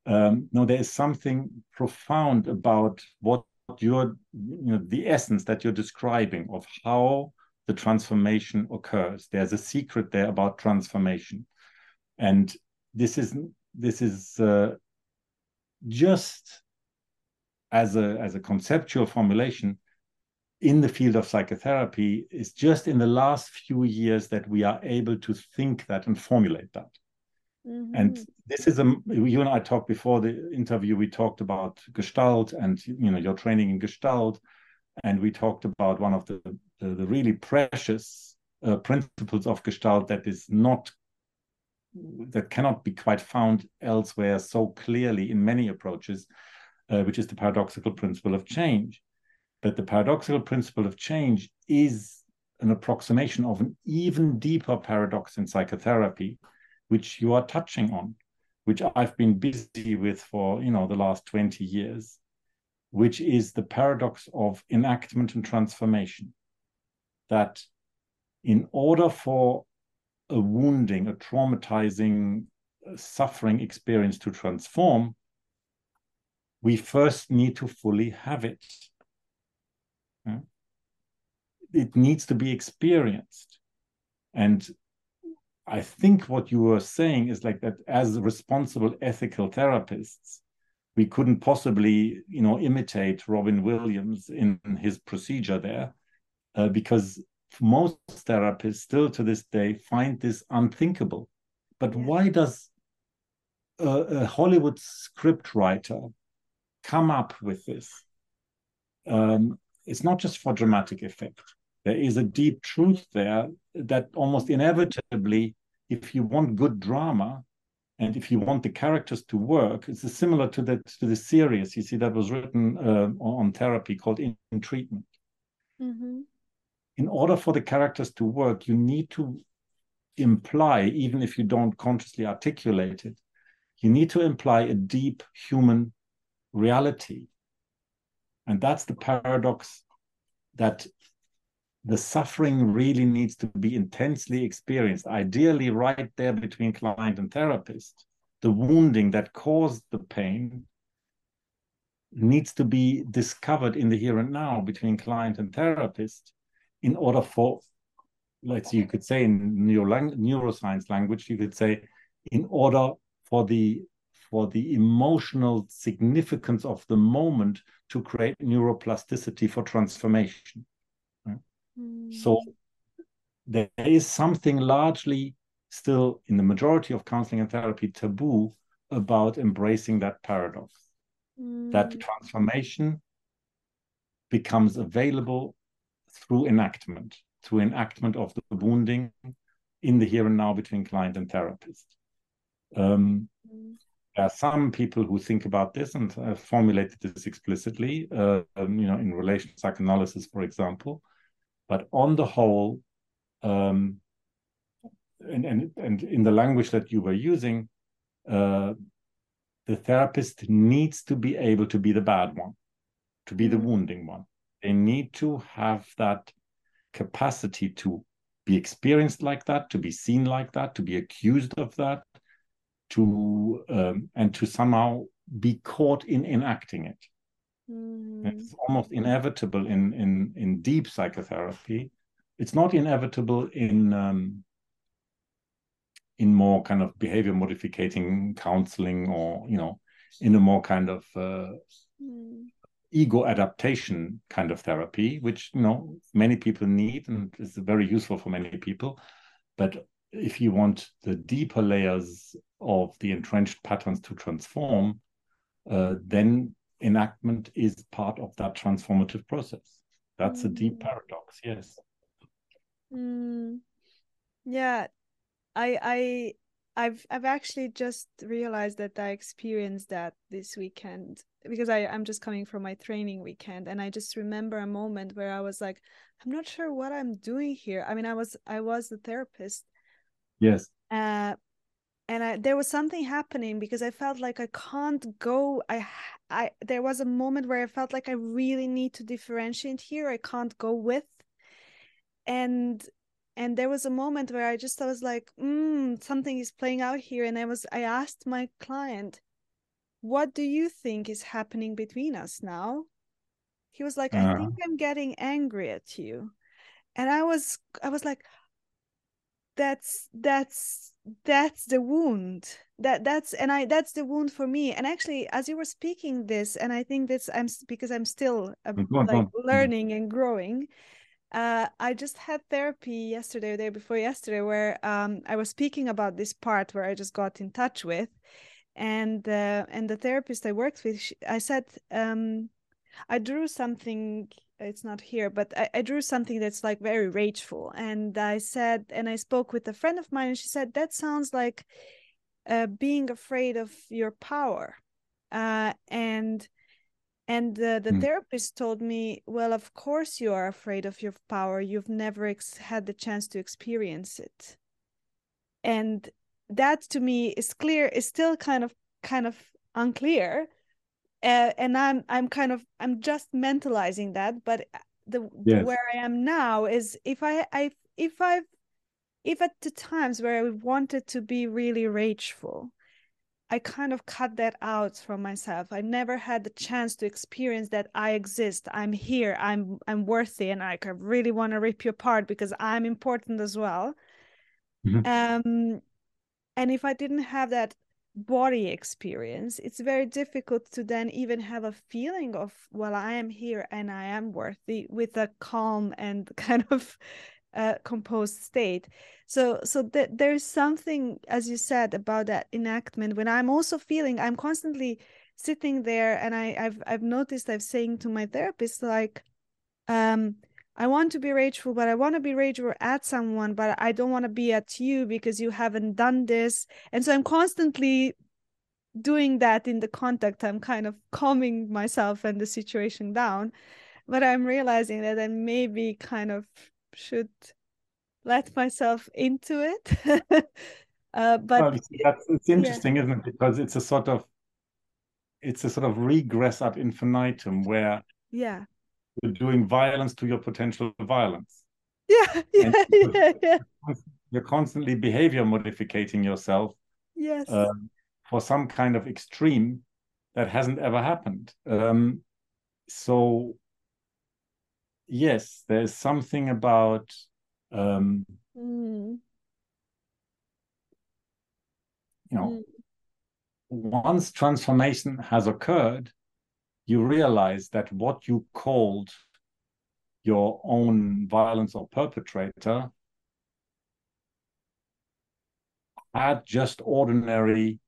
Um, no, there is something profound about what you're, you know, the essence that you're describing of how the transformation occurs. There's a secret there about transformation, and this is this is uh, just as a as a conceptual formulation in the field of psychotherapy is just in the last few years that we are able to think that and formulate that. Mm-hmm. And this is a you and I talked before the interview. We talked about Gestalt and you know your training in Gestalt, and we talked about one of the the, the really precious uh, principles of Gestalt that is not that cannot be quite found elsewhere so clearly in many approaches, uh, which is the paradoxical principle of change. But the paradoxical principle of change is an approximation of an even deeper paradox in psychotherapy, which you are touching on, which I've been busy with for you know the last 20 years, which is the paradox of enactment and transformation that in order for a wounding, a traumatizing, uh, suffering experience to transform, we first need to fully have it. It needs to be experienced. And I think what you were saying is like that as responsible ethical therapists, we couldn't possibly, you know, imitate Robin Williams in his procedure there uh, because most therapists still to this day find this unthinkable. But why does a, a, Hollywood script writer come up with this? Um, it's not just for dramatic effect. There is a deep truth there that almost inevitably, if you want good drama, and if you want the characters to work, it's similar to the to the series you see that was written uh, on therapy called In, in Treatment. Mm-hmm in order for the characters to work, you need to imply, even if you don't consciously articulate it, you need to imply a deep human reality. And that's the paradox that the suffering really needs to be intensely experienced, ideally, right there between client and therapist. The wounding that caused the pain, needs to be discovered in the here and now between client and therapist in order for let's you could say in neuro neuroscience language you could say in order for the for the emotional significance of the moment to create neuroplasticity for transformation? Mm. so there is something largely still in the majority of counseling and therapy taboo about embracing that paradox mm. that transformation becomes available through enactment through enactment of the wounding in the here and now between client and therapist um, mm. there are some people who think about this and have formulated this explicitly uh, um, you know in relation to psychoanalysis for example but on the whole um, and, and, and in the language that you were using, uh, the therapist needs to be able to be the bad one, to be the mm-hmm. wounding one. They need to have that capacity to be experienced like that, to be seen like that, to be accused of that, to um, and to somehow be caught in enacting it. Mm. It's almost inevitable in in in deep psychotherapy. It's not inevitable in um, in more kind of behavior modificating counseling or you know in a more kind of uh, mm. ego adaptation kind of therapy which you know many people need and is very useful for many people but if you want the deeper layers of the entrenched patterns to transform uh, then enactment is part of that transformative process that's mm. a deep hmm. paradox yes mm. yeah I I I've I've actually just realized that I experienced that this weekend because I I'm just coming from my training weekend and I just remember a moment where I was like I'm not sure what I'm doing here. I mean I was I was the therapist. Yes. Uh and I, there was something happening because I felt like I can't go. I, I, there was a moment where I felt like I really need to differentiate here. I can't go with, and and there was a moment where i just i was like mm, something is playing out here and i was i asked my client what do you think is happening between us now he was like uh. i think i'm getting angry at you and i was i was like that's that's that's the wound. That that's and i that's the wound for me. And actually as you were speaking this and i think this i'm because i'm still uh, like learning and growing uh, I just had therapy yesterday, or day before yesterday, where um, I was speaking about this part where I just got in touch with, and uh, and the therapist I worked with, she, I said, um, I drew something. It's not here, but I, I drew something that's like very rageful, and I said, and I spoke with a friend of mine, and she said that sounds like uh, being afraid of your power, uh, and and the, the mm. therapist told me, well, of course you are afraid of your power. You've never ex- had the chance to experience it. And that to me is clear, is still kind of kind of unclear. Uh, and I'm I'm kind of I'm just mentalizing that, but uh, the, yes. where I am now is if I I if I've if at the times where I wanted to be really rageful, I kind of cut that out from myself. I never had the chance to experience that I exist. I'm here. I'm I'm worthy, and I really want to rip you apart because I'm important as well. Mm-hmm. Um, and if I didn't have that body experience, it's very difficult to then even have a feeling of well, I am here and I am worthy with a calm and <laughs> kind of uh, composed state. So so that there's something as you said about that enactment. When i'm also feeling i'm constantly sitting there and i i've i've noticed i've saying to my therapist like um i want to be rageful but i want to be rageful at someone but i don't want to be at you because you haven't done this and so i'm constantly doing that in the contact i'm kind of calming myself and the situation down but i'm realizing that i maybe kind of should let myself into it. <laughs> uh, but well, that's, it's interesting, yeah. isn't it? Because it's a sort of it's a sort of regress ad infinitum where yeah you're doing violence to your potential violence. <laughs> Yeah, yeah, yeah, yeah. You're constantly behavior modificating yourself. Yes. Uh, for some kind of extreme that hasn't ever happened. Um, so yes, there's something about um, mm. you know, mm. once transformation has occurred, you realize that what you called your own violence or perpetrator had just ordinary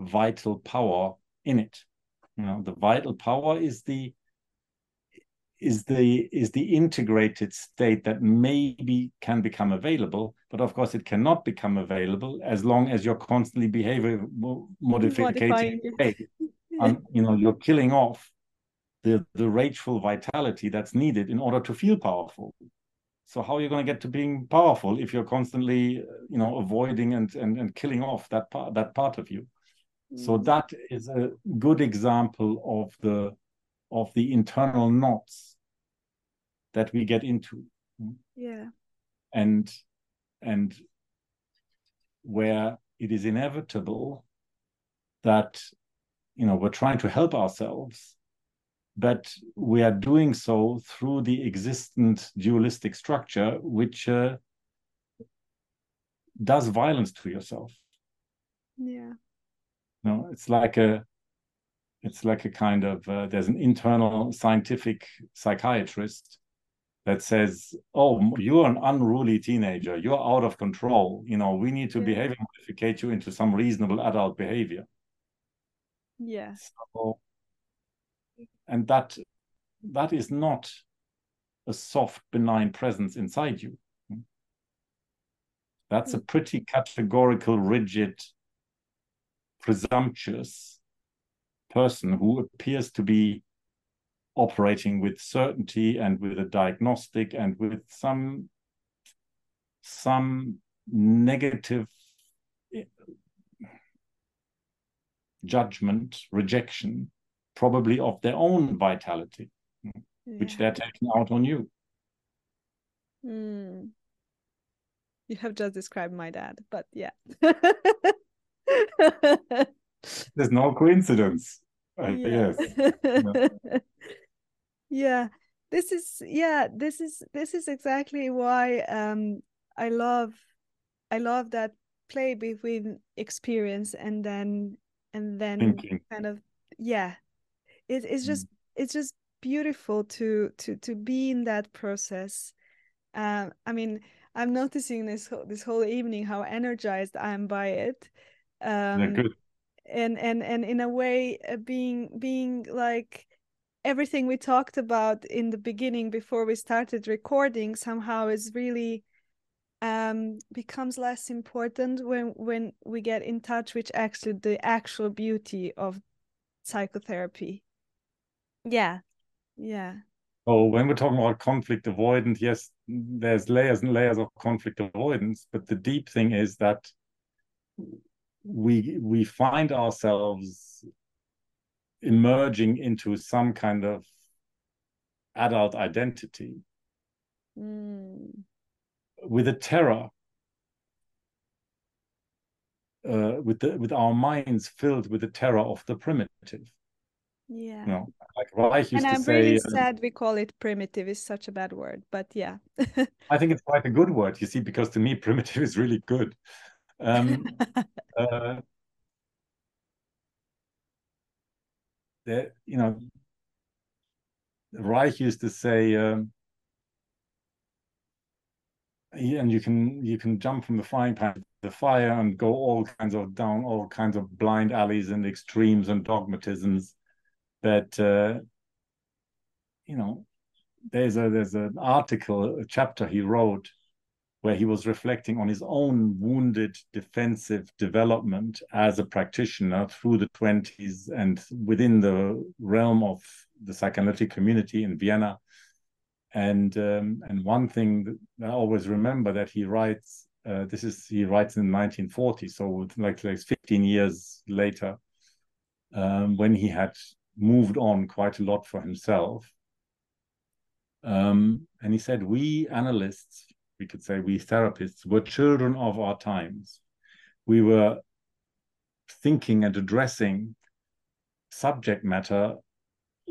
vital power in it. You know, the vital power is the is the is the integrated state that maybe can become available but of course it cannot become available as long as you're constantly behavior modifying and <laughs> um, you know you're killing off the the rageful vitality that's needed in order to feel powerful. So how are you going to get to being powerful if you're constantly you know avoiding and and, and killing off that part that part of you? Mm. so that is a good example of the of the internal knots that we get into. Yeah. And and where it is inevitable that you know we're trying to help ourselves but we are doing so through the existent dualistic structure which uh, does violence to yourself yeah no it's like a it's like a kind of uh, there's an internal scientific psychiatrist that says, "Oh, you're an unruly teenager. You're out of control. You know, we need to yeah. behavior modificate you into some reasonable adult behavior." Yeah. So, and that that is not a soft, benign presence inside you. That's a hmm. pretty categorical, rigid, presumptuous person who appears to be operating with certainty and with a diagnostic and with some some negative judgment rejection probably of their own vitality yeah. which they're taking out on you mm. you have just described my dad but yeah <laughs> there's no coincidence uh, yeah. yes <laughs> yeah this is yeah this is this is exactly why um i love i love that play between experience and then and then Thinking. kind of yeah it, it's just mm. it's just beautiful to to to be in that process. Um i mean i'm noticing this whole, this whole evening how energized i am by it. Um and and and in a way uh, being being like everything we talked about in the beginning before we started recording somehow is really um, becomes less important when when we get in touch with actually the actual beauty of psychotherapy yeah. Yeah. Oh when we're talking about conflict avoidance yes there's layers and layers of conflict avoidance but the deep thing is that we we find ourselves emerging into some kind of adult identity. Mm. with a terror. Uh, with the with our minds filled with the terror of the primitive yeah. Know, like Reich used and i'm say, really uh, sad we call it primitive is such a bad word but yeah. <laughs> I think it's quite a good word you see because to me primitive is really good. Um, <laughs> uh, that you know Reich used to say, um, and you can you can jump from the frying pan to the fire and go all kinds of down all kinds of blind alleys and extremes and dogmatisms. That uh, you know, there's a there's an article, a chapter he wrote where he was reflecting on his own wounded defensive development as a practitioner through the 20s and within the realm of the psychoanalytic community in Vienna. And um, and one thing I always remember that he writes, uh, this is he writes in 1940, so like like 15 years later, um, when he had moved on quite a lot for himself. Um, and he said, we analysts we could say we therapists were children of our times. We were thinking and addressing subject matter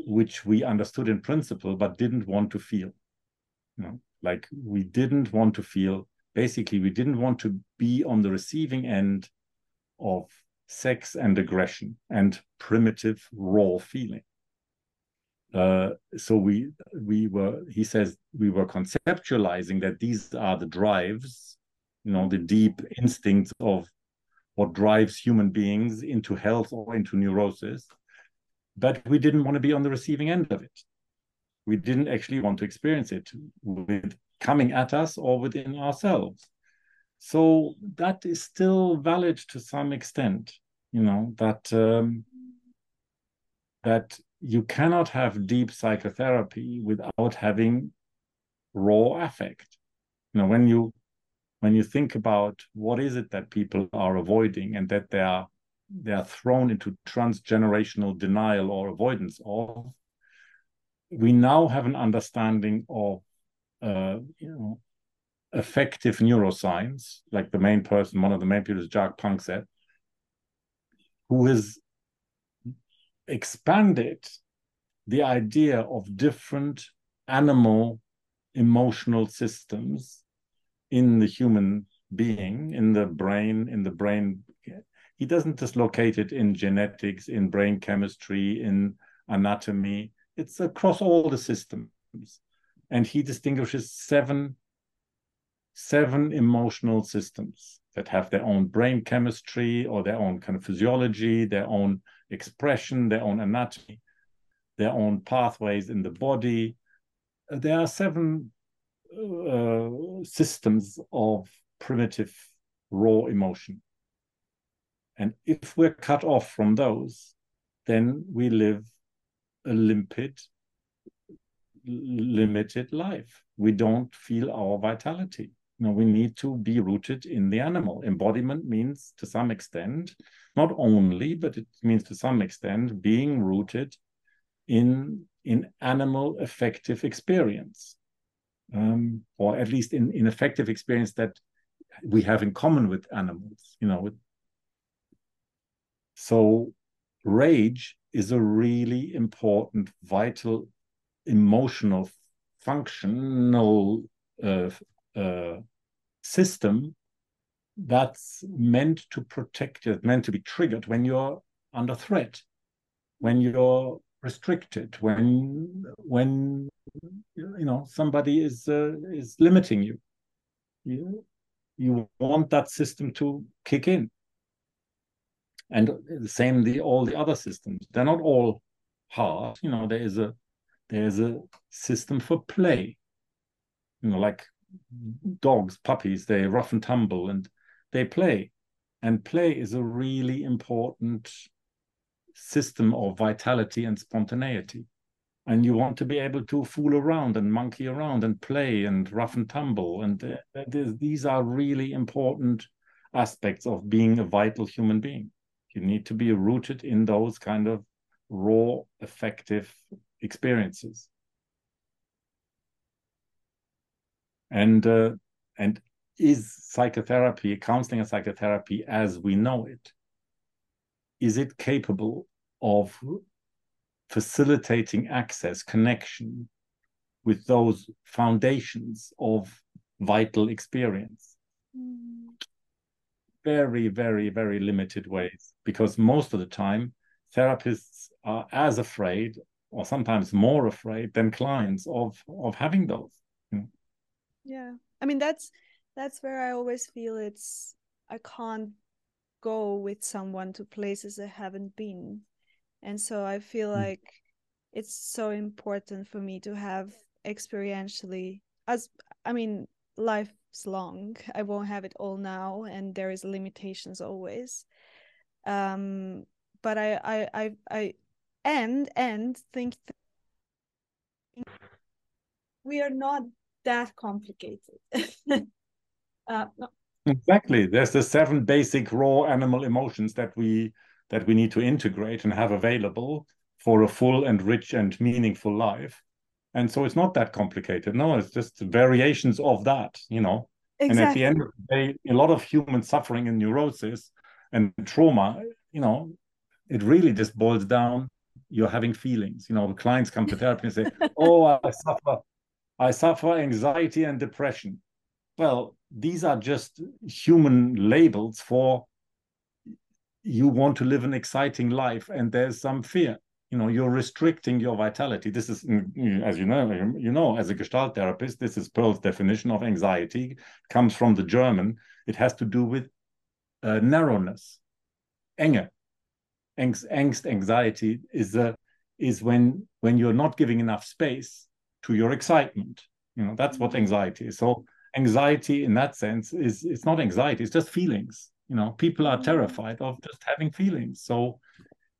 which we understood in principle but didn't want to feel you know like we didn't want to feel basically we didn't want to be on the receiving end of sex and aggression and primitive raw feeling. Uh, so we we were he says we were conceptualizing that these are the drives you know the deep instincts of what drives human beings into health or into neurosis but we didn't want to be on the receiving end of it. We didn't actually want to experience it with coming at us or within ourselves so that is still valid to some extent you know that um, that you cannot have deep psychotherapy without having raw affect. You know when you when you think about what is it that people are avoiding and that they are they are thrown into transgenerational denial or avoidance of we now have an understanding of uh, you know affective neuroscience like the main person one of the main people is Jaak Panksepp who has expanded the idea of different animal emotional systems in the human being, in the brain, in the brain. He doesn't just locate it in genetics, in brain chemistry, in anatomy. It's across all the systems. And he distinguishes seven, seven emotional systems that have their own brain chemistry or their own kind of physiology, their own expression, their own anatomy, their own pathways in the body. There are seven uh, systems of primitive raw emotion. And if we're cut off from those, then we live a limpid, limited life. We don't feel our vitality. You know, we need to be rooted in the animal. Embodiment means to some extent, not only, but it means to some extent being rooted in in animal affective experience um, or at least in, in affective experience that we have in common with animals you know so rage is a really important vital emotional functional uh, uh, system that's meant to protect it meant to be triggered when you're under threat when you're restricted when when you know somebody is uh, is limiting you. You you want that system to kick in. And the same the all the other systems. They're not all hard. You know there is a there's a system for play. You know like dogs puppies they rough and tumble and they play and play is a really important system of vitality and spontaneity. And you want to be able to fool around and monkey around and play and rough and tumble. And uh, these are really important aspects of being a vital human being. You need to be rooted in those kind of raw, affective experiences. And uh, and is psychotherapy, counseling and psychotherapy as we know it, is it capable of facilitating access, connection with those foundations of vital experience? Mm. Very, very, very limited ways, because most of the time, therapists are as afraid or sometimes more afraid than clients of of having those yeah i mean that's that's where i always feel it's i can't go with someone to places I haven't been. And so I feel mm. like it's so important for me to have experientially as I mean life's long. I won't have it all now and there is limitations always. Um but I I I, I and and think we are not that complicated. <laughs> uh, no, Exactly. There's the seven basic raw animal emotions that we that we need to integrate and have available for a full and rich and meaningful life. And so it's not that complicated. No, it's just variations of that, you know. Exactly. And at the end of the day, a lot of human suffering and neurosis and trauma, you know, it really just boils down you're having feelings. You know, the clients come to therapy and say, <laughs> "Oh, I suffer, I suffer anxiety and depression." Well, these are just human labels for you want to live an exciting life, and there's some fear. You know, you're restricting your vitality. This is, as you know, you know, as a Gestalt therapist, this is Perls' definition of anxiety. It comes from the German. It has to do with uh, narrowness, enge angst, anxiety is a is when when you're not giving enough space to your excitement. You know, that's what mm-hmm. anxiety is. So anxiety in that sense is it's not anxiety, it's just feelings. You know, people are mm-hmm. terrified of just having feelings. So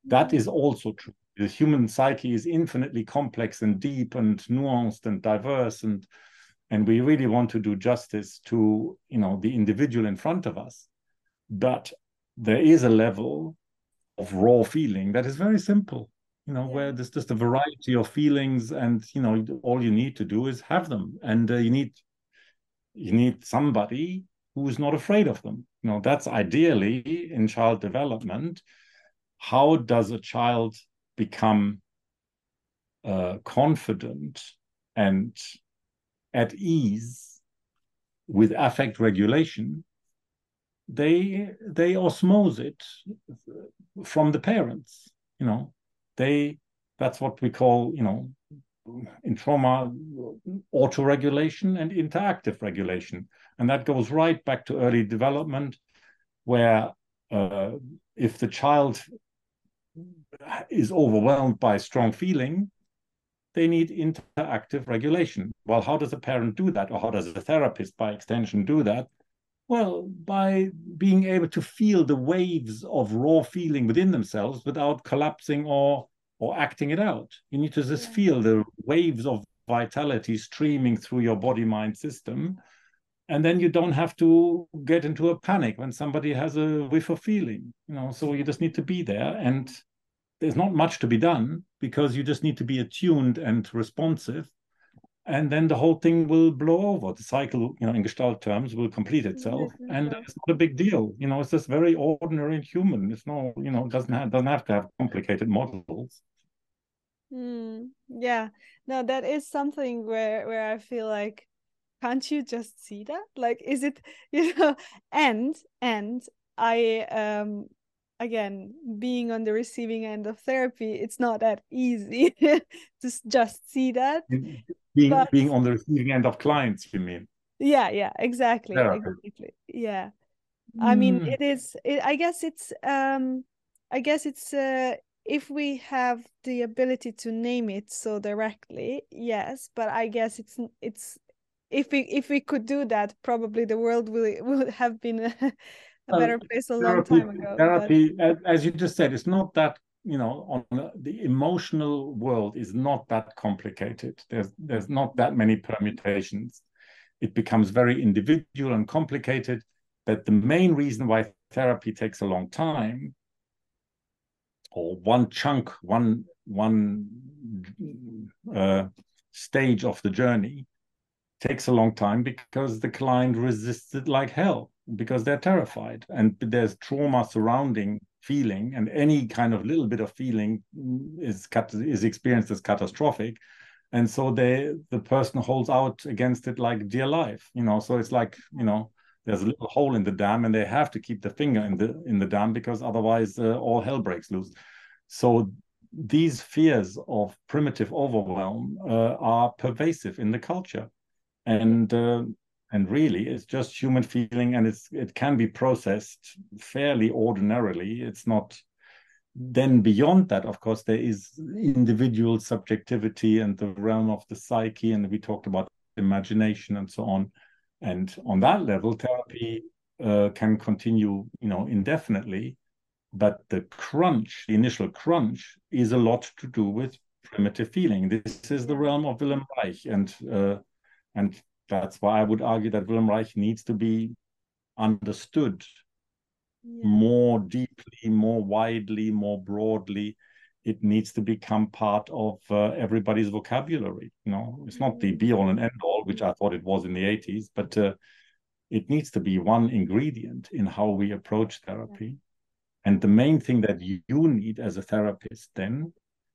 that is also true. The human psyche is infinitely complex and deep and nuanced and diverse and and we really want to do justice to you know the individual in front of us but there is a level of raw feeling that is very simple you know yeah. where there's just a variety of feelings and you know all you need to do is have them. And uh, you need you need somebody who's not afraid of them. You know that's ideally in child development how does a child become uh, confident and at ease with affect regulation? They they osmose it from the parents you know they that's what we call you know in trauma auto-regulation and interactive regulation. And that goes right back to early development where uh, if the child is overwhelmed by strong feeling they need interactive regulation. Well how does a parent do that? Or how does a therapist by extension do that well, by being able to feel the waves of raw feeling within themselves without collapsing or or acting it out. You need to just feel the waves of vitality streaming through your body mind system. And then you don't have to get into a panic when somebody has a whiff of feeling. You know, so you just need to be there. And there's not much to be done because you just need to be attuned and responsive and then the whole thing will blow over. The cycle, you know, in Gestalt terms, will complete itself, and it's not a big deal. You know, it's just very ordinary and human. It's no, you know, it doesn't have doesn't have to have complicated models. Mm, yeah, no, that is something where where I feel like, can't you just see that? Like, is it <laughs> you know? And and I um again being on the receiving end of therapy it's not that easy <laughs> to just see that being but, being on the receiving end of clients you mean yeah yeah exactly exactly yeah mm. i mean hmm. it is it, i guess it's um i guess it's uh if we have the ability to name it so directly yes but i guess it's it's if we if we could do that probably the world will would have been <laughs> a, a better place a long time ago therapy but... as you just said it's not that you know on the emotional world is not that complicated. There's there's not that many permutations. It becomes very individual and complicated but the main reason why therapy takes a long time or one chunk one one uh, stage of the journey takes a long time because the client resists it like hell because they're terrified. And there's trauma surrounding feeling and any kind of little bit of feeling is is experienced as catastrophic. And so they the person holds out against it like dear life you know? So it's like you know there's a little hole in the dam and they have to keep the finger in the in the dam because otherwise uh, all hell breaks loose. So these fears of primitive overwhelm uh, are pervasive in the culture. And uh, and really it's just human feeling and it's it can be processed fairly ordinarily. It's not then beyond that of course there is individual subjectivity and the realm of the psyche and we talked about imagination and so on. And on that level therapy uh, can continue you know indefinitely but the crunch the initial crunch is a lot to do with primitive feeling. This is the realm of Wilhelm Reich and uh, and that's why I would argue that Wilhelm Reich needs to be understood yeah. more deeply, more widely, more broadly. It needs to become part of uh, everybody's vocabulary. You know, it's not the mm-hmm. be all and end all, which I thought it was in the 80s, but uh, it needs to be one ingredient in how we approach therapy. And the main thing that you need as a therapist then,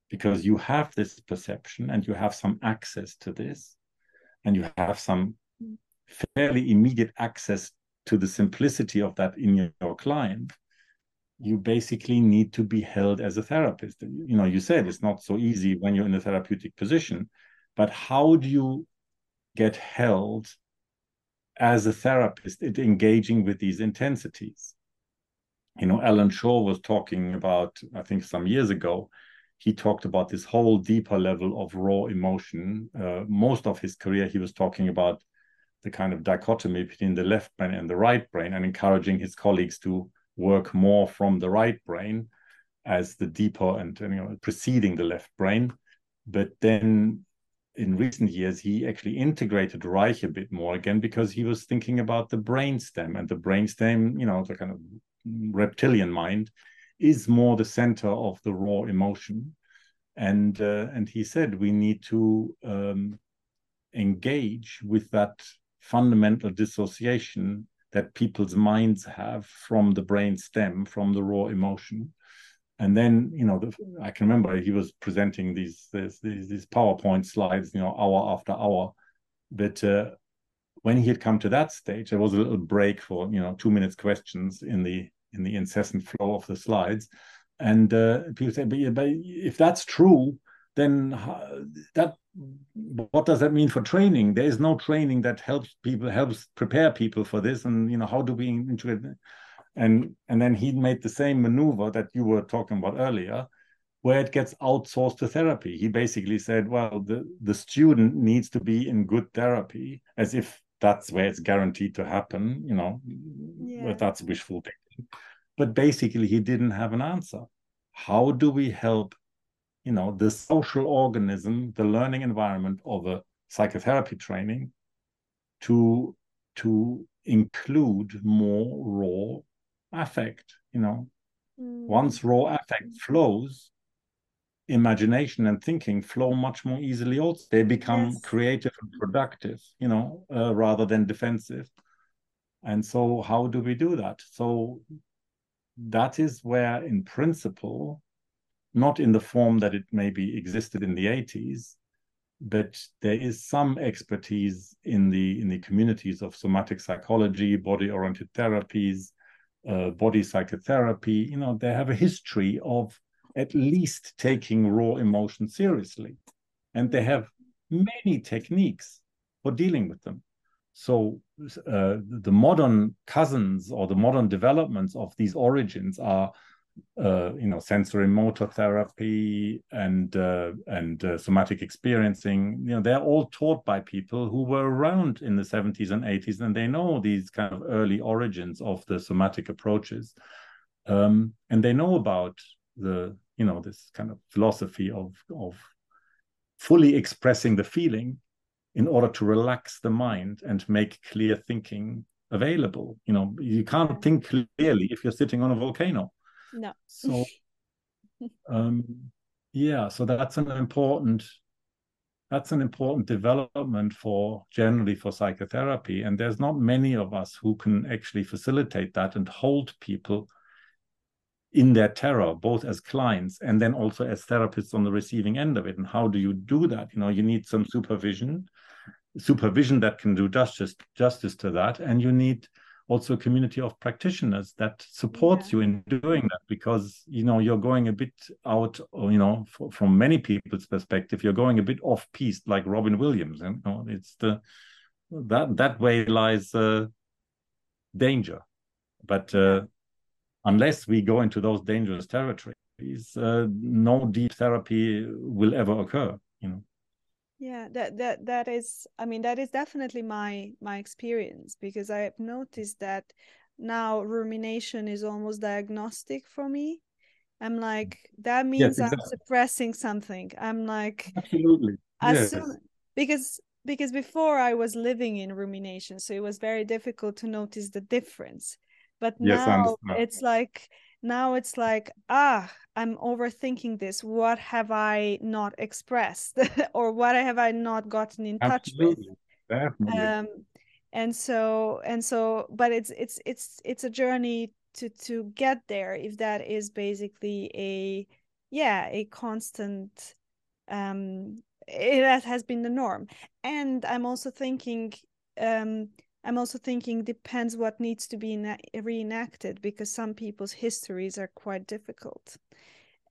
because you have this perception and you have some access to this, and you have some fairly immediate access to the simplicity of that in your client, you basically need to be held as a therapist. You know, you said it's not so easy when you're in a therapeutic position, but how do you get held as a therapist in engaging with these intensities? You know, Allan Schore was talking about, I think some years ago, he talked about this whole deeper level of raw emotion. Uh, most of his career, he was talking about the kind of dichotomy between the left brain and the right brain and encouraging his colleagues to work more from the right brain as the deeper and you know preceding the left brain but then in recent years he actually integrated reich a bit more again because he was thinking about the brainstem and the brainstem you know the kind of reptilian mind is more the center of the raw emotion and uh, and he said we need to um, engage with that fundamental dissociation that people's minds have from the brain stem, from the raw emotion. And then, you know, the, I can remember he was presenting these, these these PowerPoint slides, you know, hour after hour. But uh, when he had come to that stage, there was a little break for you know two minutes questions in the in the incessant flow of the slides, and uh, people say, but, but if that's true, then that what does that mean for training? There is no training that helps people helps prepare people for this. And you know how do we integrate and and then he made the same maneuver that you were talking about earlier where it gets outsourced to therapy. He basically said well the the student needs to be in good therapy as if that's where it's guaranteed to happen you know yeah. that's wishful thinking but basically he didn't have an answer how do we help you know the social organism the learning environment of a psychotherapy training to to include more raw affect you know mm. once raw affect flows imagination and thinking flow much more easily also they become yes. creative and productive you know uh, rather than defensive and so how do we do that so that is where in principle not in the form that it maybe existed in the 80s, but there is some expertise in the in the communities of somatic psychology, body-oriented therapies, uh, body psychotherapy. You know, they have a history of at least taking raw emotion seriously, and they have many techniques for dealing with them. So uh, the modern cousins or the modern developments of these origins are uh, you know sensorimotor therapy and uh, and uh, somatic experiencing. You know they're all taught by people who were around in the 70s and 80s and they know these kind of early origins of the somatic approaches. Um, and they know about the you know this kind of philosophy of of fully expressing the feeling in order to relax the mind and make clear thinking available. You know you can't think clearly if you're sitting on a volcano. No. So, <laughs> um, yeah, so that's an important that's an important development for generally for psychotherapy. And there's not many of us who can actually facilitate that and hold people in their terror both as clients and then also as therapists on the receiving end of it. And how do you do that? You know you need some supervision supervision that can do justice justice to that. And you need also a community of practitioners that supports yeah. you in doing that because you know you're going a bit out you know for, from many people's perspective you're going a bit off piece like robin williams and you know, it's the that that way lies uh, danger. But uh, unless we go into those dangerous territories uh, no deep therapy will ever occur you know. Yeah that that that is i mean that is definitely my my experience because i have noticed that now rumination is almost diagnostic for me. I'm like that means yes, exactly. i'm suppressing something. I'm like absolutely. yes. Soon, because because before i was living in rumination so it was very difficult to notice the difference but yes, now it's like now it's like ah i'm overthinking this. What have i not expressed <laughs> or what have i not gotten in Absolutely. touch with? Um and so and so but it's it's it's it's a journey to to get there if that is basically a yeah a constant um it that has been the norm. And i'm also thinking um i'm also thinking depends what needs to be reenacted because some people's histories are quite difficult.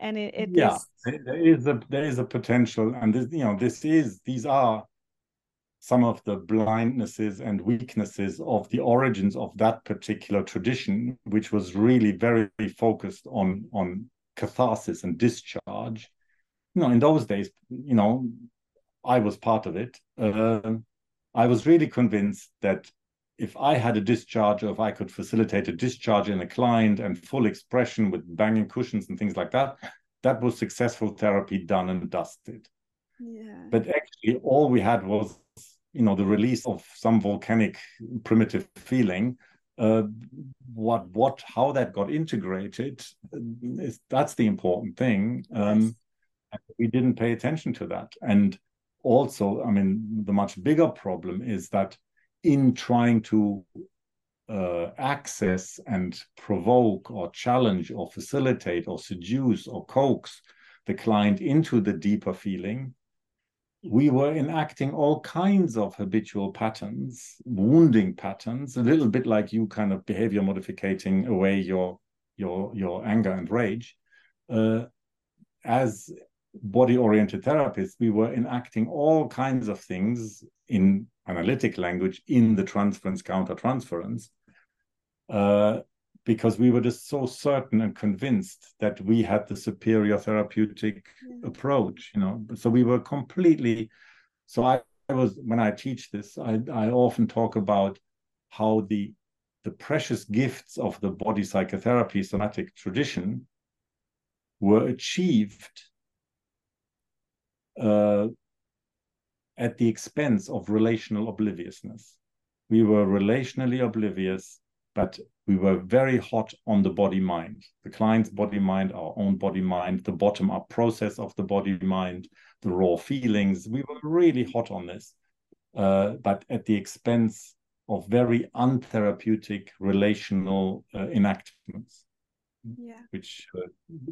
And it, it yeah is... there is a there is a potential and this you know this is these are some of the blindnesses and weaknesses of the origins of that particular tradition which was really very focused on on catharsis and discharge. You know in those days you know i was part of it. Uh, i was really convinced that if i had a discharge or if i could facilitate a discharge in a client and full expression with banging cushions and things like that that was successful therapy done and dusted yeah. but actually all we had was you know the release of some volcanic primitive feeling uh, what what how that got integrated is that's the important thing um, yes. we didn't pay attention to that and also i mean the much bigger problem is that in trying to uh, access and provoke or challenge or facilitate or seduce or coax the client into the deeper feeling we were enacting all kinds of habitual patterns, wounding patterns, a little bit like you kind of behavior modificating away your your your anger and rage. Uh, as body-oriented therapists, we were enacting all kinds of things in analytic language in the transference countertransference. Uh, because we were just so certain and convinced that we had the superior therapeutic yeah. approach you know so we were completely so I, I, was when i teach this I, I often talk about how the the precious gifts of the body psychotherapy somatic tradition were achieved uh, at the expense of relational obliviousness we were relationally oblivious but we were very hot on the body mind, the client's body mind, our own body mind, the bottom up process of the body mind, the raw feelings. We were really hot on this, uh, but at the expense of very untherapeutic relational uh, enactments, yeah. which uh,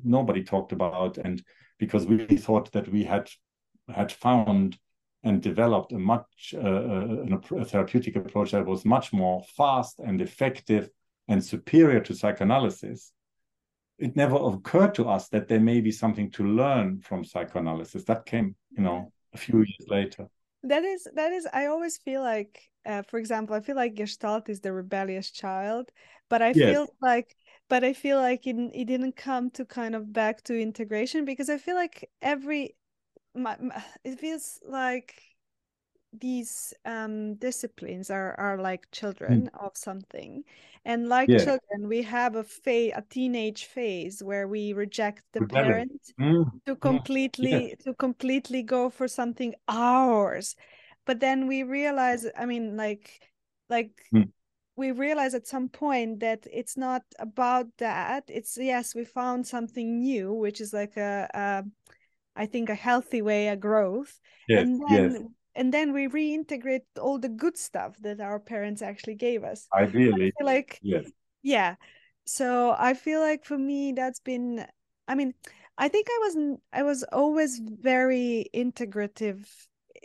nobody talked about. And because we thought that we had had found and developed a much uh, uh a therapeutic approach that was much more fast and effective and superior to psychoanalysis, it never occurred to us that there may be something to learn from psychoanalysis. That came, you know, a few years later. That is that is. I always feel like, uh, for example, I feel like Gestalt is the rebellious child, but I yes. feel like, but I feel like it it didn't come to kind of back to integration because I feel like every, my, my it feels like these um, disciplines are are like children mm. of something and like yeah. children we have a phase a teenage phase where we reject the parent mm. to completely yeah. to completely go for something ours but then we realize i mean like like mm. we realize at some point that it's not about that it's yes we found something new which is like a, a I think a healthy way a growth. Yes, and then yes. and then we reintegrate all the good stuff that our parents actually gave us. Ideally like yes. Yeah. So i feel like for me that's been i mean i think i was i was always very integrative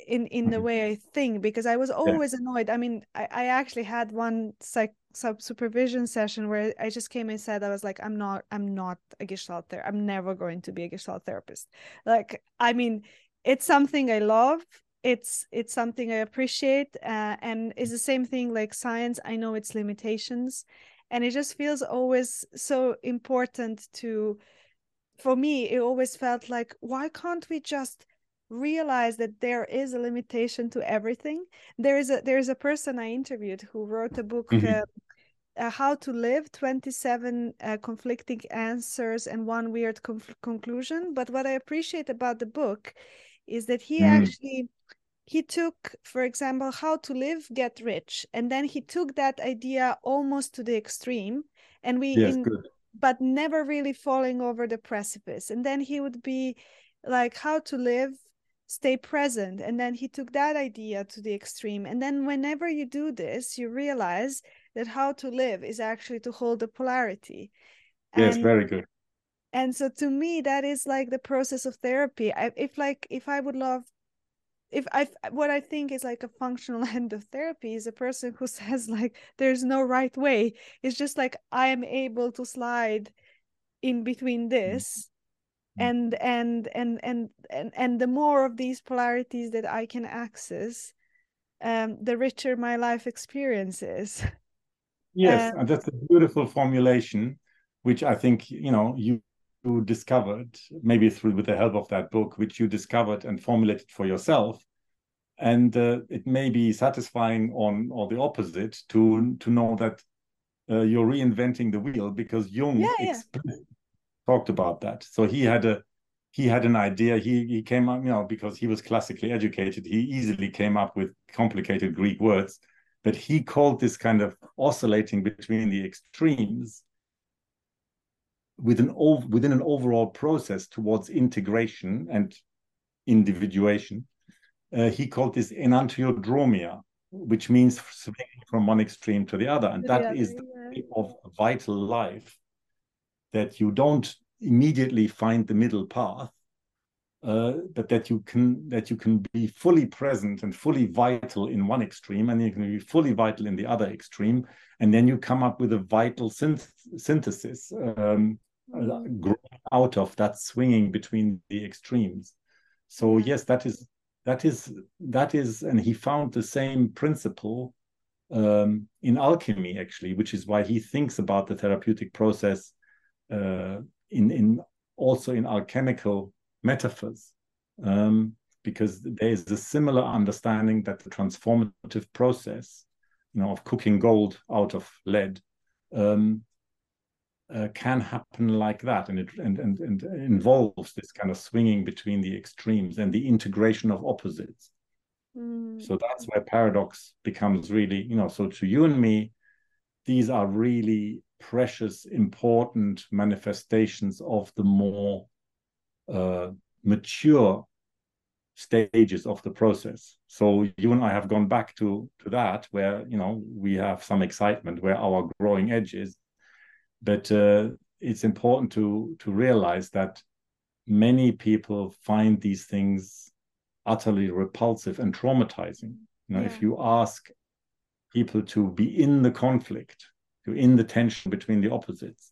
in in the mm-hmm. way i think because i was always yeah. annoyed. I mean I, I actually had one psych sub supervision session where i just came and said i was like i'm not i'm not a gestalt therapist i'm never going to be a gestalt therapist like i mean it's something i love it's it's something i appreciate uh, and it's the same thing like science i know its limitations and it just feels always so important to for me it always felt like why can't we just realize that there is a limitation to everything there is a there is a person i interviewed who wrote a book mm-hmm. uh, uh, how to live 27 uh, conflicting answers and one weird conf- conclusion. But what i appreciate about the book is that he mm. actually he took for example how to live get rich and then he took that idea almost to the extreme and we yes, in, but never really falling over the precipice. And then he would be like how to live stay present. And then he took that idea to the extreme. And then whenever you do this you realize that how to live is actually to hold the polarity. Yes and, very good. and so to me that is like the process of therapy. I, if like if i would love if i what i think is like a functional <laughs> end of therapy is a person who <laughs> says like there's no right way. It's just like i am able to slide in between mm-hmm. this and and and and and and the more of these polarities that i can access um the richer my life experience is <laughs> yes um, and that's a beautiful formulation which i think you know you you discovered maybe through with the help of that book which you discovered and formulated for yourself and uh, it may be satisfying on or the opposite to to know that uh, you're reinventing the wheel because jung yeah, yeah talked about that. So he had a he had an idea. He he came up, you know, because he was classically educated, he easily came up with complicated Greek words. But he called this kind of oscillating between the extremes within within an overall process towards integration and individuation. Uh, he called this enantiodromia, which means swinging from one extreme to the other, and that yeah, is the of vital life that you don't immediately find the middle path, uh, but that you can that you can be fully present and fully vital in one extreme, and you can be fully vital in the other extreme, and then you come up with a vital synth- synthesis um, mm-hmm. out of that swinging between the extremes. So yes, that is that is that is, and he found the same principle um, in alchemy actually, which is why he thinks about the therapeutic process uh, in in also in alchemical metaphors, um, because there is a similar understanding that the transformative process, you know, of cooking gold out of lead, um, uh, can happen like that, and it and, and and involves this kind of swinging between the extremes and the integration of opposites. Mm. So that's where paradox becomes really, you know, so to you and me, these are really precious, important manifestations of the more uh, mature stages of the process. So you and I have gone back to to that where you know we have some excitement where our growing edge is, but uh, it's important to to realize that many people find these things utterly repulsive and traumatizing. You know, yeah. if you ask people to be in the conflict you're in the tension between the opposites.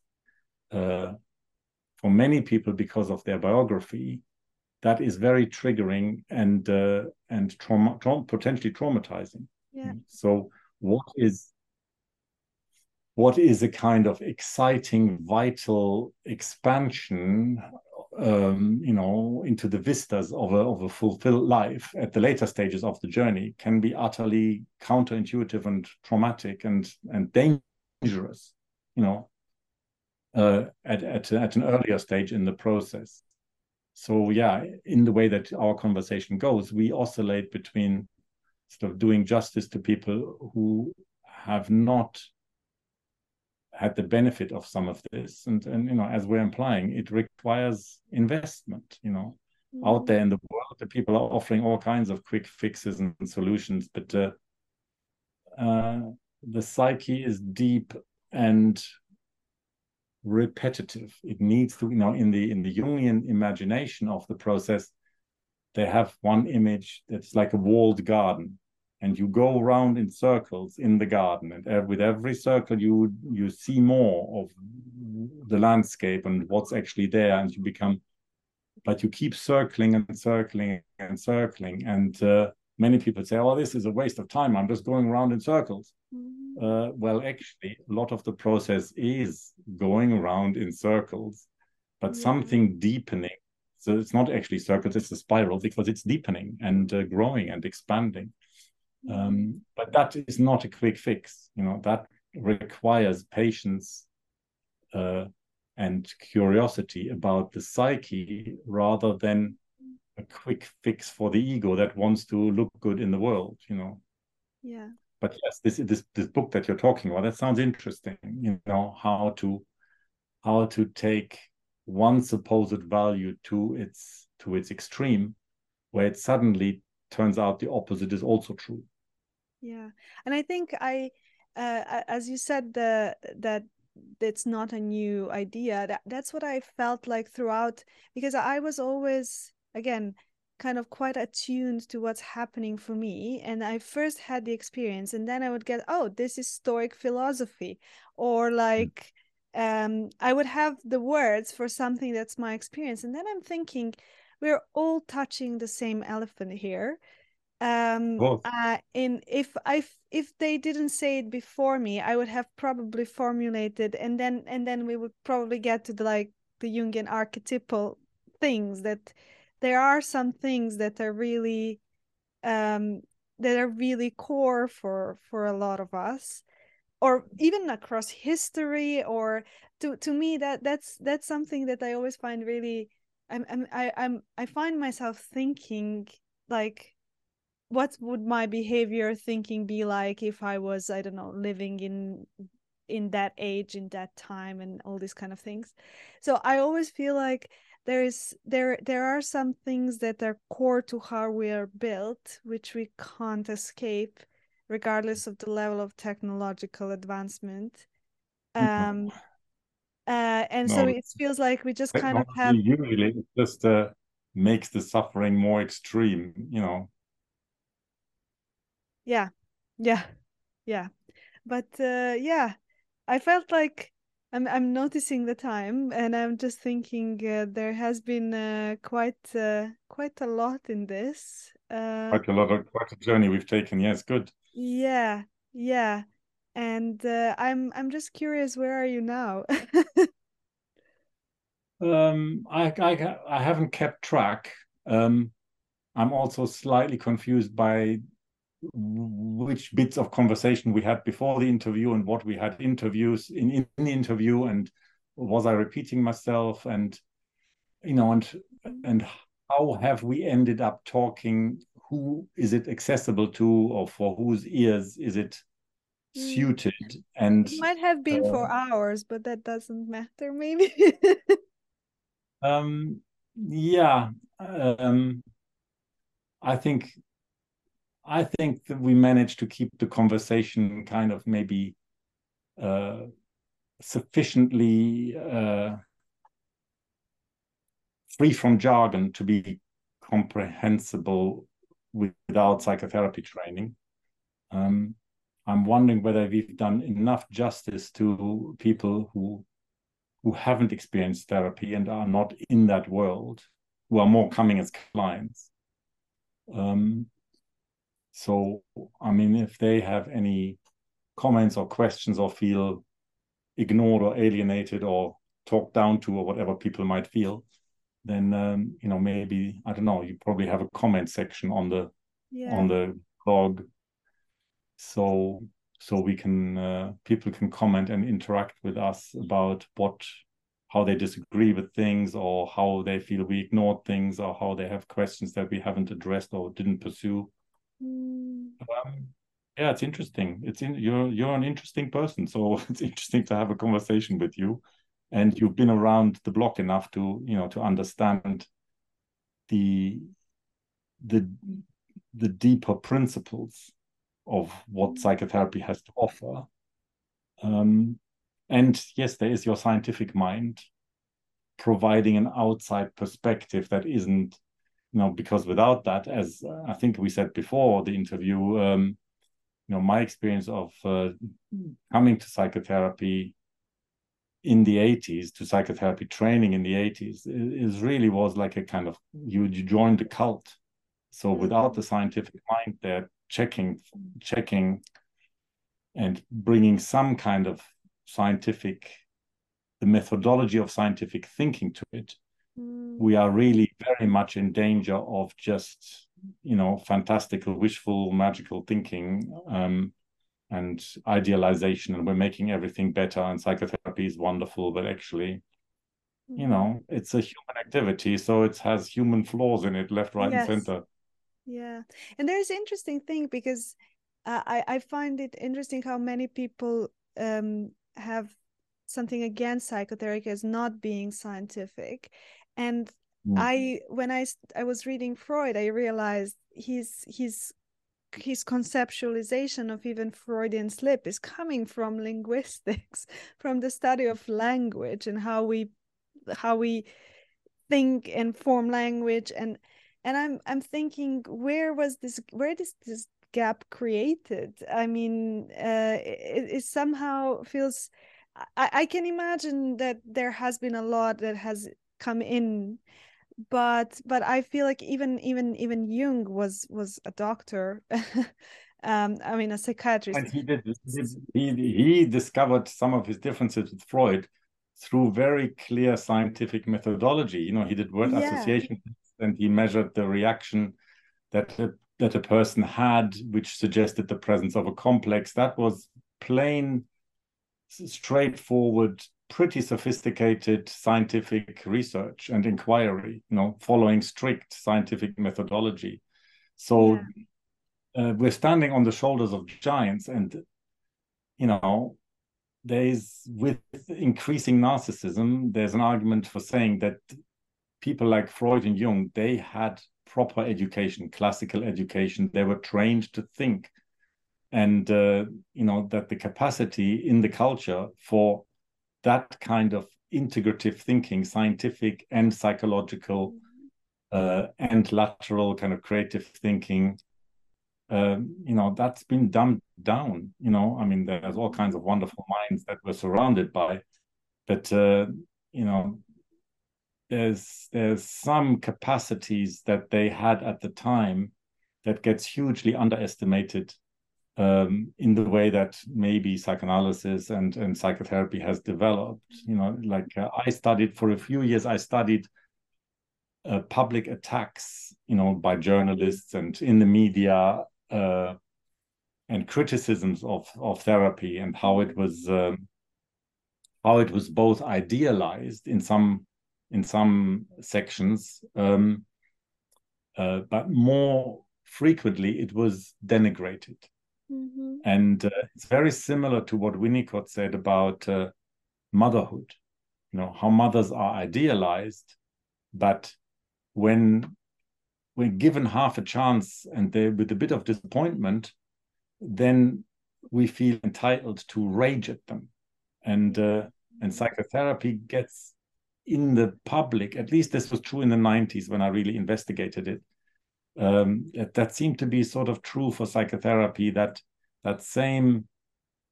Uh, for many people, because of their biography, that is very triggering and uh, and trauma, tra- potentially traumatizing. Yeah. So, what is what is a kind of exciting, vital expansion, um, you know, into the vistas of a of a fulfilled life at the later stages of the journey can be utterly counterintuitive and traumatic and and dangerous dangerous, you know, uh, at, at, at an earlier stage in the process. So yeah, in the way that our conversation goes, we oscillate between sort of doing justice to people who have not had the benefit of some of this and and you know as we're implying it requires investment you know mm-hmm. out there in the world the people are offering all kinds of quick fixes and solutions but uh, uh, the psyche is deep and repetitive. It needs to, you know, in the in the Jungian imagination of the process, they have one image that's like a walled garden, and you go around in circles in the garden, and with every circle you you see more of the landscape and what's actually there, and you become, but you keep circling and circling and circling, and uh, many people say, "Oh, this is a waste of time. I'm just going around in circles." Mm-hmm. Uh, well, actually, a lot of the process is going around in circles, but yeah. something deepening. So it's not actually circles; it's a spiral because it's deepening and uh, growing and expanding. Mm-hmm. Um, but that is not a quick fix. You know that requires patience uh, and curiosity about the psyche rather than a quick fix for the ego that wants to look good in the world you know? Yeah. But yes this this this book that you're talking about that sounds interesting you know how to how to take one supposed value to its to its extreme where it suddenly turns out the opposite is also true. Yeah. And i think i uh, as you said the that it's not a new idea that that's what i felt like throughout because i was always again kind of quite attuned to what's happening for me. And i first had the experience and then i would get oh this is stoic philosophy or hmm. like um i would have the words for something that's my experience. And then i'm thinking we're all touching the same elephant here. Um uh, in if i if they didn't say it before me i would have probably formulated and then and then we would probably get to the like the jungian archetypal things that there are some things that are really um that are really core for for a lot of us or even across history or to to me that that's that's something that i always find really i'm i'm I, i'm i find myself thinking like what would my behavior thinking be like if i was i don't know living in in that age in that time and all these kind of things. So i always feel like there is there there are some things that are core to how we are built which we can't escape regardless of the level of technological advancement. Um uh and no, so it feels like we just kind of have usually it just uh, makes the suffering more extreme you know? Yeah. Yeah. Yeah. But uh yeah i felt like I'm I'm noticing the time, and I'm just thinking uh, there has been uh, quite uh, quite a lot in this. Uh, quite a lot of quite a journey we've taken. Yes, good. Yeah, yeah, and uh, I'm I'm just curious. Where are you now? um, I, I I haven't kept track. Um, I'm also slightly confused by which bits of conversation we had before the interview and what we had interviews in, in the interview and was I repeating myself and you know and and how have we ended up talking? Who is it accessible to or for whose ears is it hmm. suited? And it might have been uh, for hours but that doesn't matter maybe. <laughs> Um yeah um i think I think that we managed to keep the conversation kind of maybe uh, sufficiently uh, free from jargon to be comprehensible without psychotherapy training. Um, I'm wondering whether we've done enough justice to people who who haven't experienced therapy and are not in that world, who are more coming as clients. Um, so, I mean, if they have any comments or questions or feel ignored or alienated or talked down to or whatever people might feel, then um, you know maybe I don't know. You probably have a comment section on the yeah. on the blog, so so we can uh, people can comment and interact with us about what how they disagree with things or how they feel we ignored things or how they have questions that we haven't addressed or didn't pursue. Um, yeah, it's interesting. It's in you're you're an interesting person, so <laughs> it's interesting to have a conversation with you, and you've been around the block enough to you know to understand the the the deeper principles of what mm. psychotherapy has to offer. Um, and yes, there is your scientific mind providing an outside perspective that isn't you know, because without that, as I think we said before the interview, um, you know, my experience of uh, coming to psychotherapy in the 80s to psychotherapy training in the 80s is really was like a kind of you, you joined the cult so mm-hmm. without the scientific mind there checking checking and bringing some kind of scientific the methodology of scientific thinking to it we are really very much in danger of just you know fantastical wishful magical thinking um, and idealization and we're making everything better and psychotherapy is wonderful but actually you know mm-hmm. it's a human activity so it has human flaws in it left right yes. and center yeah and there's an interesting thing because uh, i i find it interesting how many people um have something against psychotherapy as not being scientific and mm. i when i i was reading freud i realized he's he's his conceptualization of even freudian slip is coming from <laughs> linguistics from the study of language and how we how we think and form language and and i'm i'm thinking where was this where is this gap created i mean uh it, it somehow feels I, I can imagine that there has been a lot that has come in. But but i feel like even even even jung was was a doctor <laughs> um i mean a psychiatrist. And he did he he discovered some of his differences with freud through very clear scientific methodology. You know he did word yeah. association and he measured the reaction that a, that a person had which suggested the presence of a complex. That was plain straightforward pretty sophisticated scientific research and inquiry, you know, following strict scientific methodology. So yeah. uh, we're standing on the shoulders of giants, and you know, there's with increasing narcissism, there's an argument for saying that people like Freud and Jung, they had proper education, classical education. They were trained to think, and uh, you know that the capacity in the culture for that kind of integrative thinking, scientific and psychological uh, and lateral kind of creative thinking, uh, you know, that's been dumbed down. You know, I mean, there's all kinds of wonderful minds that we're surrounded by, but uh, you know, there's there's some capacities that they had at the time that gets hugely underestimated um, in the way that maybe psychoanalysis and, and psychotherapy has developed. You know, like uh, I studied for a few years, I studied uh, public attacks, you know, by journalists and in the media uh, and criticisms of, of therapy and how it was um, how it was both idealized in some in some sections, um, uh, but more frequently it was denigrated Mm-hmm. And uh, it's very similar to what Winnicott said about uh, motherhood. You know how mothers are idealized, but when when given half a chance and they with a bit of disappointment, then we feel entitled to rage at them, and uh, and psychotherapy gets in the public. At least this was true in the '90s when I really investigated it um, that seemed to be sort of true for psychotherapy that that same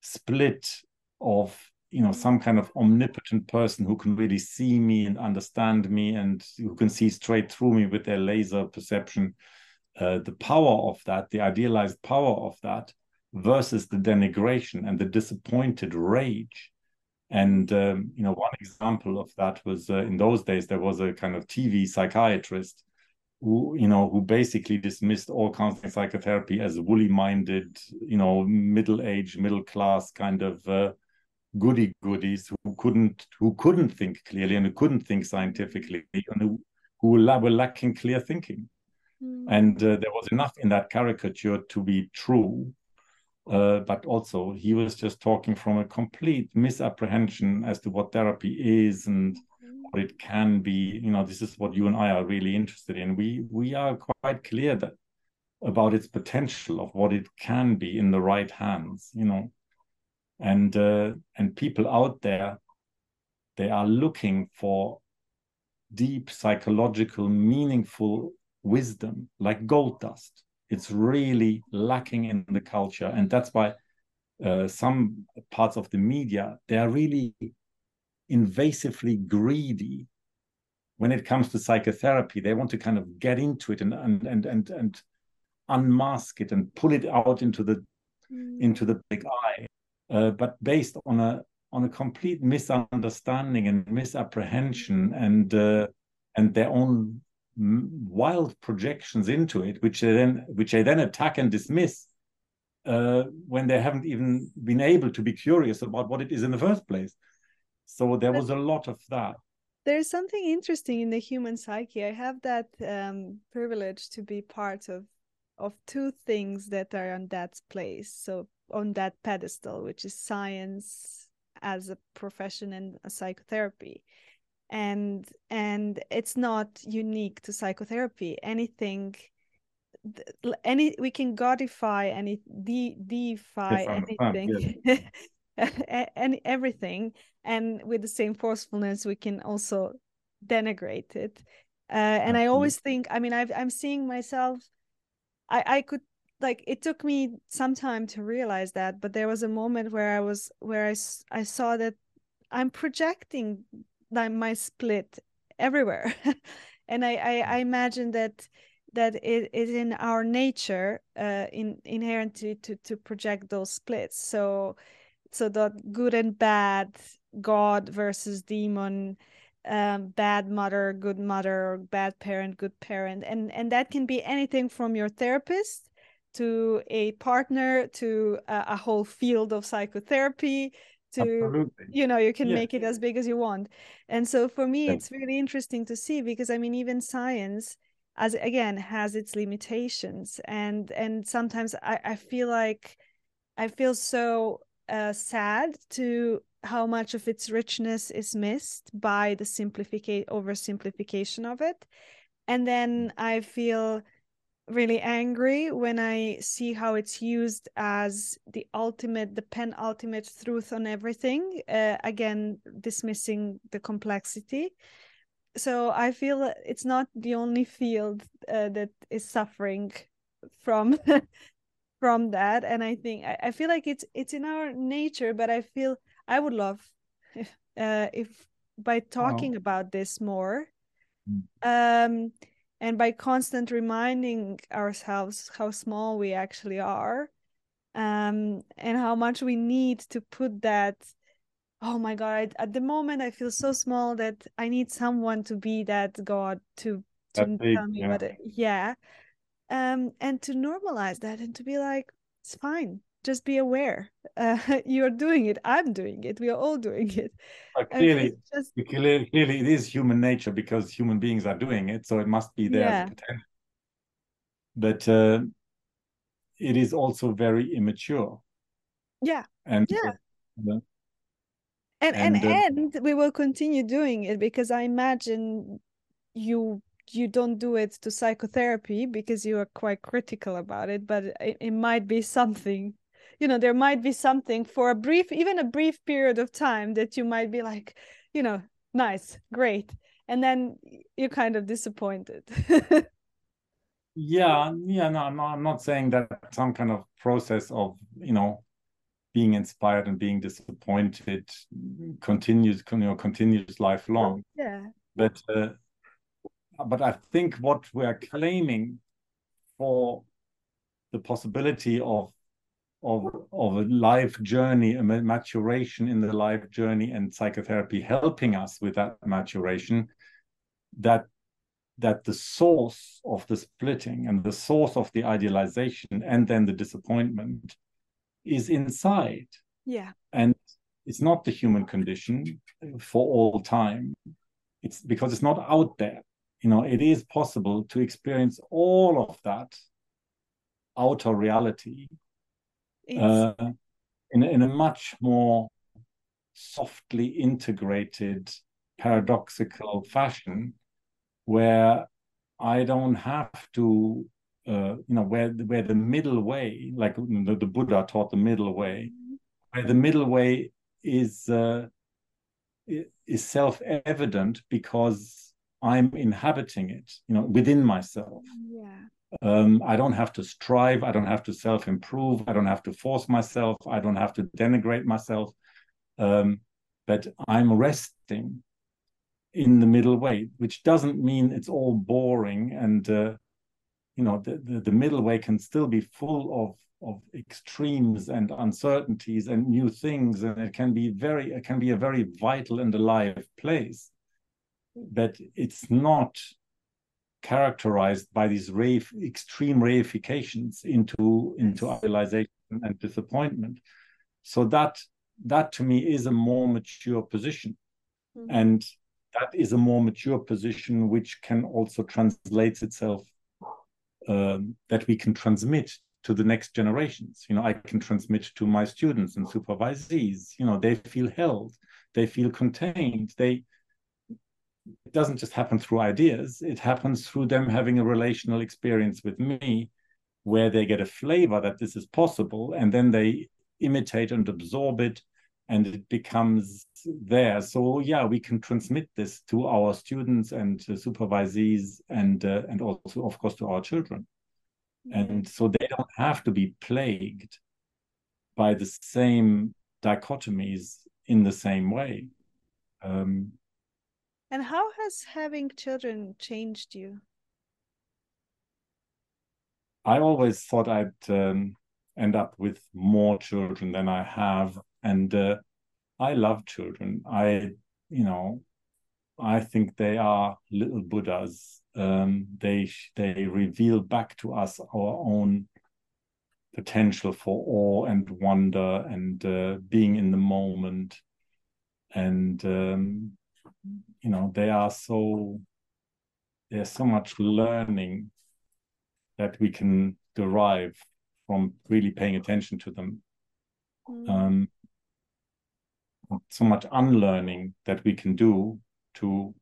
split of you know some kind of omnipotent person who can really see me and understand me and who can see straight through me with their laser perception uh, the power of that the idealized power of that versus the denigration and the disappointed rage. And um, you know one example of that was uh, in those days there was a kind of tv psychiatrist who you know who basically dismissed all counseling psychotherapy as woolly minded you know middle age middle class kind of uh, goody goodies who couldn't who couldn't think clearly and who couldn't think scientifically and who, who were lacking clear thinking mm. and uh, there was enough in that caricature to be true uh, but also he was just talking from a complete misapprehension as to what therapy is and what it can be you know this is what you and i are really interested in. We we are quite clear that about its potential of what it can be in the right hands you know. And uh, and people out there they are looking for deep psychological meaningful wisdom like gold dust. It's really lacking in the culture and that's why uh, some parts of the media they are really invasively greedy when it comes to psychotherapy. They want to kind of get into it and and and and, and unmask it and pull it out into the mm. into the big eye, uh, but based on a on a complete misunderstanding and misapprehension and uh, and their own wild projections into it, which they then which they then attack and dismiss uh, when they haven't even been able to be curious about what it is in the first place. So there was a lot of that. There's something interesting in the human psyche. I have that um, privilege to be part of of two things that are on that place. So on that pedestal, which is science as a profession and a psychotherapy. And and it's not unique to psychotherapy. Anything any we can godify any de defy anything yeah. <laughs> and everything and with the same forcefulness we can also denigrate it. Uh, and i always think i mean i i'm seeing myself i i could like it took me some time to realize that but there was a moment where i was where i, I saw that i'm projecting my split everywhere. <laughs> And I, I i imagine that that it is in our nature uh in inherently to to project those splits. So so that good and bad god versus demon um, bad mother good mother or bad parent good parent and and that can be anything from your therapist to a partner to a, a whole field of psychotherapy to Absolutely. you know you can yeah. make it as big as you want and so for me yeah. it's really interesting to see because i mean even science as again has its limitations and and sometimes i, I feel like i feel so uh, sad to how much of its richness is missed by the simplification oversimplification of it. And then i feel really angry when i see how it's used as the ultimate the penultimate truth on everything uh, again dismissing the complexity. So i feel it's not the only field uh, that is suffering from <laughs> from that and i think I, I feel like it's it's in our nature but i feel I would love <laughs> if, uh, if by talking about this more, mm. um, and by constant reminding ourselves how small we actually are, um, and how much we need to put that. Oh my God! At the moment, I feel so small that I need someone to be that God to to tell me yeah. what. It, yeah, um, and to normalize that and to be like, it's fine. Just be aware uh, <laughs> you're doing it. I'm doing it. We are all doing it. Clearly, just... clearly, clearly it is human nature because human beings are doing it so it must be there yeah. but uh, it is also very immature. Yeah. And yeah. uh, and and, and, uh, and we will continue doing it because i imagine you you don't do it to psychotherapy because you are quite critical about it but it, it might be something you know there might be something for a brief even a brief period of time that you might be like you know nice great and then you're kind of disappointed. <laughs> Yeah yeah no I'm, not, I'm not saying that some kind of process of you know being inspired and being disappointed continues you know continues lifelong. Yeah. But uh, but i think what we're claiming for the possibility of of of a life journey, a maturation in the life journey, and psychotherapy helping us with that maturation. That that the source of the splitting and the source of the idealization and then the disappointment is inside. Yeah. And it's not the human condition for all time. It's because it's not out there. You know, it is possible to experience all of that outer reality uh, in, in a much more softly integrated, paradoxical fashion, where I don't have to, uh, you know, where where the middle way, like the, the, Buddha taught the middle way, where the middle way is uh, is self evident because I'm inhabiting it, you know, within myself. Yeah. Um, I don't have to strive. I don't have to self improve. I don't have to force myself. I don't have to denigrate myself. Um, but I'm resting in the middle way, which doesn't mean it's all boring. And, uh, you know, the, the, the middle way can still be full of of extremes and uncertainties and new things and it can be very it can be a very vital and alive place but it's not characterized by these rave, extreme reifications into into idealization and disappointment. So that that to me is a more mature position, mm-hmm. and that is a more mature position which can also translate itself um, that we can transmit to the next generations. You know, I can transmit to my students and supervisees. You know, they feel held, they feel contained, they it doesn't just happen through ideas it happens through them having a relational experience with me where they get a flavor that this is possible and then they imitate and absorb it and it becomes there. So yeah we can transmit this to our students and supervisees and uh, and also of course to our children. And so they don't have to be plagued by the same dichotomies in the same way. Um, and how has having children changed you? I always thought i'd um, end up with more children than i have and uh, i love children. I you know i think they are little buddhas. Um, they they reveal back to us our own potential for awe and wonder and uh, being in the moment. And um, you know they are so there's so much learning that we can derive from really paying attention to them mm. um, so much unlearning that we can do to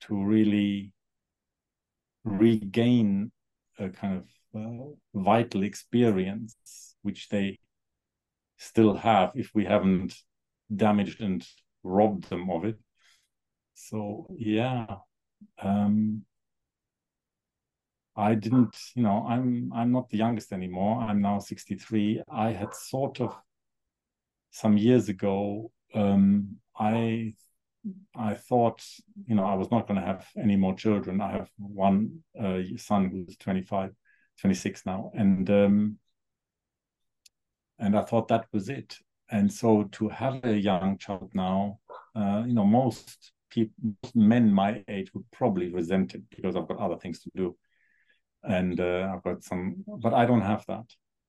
to really regain a kind of uh, vital experience which they still have if we haven't damaged and robbed them of it so yeah um i didn't you know i'm i'm not the youngest anymore i'm now 63 i had sort of some years ago um i I thought, you know, I was not going to have any more children. I have one uh, son who's 25, 26 now, and um, and I thought that was it. And so to have a young child now, uh, you know, most people, men my age would probably resent it because I've got other things to do, and uh, I've got some, but I don't have that.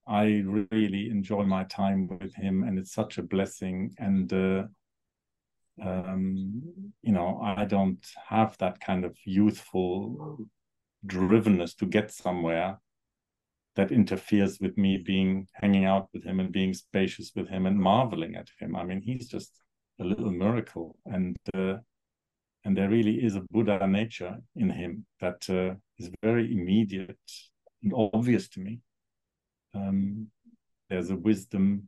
I really enjoy my time with him, and it's such a blessing. And uh, um, you know, I don't have that kind of youthful drivenness to get somewhere that interferes with me being hanging out with him and being spacious with him and marveling at him. I mean, he's just a little miracle, and uh, and there really is a Buddha nature in him that uh, is very immediate and obvious to me. Um, there's a wisdom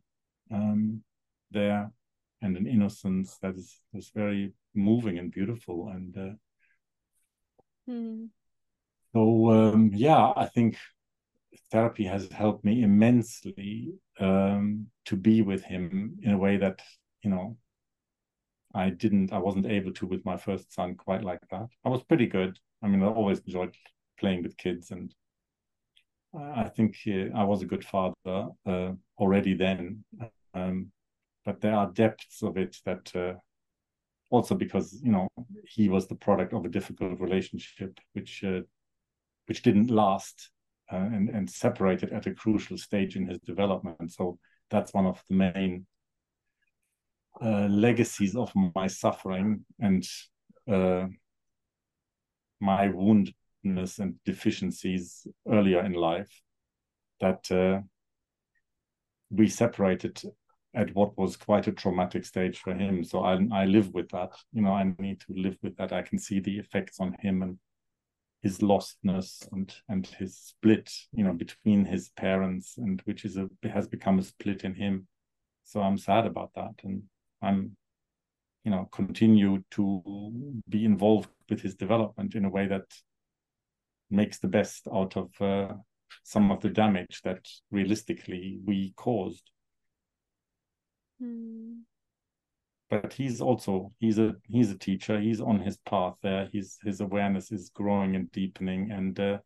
um, there and an innocence that is is very moving and beautiful and uh, mm. so um, yeah i think therapy has helped me immensely um, to be with him in a way that you know i didn't i wasn't able to with my first son quite like that. I was pretty good. I mean i always enjoyed playing with kids and i think i was a good father uh, already then. Um, but there are depths of it that uh, also because you know he was the product of a difficult relationship which uh, which didn't last uh, and and separated at a crucial stage in his development so that's one of the main uh, legacies of my suffering and uh, my woundedness and deficiencies earlier in life that uh, we separated at what was quite a traumatic stage for him. So I I live with that. You know, I need to live with that. I can see the effects on him and his lostness and and his split, you know, between his parents and which is a has become a split in him. So I'm sad about that, and I'm, you know, continue to be involved with his development in a way that makes the best out of uh, some of the damage that realistically we caused. Hmm. But he's also he's a he's a teacher. He's on his path there. His his awareness is growing and deepening, and uh,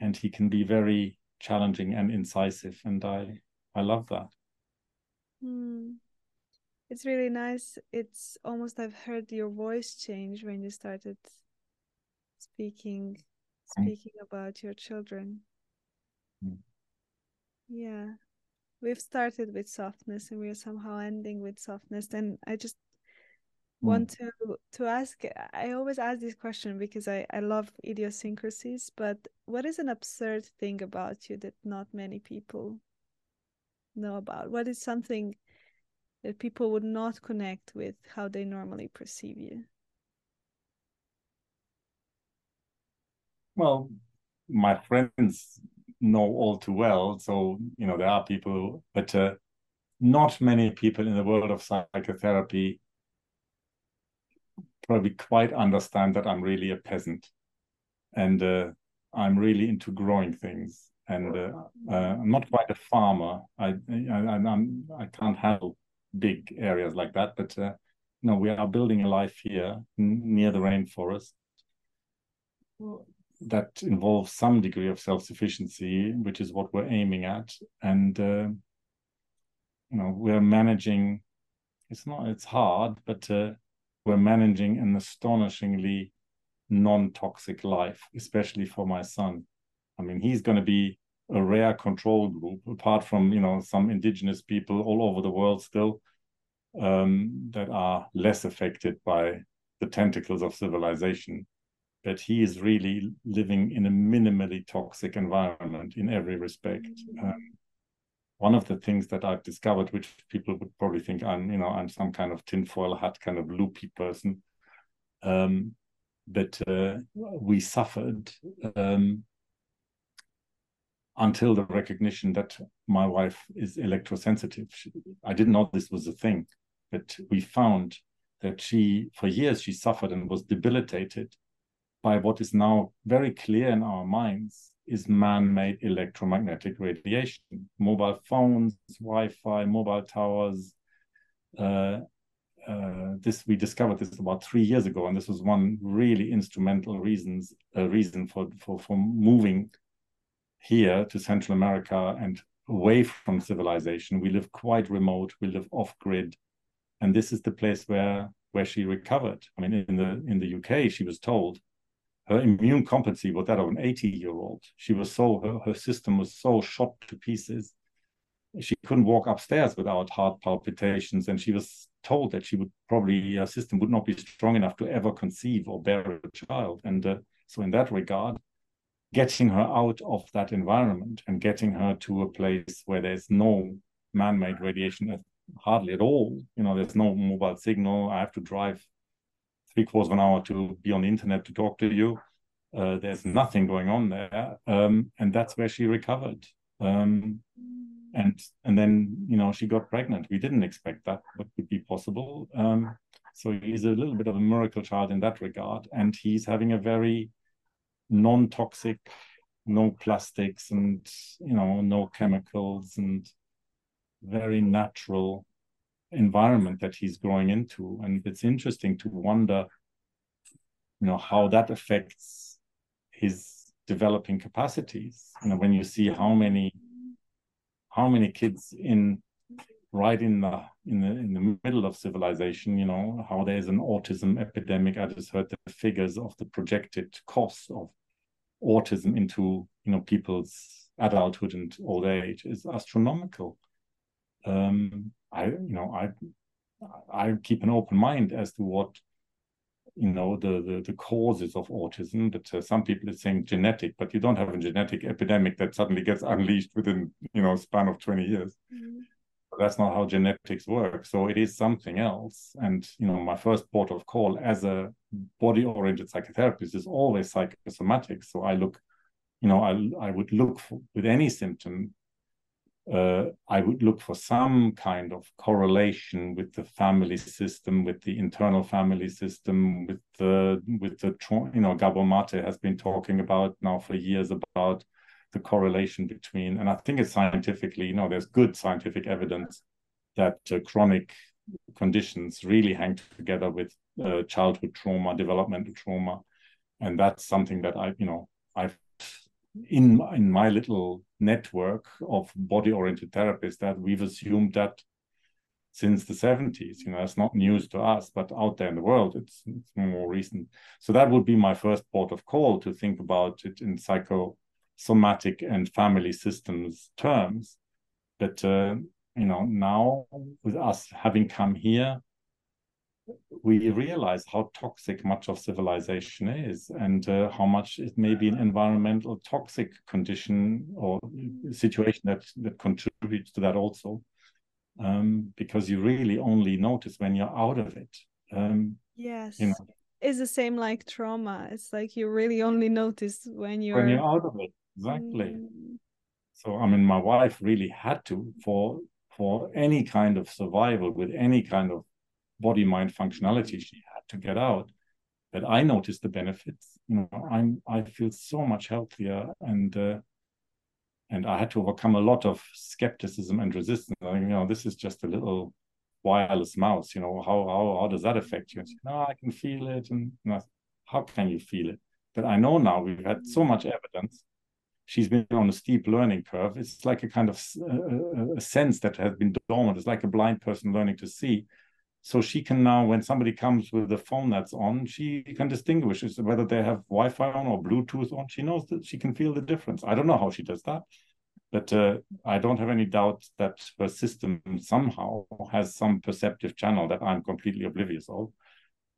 and he can be very challenging and incisive. And I I love that. Hmm. It's really nice. It's almost I've heard your voice change when you started speaking hmm. speaking about your children. Mm. Yeah we've started with softness and we're somehow ending with softness. And i just mm. want to to ask i always ask this question because i i love idiosyncrasies but what is an absurd thing about you that not many people know about? What is something that people would not connect with how they normally perceive you? Well my friends know all too well. So you know there are people, but uh, not many people in the world of psychotherapy probably quite understand that I'm really a peasant, and uh, I'm really into growing things, and uh, uh, I'm not quite a farmer. I I, I'm, I can't handle big areas like that, but uh, no, we are building a life here near the rainforest that involves some degree of self-sufficiency, which is what we're aiming at, and uh, you know we're managing. It's not. It's hard, but uh, we're managing an astonishingly non-toxic life, especially for my son. I mean, he's going to be a rare control group, apart from you know some indigenous people all over the world still um, that are less affected by the tentacles of civilization. But he is really living in a minimally toxic environment in every respect. Mm-hmm. Um, one of the things that I've discovered, which people would probably think I'm, you know, I'm some kind of tinfoil hat kind of loopy person, um, but uh, we suffered um, until the recognition that my wife is electrosensitive. She, I didn't know this was a thing, but we found that she, for years, she suffered and was debilitated by what is now very clear in our minds is man-made electromagnetic radiation. Mobile phones, Wi-Fi, mobile towers. Uh, uh, this we discovered this about three years ago, and this was one really instrumental reasons uh, reason for, for for moving here to Central America and away from civilization. We live quite remote. We live off grid, and this is the place where where she recovered. I mean, in the in the UK, she was told her immune competency was that of an 80 year old. She was so her, her system was so shot to pieces. She couldn't walk upstairs without heart palpitations, and she was told that she would probably her system would not be strong enough to ever conceive or bear a child. And uh, so, in that regard, getting her out of that environment and getting her to a place where there's no man-made radiation hardly at all. You know, there's no mobile signal. I have to drive three quarters of an hour to be on the internet to talk to you. Uh, there's nothing going on there, um, and that's where she recovered. Um, and and then you know she got pregnant. We didn't expect that, but would be possible. Um, so he's a little bit of a miracle child in that regard, and he's having a very non-toxic, no plastics, and you know no chemicals, and very natural environment that he's growing into. And it's interesting to wonder you know how that affects his developing capacities. You know when you see how many how many kids in right in the in the in the middle of civilization you know how there's an autism epidemic i just heard the figures of the projected cost of autism into you know people's adulthood and old age is astronomical. Um, I you know I I keep an open mind as to what you know the the, the causes of autism. But uh, some people are saying genetic, but you don't have a genetic epidemic that suddenly gets unleashed within you know a span of twenty years. Mm-hmm. That's not how genetics work. So it is something else. And you know, my first port of call as a body-oriented psychotherapist is always psychosomatic. So I look, you know, I I would look for, with any symptom uh, I would look for some kind of correlation with the family system, with the internal family system, with the with the you know Gabor Mate has been talking about now for years about the correlation between, and I think it's scientifically, you know, there's good scientific evidence that uh, chronic conditions really hang together with uh, childhood trauma, developmental trauma, and that's something that I, you know, I've in in my little network of body oriented therapists that we've assumed that since the 70s you know it's not news to us but out there in the world it's, it's more recent. So that would be my first port of call to think about it in psychosomatic and family systems terms. But uh, you know now with us having come here we realize how toxic much of civilization is and uh, how much it may be an environmental toxic condition or situation that that contributes to that also um, because you really only notice when you're out of it um, yes. you know. It's the same like trauma. It's like you really only notice when you're when you're out of it. Exactly. Mm. So I mean, my wife really had to for for any kind of survival with any kind of body mind functionality. She had to get out. But I noticed the benefits. You know, I'm I feel so much healthier and. Uh, and I had to overcome a lot of skepticism and resistance. I mean, you know, this is just a little wireless mouse. You know, how how how does that affect you? And no, I can feel it, and how can you feel it? But I know now we've had so much evidence. She's been on a steep learning curve. It's like a kind of uh, a sense that has been dormant. It's like a blind person learning to see. So she can now, when somebody comes with the phone that's on, she can distinguish whether they have Wi-Fi on or Bluetooth on. She knows that she can feel the difference. I don't know how she does that, but uh, I don't have any doubt that her system somehow has some perceptive channel that I'm completely oblivious of.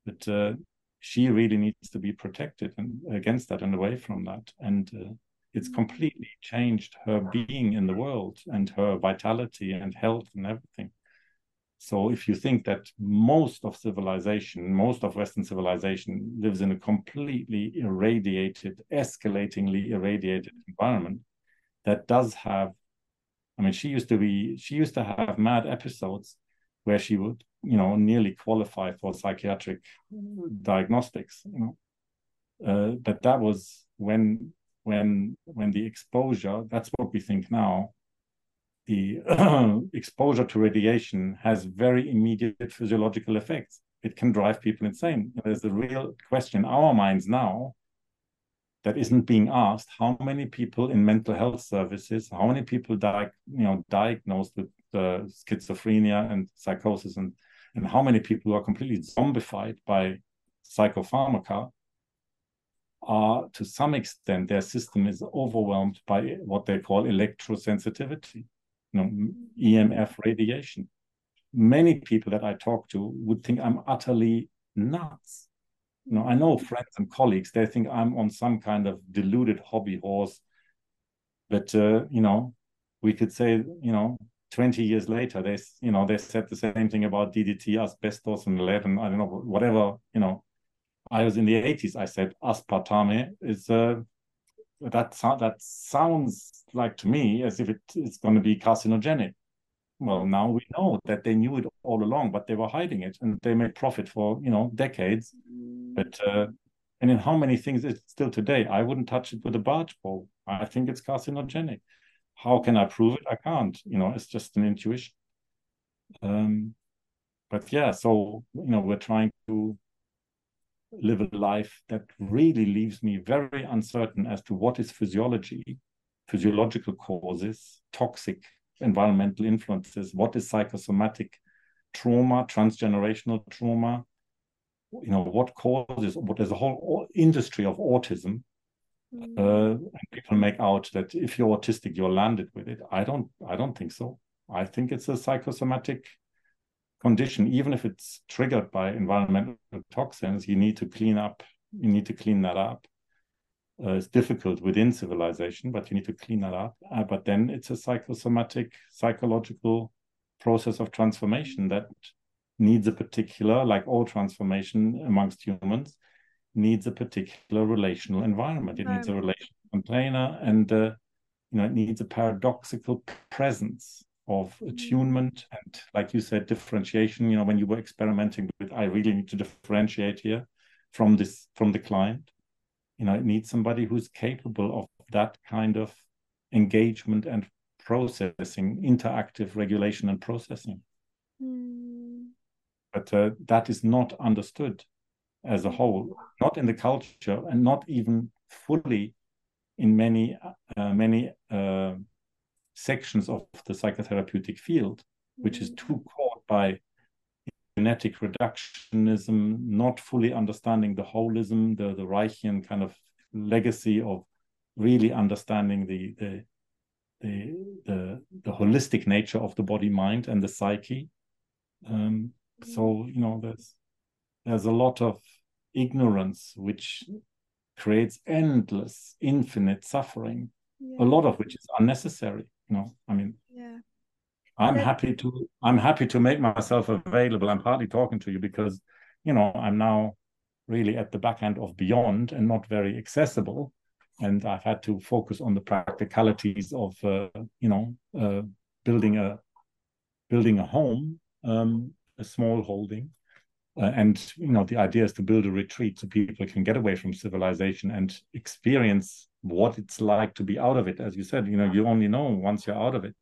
But uh, she really needs to be protected and against that and away from that. And uh, it's completely changed her being in the world and her vitality and health and everything. So if you think that most of civilization, most of Western civilization lives in a completely irradiated, escalatingly irradiated environment, that does have I mean, she used to be, she used to have mad episodes where she would, you know, nearly qualify for psychiatric diagnostics, you know. Uh, but that was when, when, when the exposure, that's what we think now, the <clears throat> exposure to radiation has very immediate physiological effects. It can drive people insane. There's a real question in our minds now that isn't being asked how many people in mental health services how many people di- you know diagnosed with uh, schizophrenia and psychosis and and how many people who are completely zombified by psychopharmaca are to some extent their system is overwhelmed by what they call electrosensitivity you know emf radiation many people that i talk to would think i'm utterly nuts you know, I know friends and colleagues, they think I'm on some kind of deluded hobby horse. But, uh, you know, we could say, you know, 20 years later, they, you know, they said the same thing about DDT, asbestos, and lead, and I don't know, whatever, you know. I was in the 80s, I said aspartame is, uh, that, that sounds like to me as if it, it's going to be carcinogenic. Well, now we know that they knew it all along, but they were hiding it, and they made profit for you know decades. But uh, and in how many things it's still today, I wouldn't touch it with a barge pole. I think it's carcinogenic. How can I prove it? I can't. You know, it's just an intuition. Um, but yeah, so you know, we're trying to live a life that really leaves me very uncertain as to what is physiology, physiological causes, toxic environmental influences, what is psychosomatic trauma, transgenerational trauma, you know, what causes, what there's a whole industry of autism. Mm. Uh, and people make out that if you're autistic, you're landed with it. I don't, I don't think so. I think it's a psychosomatic condition, even if it's triggered by environmental toxins, you need to clean up, you need to clean that up uh, is difficult within civilization, but you need to clean that up. Uh, but then it's a psychosomatic, psychological process of transformation that needs a particular, like all transformation amongst humans, needs a particular relational environment. It needs a relational container, and uh, you know it needs a paradoxical presence of attunement and, like you said, differentiation. You know, when you were experimenting with, I really need to differentiate here from this from the client you know it needs somebody who's capable of that kind of engagement and processing interactive regulation and processing mm. but uh, that is not understood as a whole not in the culture and not even fully in many uh, many uh, sections of the psychotherapeutic field which is hmm. too caught by genetic reductionism, not fully understanding the holism, the, the Reichian kind of legacy of really understanding the, the the the the holistic nature of the body mind and the psyche um, so you know there's there's a lot of ignorance which creates endless infinite suffering yeah. a lot of which is unnecessary know i mean yeah I'm happy to I'm happy to make myself available. I'm partly talking to you because you know I'm now really at the back end of beyond and not very accessible. and I've had to focus on the practicalities of uh, you know uh, building a building a home, um, a small holding, uh, and you know the idea is to build a retreat so people can get away from civilization and experience what it's like to be out of it. As you said, you know you only know once you're out of it.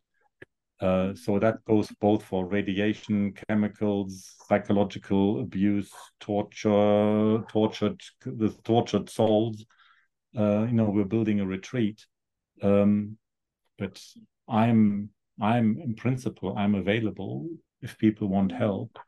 Uh, so that goes both for radiation, chemicals, psychological abuse, torture, tortured the tortured souls. Uh, you know, we're building a retreat, um, but I'm I'm in principle I'm available if people want help.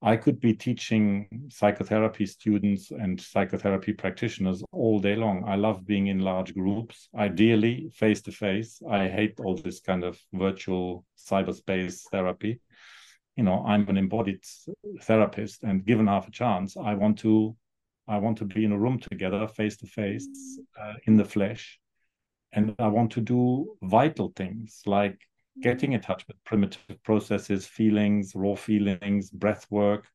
I could be teaching psychotherapy students and psychotherapy practitioners all day long. I love being in large groups, ideally face to face. I hate all this kind of virtual cyberspace therapy. You know, I'm an embodied therapist, and given half a chance, I want to, I want to be in a room together, face to face, in the flesh, and I want to do vital things like getting in touch with primitive processes, feelings, raw feelings, breath work.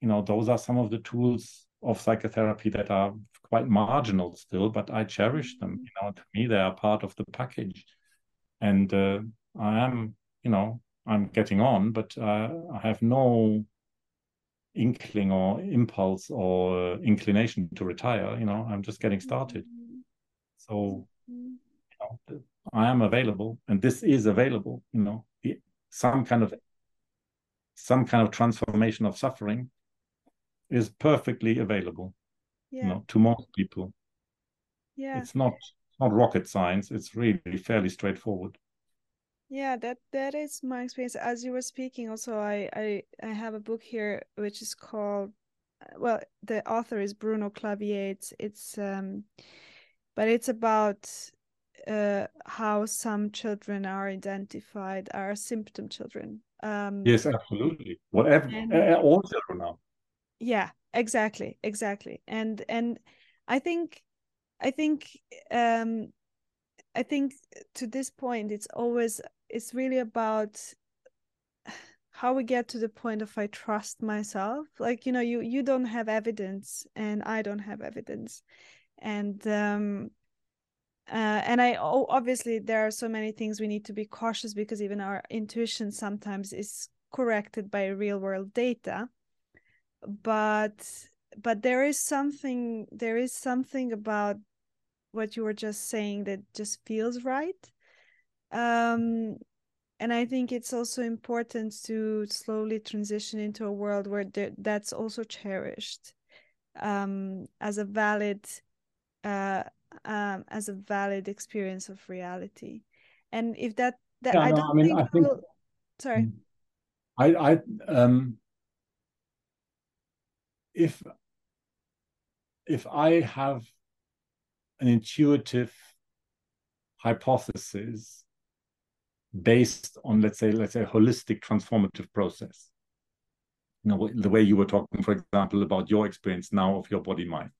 You know, those are some of the tools of psychotherapy that are quite marginal still, but I cherish them. You know, to me, they are part of the package. And uh, I am, you know, I'm getting on, but uh, I have no inkling or impulse or inclination to retire. You know, I'm just getting started. So, you know, I am available, and this is available. You know, some kind of some kind of transformation of suffering is perfectly available. Yeah. You know, to most people. Yeah, it's not not rocket science. It's really fairly straightforward. Yeah, that that is my experience. As you were speaking, also, I I I have a book here which is called, well, the author is Bruno Clavier. It's it's um, but it's about uh, how some children are identified are symptom children. Um, yes, absolutely. Whatever, and, all children are. Yeah, exactly, exactly. And and I think, I think, um, I think to this point, it's always it's really about how we get to the point of I trust myself. Like you know, you you don't have evidence, and I don't have evidence, and um, uh, and i obviously there are so many things we need to be cautious because even our intuition sometimes is corrected by real world data. But but there is something there is something about what you were just saying that just feels right. Um and i think it's also important to slowly transition into a world where that's also cherished um as a valid uh um, as a valid experience of reality and if that that yeah, i don't I mean, think, I think will... sorry mm. i i um if if i have an intuitive hypothesis based on let's say let's say holistic transformative process you know the way you were talking for example about your experience now of your body mind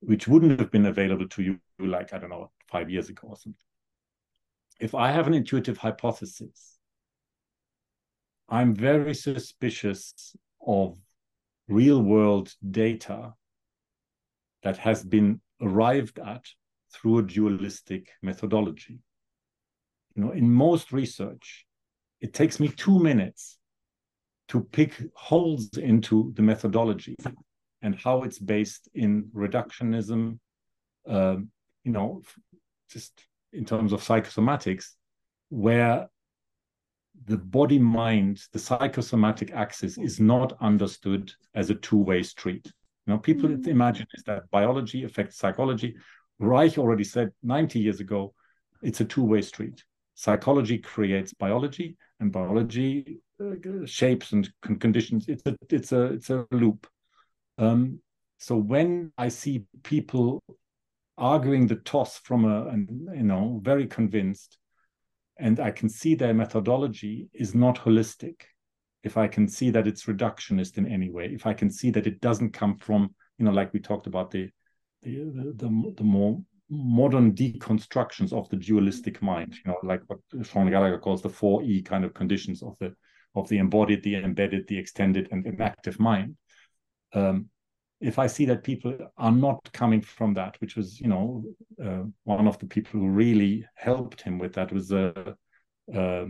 which wouldn't have been available to you like, I don't know, five years ago or something. If I have an intuitive hypothesis, I'm very suspicious of real world data that has been arrived at through a dualistic methodology. You know, in most research, it takes me two minutes to pick holes into the methodology and how it's based in reductionism, uh, you know, just in terms of psychosomatics, where the body mind, the psychosomatic axis is not understood as a two-way street. You know, people mm-hmm. imagine is that biology affects psychology. Reich already said 90 years ago, it's a two-way street. Psychology creates biology, and biology uh, shapes and conditions. It's a it's a it's a loop. Um, so when I see people arguing the toss from a, an, you know, very convinced, and I can see their methodology is not holistic. If I can see that it's reductionist in any way, if I can see that it doesn't come from, you know, like we talked about the the the, the more modern deconstructions of the dualistic mind, you know, like what Shaun Gallagher calls the four E kind of conditions of the of the embodied, the embedded, the extended, and, enactive mind um, if I see that people are not coming from that, which was, you know, uh, one of the people who really helped him with that was uh, uh,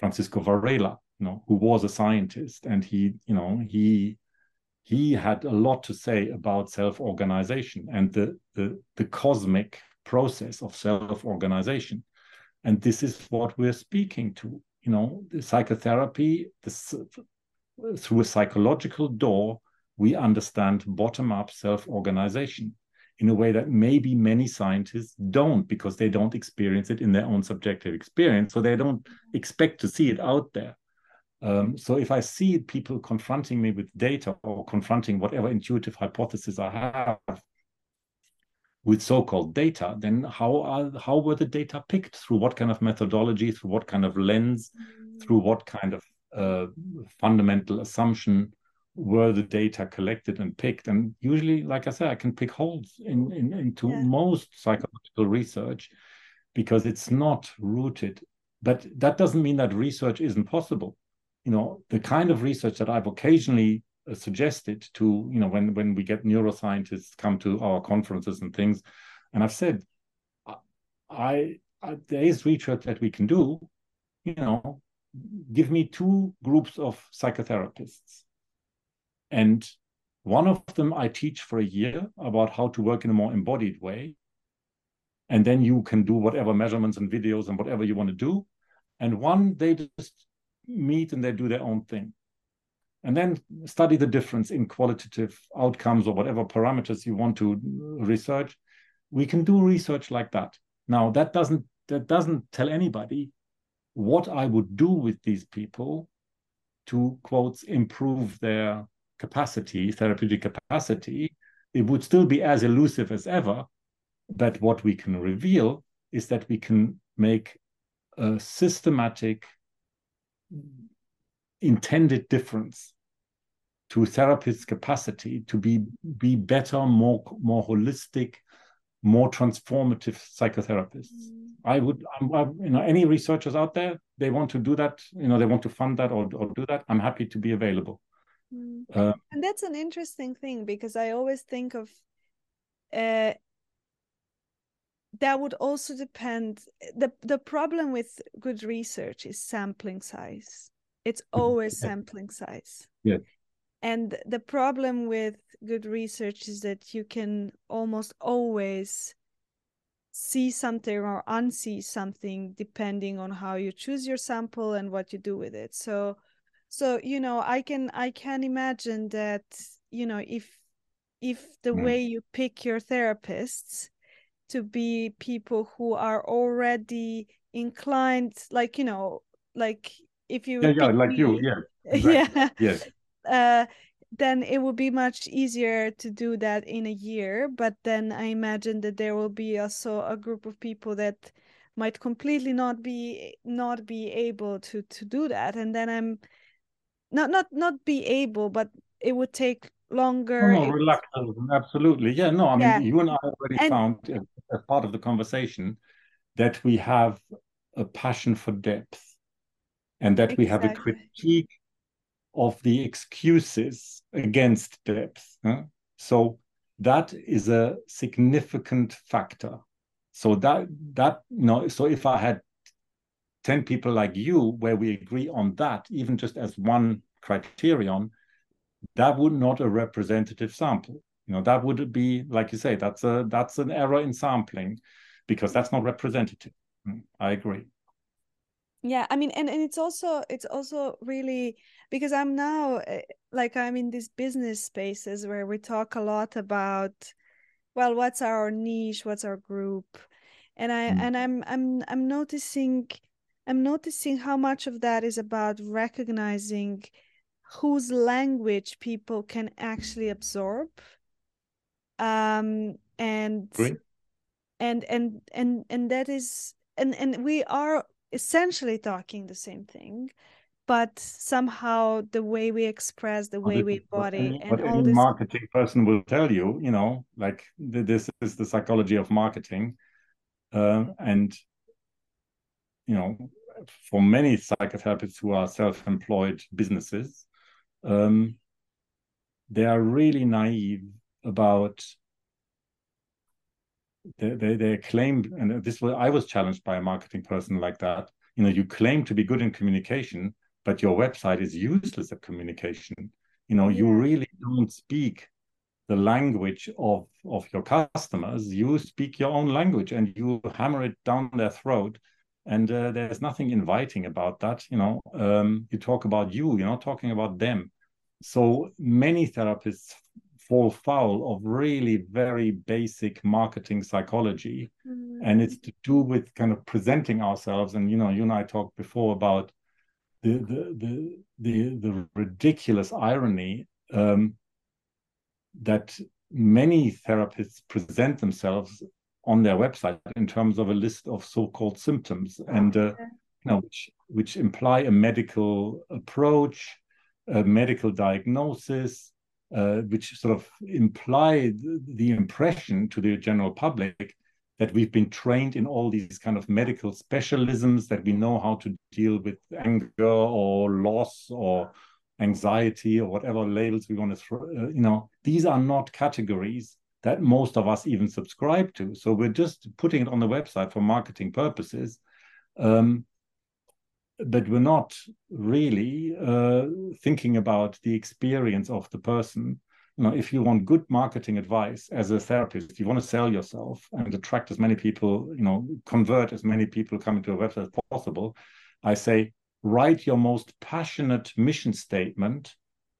Francisco Varela, you know, who was a scientist, and he, you know, he he had a lot to say about self-organization and the the, the cosmic process of self-organization, and this is what we're speaking to. You know, the psychotherapy, this, through a psychological door we understand bottom up self organization in a way that maybe many scientists don't because they don't experience it in their own subjective experience. So they don't expect to see it out there. Um, so if I see people confronting me with data or confronting whatever intuitive hypothesis I have with so-called data, then how are how were the data picked? Through what kind of methodology? Through what kind of lens? Through what kind of uh, fundamental assumption? Were the data collected and picked. And usually like i said i can pick holes in, in into yeah. most psychological research because it's not rooted. But that doesn't mean that research isn't possible. You know the kind of research that i've occasionally uh, suggested to you know when when we get neuroscientists come to our conferences and things and i've said I, I there is research that we can do. You know give me two groups of psychotherapists and one of them I teach for a year about how to work in a more embodied way. And then you can do whatever measurements and videos and whatever you want to do. And one, they just meet and they do their own thing. And then study the difference in qualitative outcomes or whatever parameters you want to research. We can do research like that. Now that doesn't that doesn't tell anybody what I would do with these people to quotes improve their capacity, therapeutic capacity, it would still be as elusive as ever. But what we can reveal is that we can make a systematic, intended difference to therapists' capacity to be be better, more more holistic, more transformative psychotherapists. Mm. I would, I'm, you know, any researchers out there, they want to do that, you know, they want to fund that or, or do that. I'm happy to be available. Mm. Uh, and that's an interesting thing because I always think of uh, that would also depend the the problem with good research is sampling size. It's always sampling size. Yeah. And the problem with good research is that you can almost always see something or unsee something depending on how you choose your sample and what you do with it. So so you know i can i can imagine that you know if if the mm. way you pick your therapists to be people who are already inclined like you know like if you yeah, yeah like me, you yeah <laughs> exactly. yeah yes uh then it would be much easier to do that in a year but then i imagine that there will be also a group of people that might completely not be not be able to to do that and then i'm not not not be able but it would take longer no, no reluctant absolutely yeah no i mean yeah. you and i already and, found uh, as part of the conversation that we have a passion for depth and that exactly. we have a critique of the excuses against depth huh? so that is a significant factor so that that you know so if i had 10 people like you where we agree on that even just as one criterion that would not a representative sample. You know that would be like you say that's a that's an error in sampling because that's not representative. Hmm, i agree. Yeah i mean and, and it's also it's also really because i'm now eh, like i'm in these business spaces where we talk a lot about well what's our niche what's our group? And i mm. and i'm i'm i'm noticing I'm noticing how much of that is about recognizing whose language people can actually absorb. Um, and and and and and that is and and we are essentially talking the same thing but somehow the way we express the way we embody and all this marketing person will tell you you know like this is the psychology of marketing. Uh, and you know, for many psychotherapists who are self-employed businesses, um, they are really naive about they, they they claim and this was i was challenged by a marketing person like that. You know you claim to be good in communication but your website is useless at communication. You know you really don't speak the language of of your customers. You speak your own language and you hammer it down their throat. And uh, there's nothing inviting about that you know. Um, you talk about you you're not talking about them so many therapists fall foul of really very basic marketing psychology. Mm-hmm. and it's to do with kind of presenting ourselves. And you know you and i talked before about the the the the, the ridiculous irony um, that many therapists present themselves on their website in terms of a list of so-called symptoms. And uh, you know which which imply a medical approach a medical diagnosis uh, which sort of implied the impression to the general public that we've been trained in all these kind of medical specialisms that we know how to deal with anger or loss or anxiety or whatever labels we want to throw uh, you know these are not categories that most of us even subscribe to. So we're just putting it on the website for marketing purposes. Um, but we're not really uh, thinking about the experience of the person. You know if you want good marketing advice as a therapist you want to sell yourself and attract as many people you know convert as many people coming to a website as possible i say write your most passionate mission statement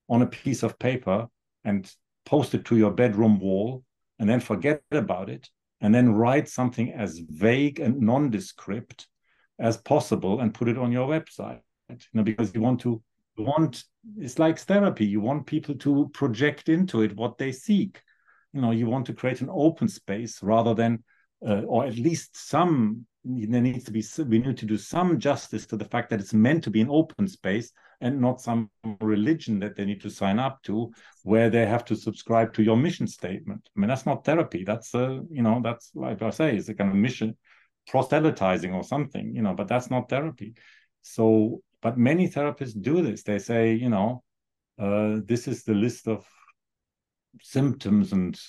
on a piece of paper and post it to your bedroom wall and then forget about it and then write something as vague and nondescript as possible and put it on your website. You know because you want to want it's like therapy. You want people to project into it what they seek. You know you want to create an open space rather than uh, or at least some there needs to be we need to do some justice to the fact that it's meant to be an open space and not some religion that they need to sign up to where they have to subscribe to your mission statement. I mean that's not therapy. That's uh, you know that's like i say it's a kind of mission proselytizing or something you know but that's not therapy. So but many therapists do this. They say you know uh, this is the list of symptoms and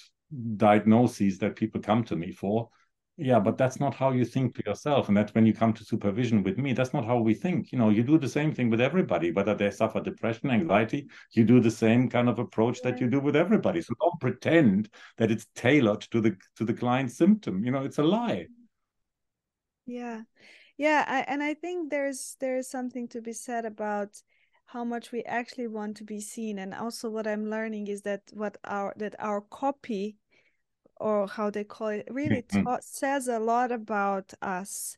diagnoses that people come to me for. Yeah but that's not how you think to yourself. And that's when you come to supervision with me that's not how we think. You know you do the same thing with everybody whether they suffer depression anxiety you do the same kind of approach that you do with everybody. So don't pretend that it's tailored to the to the client's symptom. You know it's a lie yeah yeah I, and i think there's there's something to be said about how much we actually want to be seen and also what i'm learning is that what our that our copy or how they call it really mm-hmm. ta- says a lot about us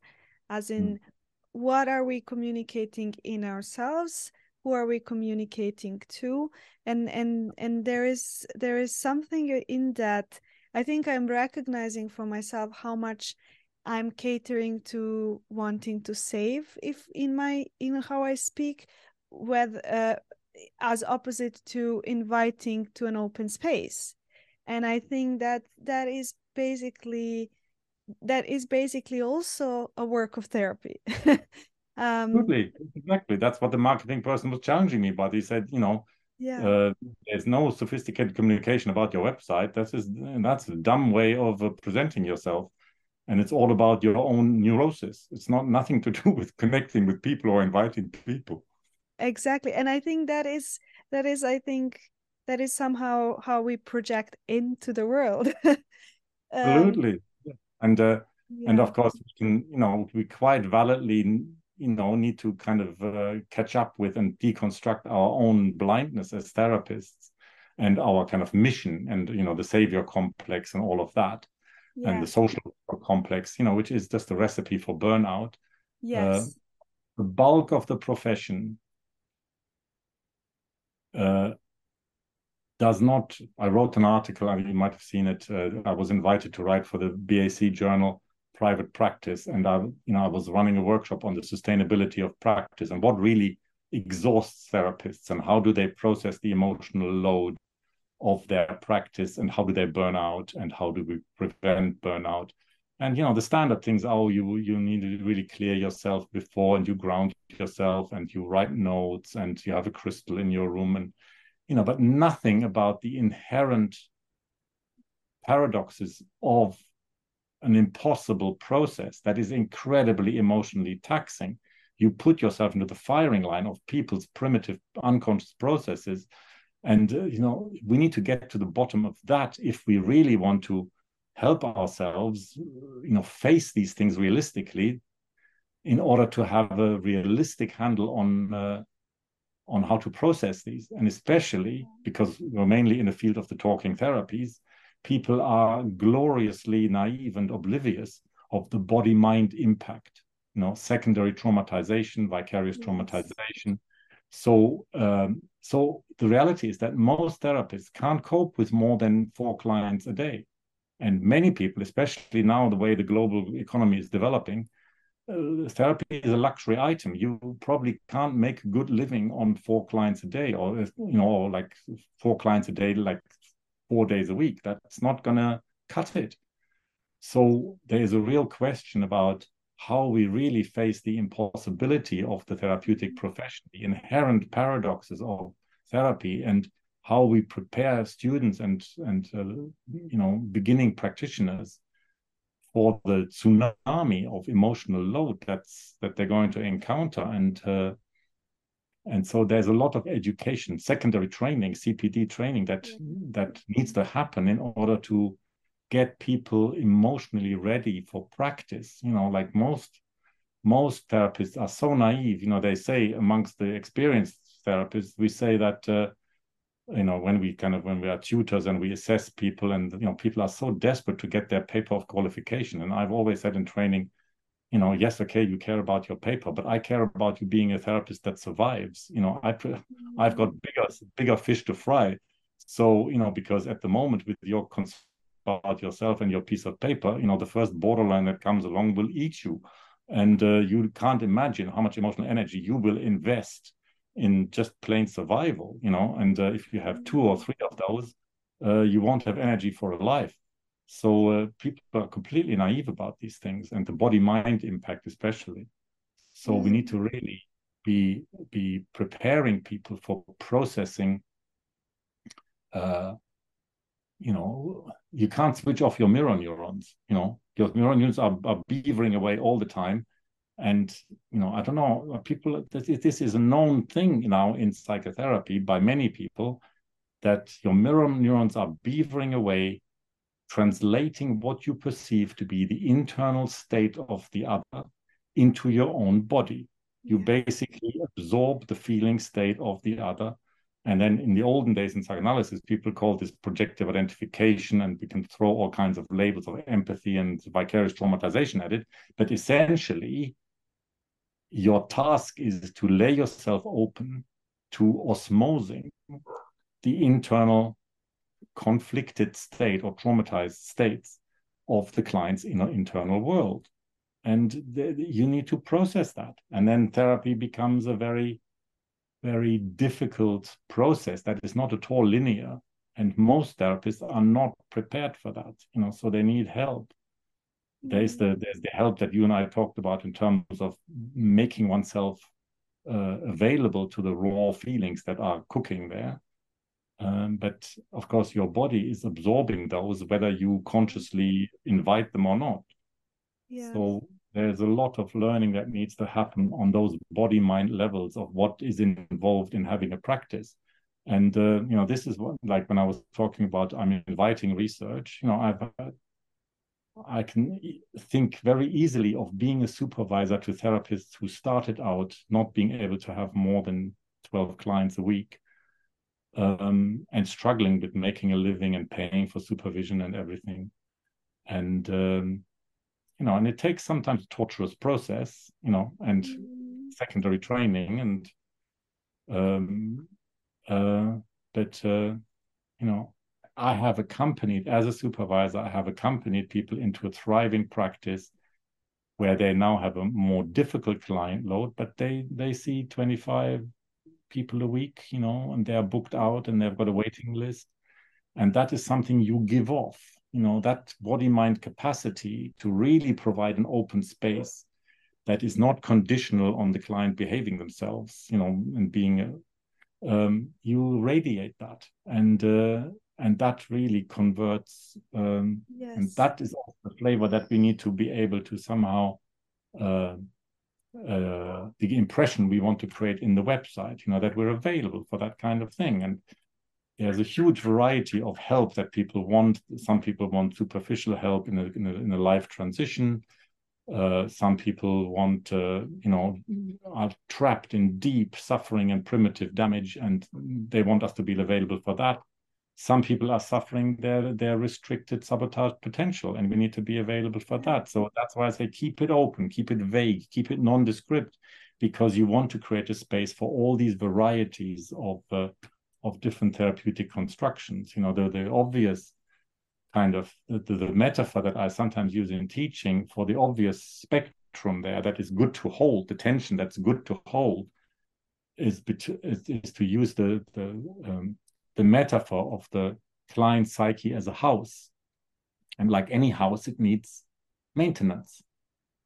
as in mm. what are we communicating in ourselves who are we communicating to and and and there is there is something in that i think i'm recognizing for myself how much i'm catering to wanting to save if in my in how i speak with uh, as opposite to inviting to an open space. And i think that that is basically that is basically also a work of therapy. <laughs> Um Absolutely. exactly. That's what the marketing person was challenging me but he said you know yeah. uh, there's no sophisticated communication about your website. That's just that's a dumb way of uh, presenting yourself and it's all about your own neurosis. It's not nothing to <laughs> do with connecting with people or inviting people. Exactly. And i think that is that is i think that is somehow how we project into the world. <laughs> Um, absolutely. And uh, yeah. and of course we can you know we quite validly you know need to kind of uh, catch up with and deconstruct our own blindness as therapists and our kind of mission and you know the savior complex and all of that yeah. and the social complex you know which is just a recipe for burnout uh, yes uh, the bulk of the profession uh, does not. I wrote an article, and you might have seen it. Uh, I was invited to write for the BAC journal Private Practice, and I, you know, I was running a workshop on the sustainability of practice and what really exhausts therapists and how do they process the emotional load of their practice and how do they burn out and how do we prevent burnout and you know the standard things oh you you need to really clear yourself before and you ground yourself and you write notes and you have a crystal in your room and you know, but nothing about the inherent paradoxes of an impossible process that is incredibly emotionally taxing. You put yourself into the firing line of people's primitive unconscious processes. And, uh, you know, we need to get to the bottom of that if we really want to help ourselves, you know, face these things realistically in order to have a realistic handle on uh, on how to process these and especially because we're mainly in the field of the talking therapies people are gloriously naive and oblivious of the body mind impact you know secondary traumatization vicarious yes. traumatization so um, so the reality is that most therapists can't cope with more than four clients a day and many people especially now the way the global economy is developing uh, therapy is a luxury item you probably can't make a good living on four clients a day or you know like four clients a day like four days a week. That's not to cut it. So there is a real question about how we really face the impossibility of the therapeutic profession, the inherent paradoxes of therapy, and how we prepare students and and uh, you know beginning practitioners for the tsunami of emotional load that's that they're going to encounter and uh, and so there's a lot of education secondary training cpd training that mm-hmm. that needs to happen in order to get people emotionally ready for practice. You know like most most therapists are so naive. You know they say amongst the experienced therapists we say that uh, you know when we kind of when we are tutors and we assess people and you know people are so desperate to get their paper of qualification. And i've always said in training you know yes okay you care about your paper but i care about you being a therapist that survives. You know i i've got mm. bigger bigger fish to fry. So you know because at the moment with your concern about yourself and your piece of paper you know the first borderline that comes along will eat you and uh, you can't imagine how much emotional energy you will invest in just plain survival you know and uh, if you have two or mm. three of those uh, you won't have energy for a life so uh, people are completely naive about these things and the body mind impact, especially. So mm. we need to really be be preparing people for processing. Uh, you know, you can't switch off your mirror neurons. You know, your mirror neurons are, are beavering away all the time. And you know, I don't know, people. This is a known thing now in psychotherapy by many people that your mirror neurons are beavering away translating what you perceive to be the internal state of the other into your own body. You basically absorb the feeling state of the other. And then in the olden days in psychoanalysis, people called this projective identification, and we can throw all kinds of labels of empathy and vicarious traumatization at it. But essentially, your task is to lay yourself open to osmosing the internal conflicted state or traumatized states of the client's inner internal world. And the, you need to process that. And then therapy becomes a very, very difficult process that is not at all linear. And most therapists are not prepared for that, you know, so they need help. There's the there's the help that you and I talked about in terms of making oneself uh, available to the raw feelings that are cooking there um, but of course, your body is absorbing those whether you consciously invite them or not. Yeah. So there's a lot of learning that needs to happen on those body mind levels of what is involved in having a practice. And uh, you know, this is what like when I was talking about I'm inviting research. You know, I've I can think very easily of being a supervisor to therapists who started out not being able to have more than 12 clients a week um, and struggling with making a living and paying for supervision and everything. And um, you know, and it takes sometimes a torturous process, you know, and mm. secondary training and um, uh, but uh, you know, I have accompanied as a supervisor, I have accompanied people into a thriving practice where they now have a more difficult client load, but they they see 25 people a week, you know, and they are booked out and they've got a waiting list. And that is something you give off, you know, that body mind capacity to really provide an open space that is not conditional on the client behaving themselves, you know, and being a, um, you radiate that and uh, and that really converts um, yes. and that is the flavor that we need to be able to somehow uh, uh, the impression we want to create in the website you know that we're available for that kind of thing and there's a huge variety of help that people want some people want superficial help in a, in a, in a life transition uh, some people want, uh, you know, are trapped in deep suffering and primitive damage, and they want us to be available for that. Some people are suffering their their restricted sabotage potential, and we need to be available for that. So that's why I say keep it open, keep it vague, keep it nondescript, because you want to create a space for all these varieties of uh, of different therapeutic constructions. You know, the the obvious kind of the, the, metaphor that I sometimes use in teaching for the obvious spectrum there that is good to hold, the tension that's good to hold, is, is, is to use the the um, the metaphor of the client psyche as a house, and like any house, it needs maintenance.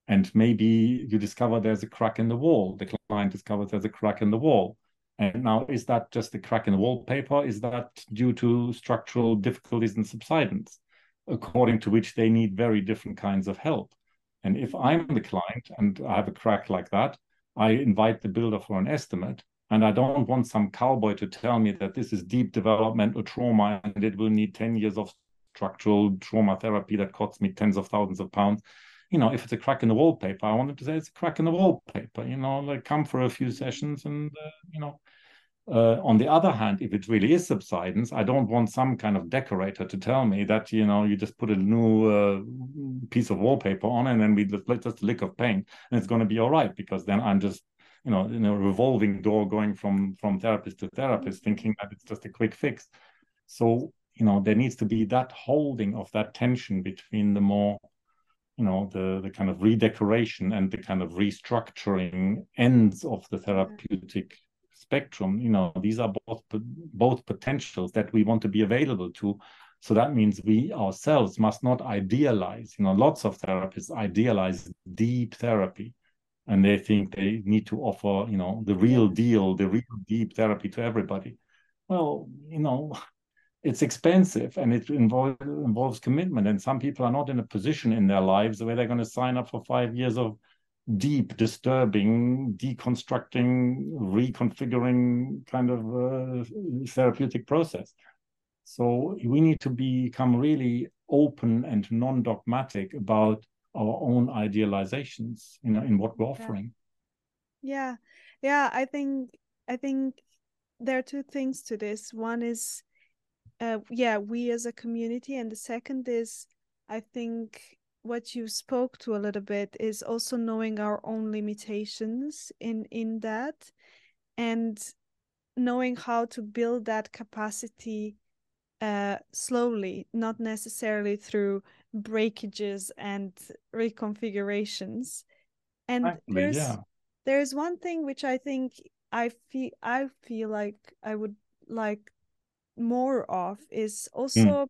And maybe you discover there's a crack in the wall. The client discovers there's a crack in the wall. And now, is that just a crack in the wallpaper? Is that due to structural difficulties and subsidence, according to which they need very different kinds of help? And if I'm the client and I have a crack like that, I invite the builder for an estimate. And I don't want some cowboy to tell me that this is deep developmental trauma and it will need 10 years of structural trauma therapy that costs me tens of thousands of pounds you know, if it's a crack in the wallpaper, I wanted to say it's a crack in the wallpaper. You know, like come for a few sessions, and uh, you know. Uh, on the other hand, if it really is subsidence, I don't want some kind of decorator to tell me that you know you just put a new uh, piece of wallpaper on and then we just, just a lick of paint and it's going to be all right because then I'm just you know in a revolving door going from from therapist to therapist, thinking that it's just a quick fix. So you know there needs to be that holding of that tension between the more you know the the kind of redecoration and the kind of restructuring ends of the therapeutic spectrum you know these are both both potentials that we want to be available to. So that means we ourselves must not idealize you know lots of therapists idealize deep therapy and they think they need to offer you know the real deal the real deep therapy to everybody. Well you know it's expensive and it involves involves commitment. And some people are not in a position in their lives where they're going to sign up for five years of deep disturbing deconstructing reconfiguring kind of uh, therapeutic process. So we need to become really open and non-dogmatic about our own idealizations you know in what we're offering. Yeah. Yeah i think i think there are two things to this. One is uh, yeah we as a community and the second is i think what you spoke to a little bit is also knowing our own limitations in in that and knowing how to build that capacity uh, slowly not necessarily through breakages and reconfigurations and Actually, there's yeah. there's one thing which i think i feel i feel like i would like more of is Hmm. also mm.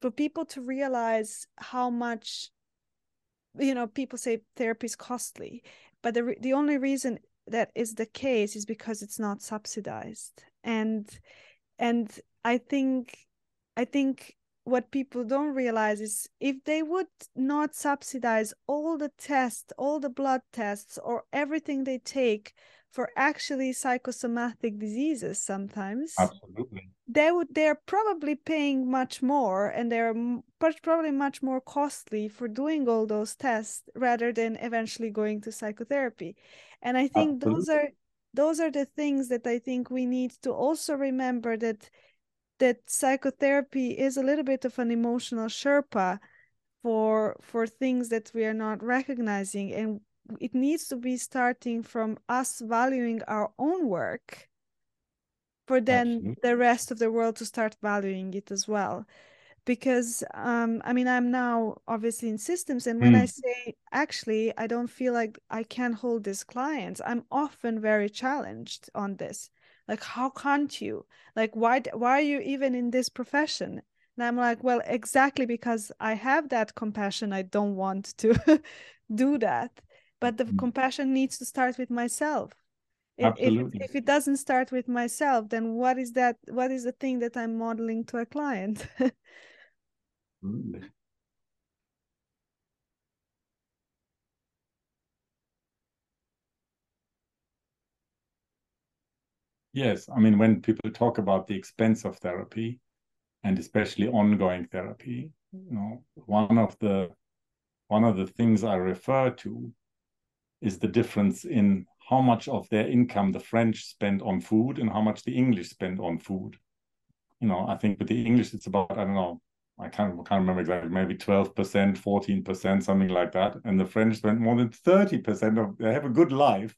for people to realize how much you know people say therapy is costly but the the only reason that is the case is because it's not subsidized and and i think i think what people don't realize is if they would not subsidize all the tests all the blood tests or everything they take for actually psychosomatic diseases sometimes absolutely. they would they're probably paying much more and they're probably much more costly for doing all those tests rather than eventually going to psychotherapy. And i think absolutely. those are those are the things that i think we need to also remember that that psychotherapy is a little bit of an emotional sherpa for for things that we are not recognizing. And it needs to be starting from us valuing our own work for then Absolutely. the rest of the world to start valuing it as well. Because um, i mean i'm now obviously in systems and when mm. i say actually i don't feel like i can hold this client i'm often very challenged on this. Like how can't you? Like why why are you even in this profession? And i'm like well exactly because i have that compassion i don't want to <laughs> do that but the mm. compassion needs to start with myself Absolutely. If, if it doesn't start with myself, then what is that? What is the thing that I'm modeling to a client? Yes, I mean, when people talk about the expense of therapy, and especially ongoing therapy, you know, one of the one of the things I refer to is the difference in how much of their income the French spend on food and how much the English spend on food. You know, I think with the English it's about I don't know, I can't can't remember exactly, maybe twelve percent, fourteen percent, something like that, and the French spend more than thirty percent of. They have a good life,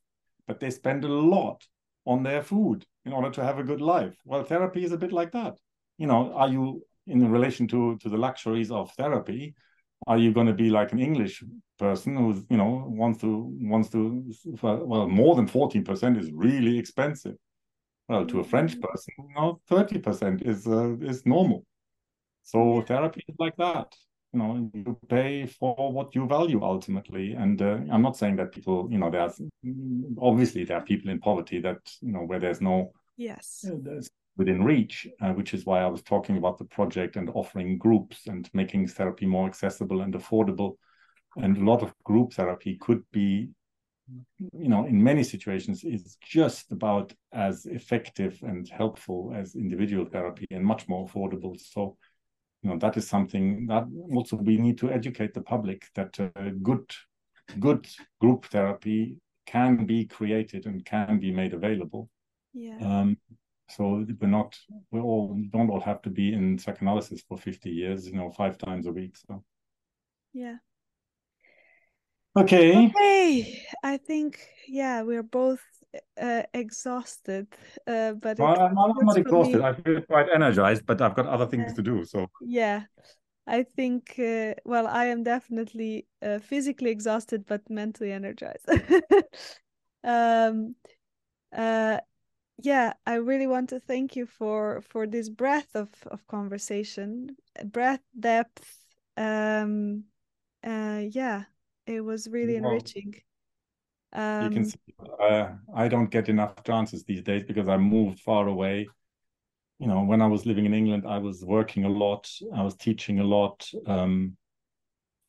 but they spend a lot on their food in order to have a good life. Well, therapy is a bit like that. You know, are you in relation to to the luxuries of therapy? Are you going to be like an English person who's you know wants to wants to well more than fourteen percent is really expensive. Well, to a French mm-hmm. person, you know, thirty percent is uh, is normal. So therapy is like that you know you pay for what you value ultimately and uh, i'm not saying that people you know there's obviously there are people in poverty that you know where there's no yes within reach uh, which is why i was talking about the project and offering groups and making therapy more accessible and affordable. And a lot of group therapy could be you know in many situations is just about as effective and helpful as individual therapy and much more affordable. So you know that is something that also we need to educate the public that uh, good good group therapy can be created and can be made available. Yeah. Um, so we're not we all don't all have to be in psychoanalysis for 50 years you know five times a week so yeah okay okay i think yeah we're both uh, exhausted, uh, but well, I'm, I'm not exhausted. I feel quite energized, but I've got other things yeah. to do. So yeah, I think. Uh, well, I am definitely uh, physically exhausted, but mentally energized. <laughs> um, uh, yeah, I really want to thank you for for this breadth of of conversation, breadth, depth. Um, uh, yeah, it was really enriching. Um, you can see uh, I don't get enough chances these days because I moved far away. You know, when I was living in England, I was working a lot. I was teaching a lot. Um,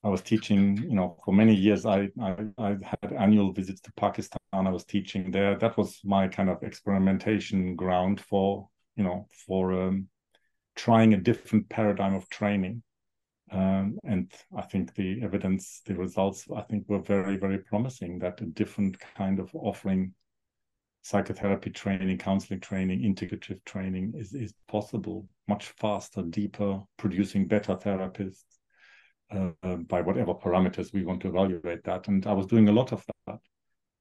I was teaching, you know, for many years. I, I, I had annual visits to Pakistan. I was teaching there. That was my kind of experimentation ground for, you know, for um, trying a different paradigm of training. Um, and I think the evidence, the results, I think were very, very promising that a different kind of offering psychotherapy training, counseling training, integrative training is, is possible, much faster, deeper, producing better therapists uh, by whatever parameters we want to evaluate that. And I was doing a lot of that.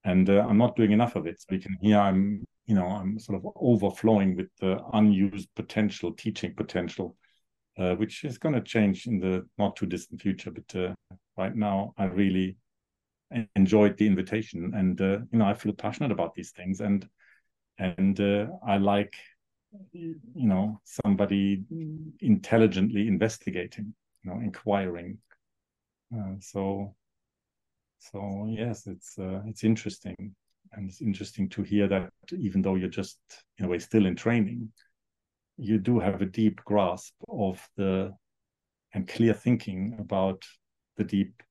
And uh, I'm not doing enough of it. So you can hear I'm, you know, I'm sort of overflowing with the unused potential, teaching potential uh, which is going to change in the not too distant future. But uh, right now, I really enjoyed the invitation, and uh, you know, I feel passionate about these things, and and I like you know somebody intelligently investigating, you know, inquiring. Uh, so so yes, it's uh, it's interesting, and it's interesting to hear that even though you're just in a way still in training you do have a deep grasp of the and clear thinking about the deep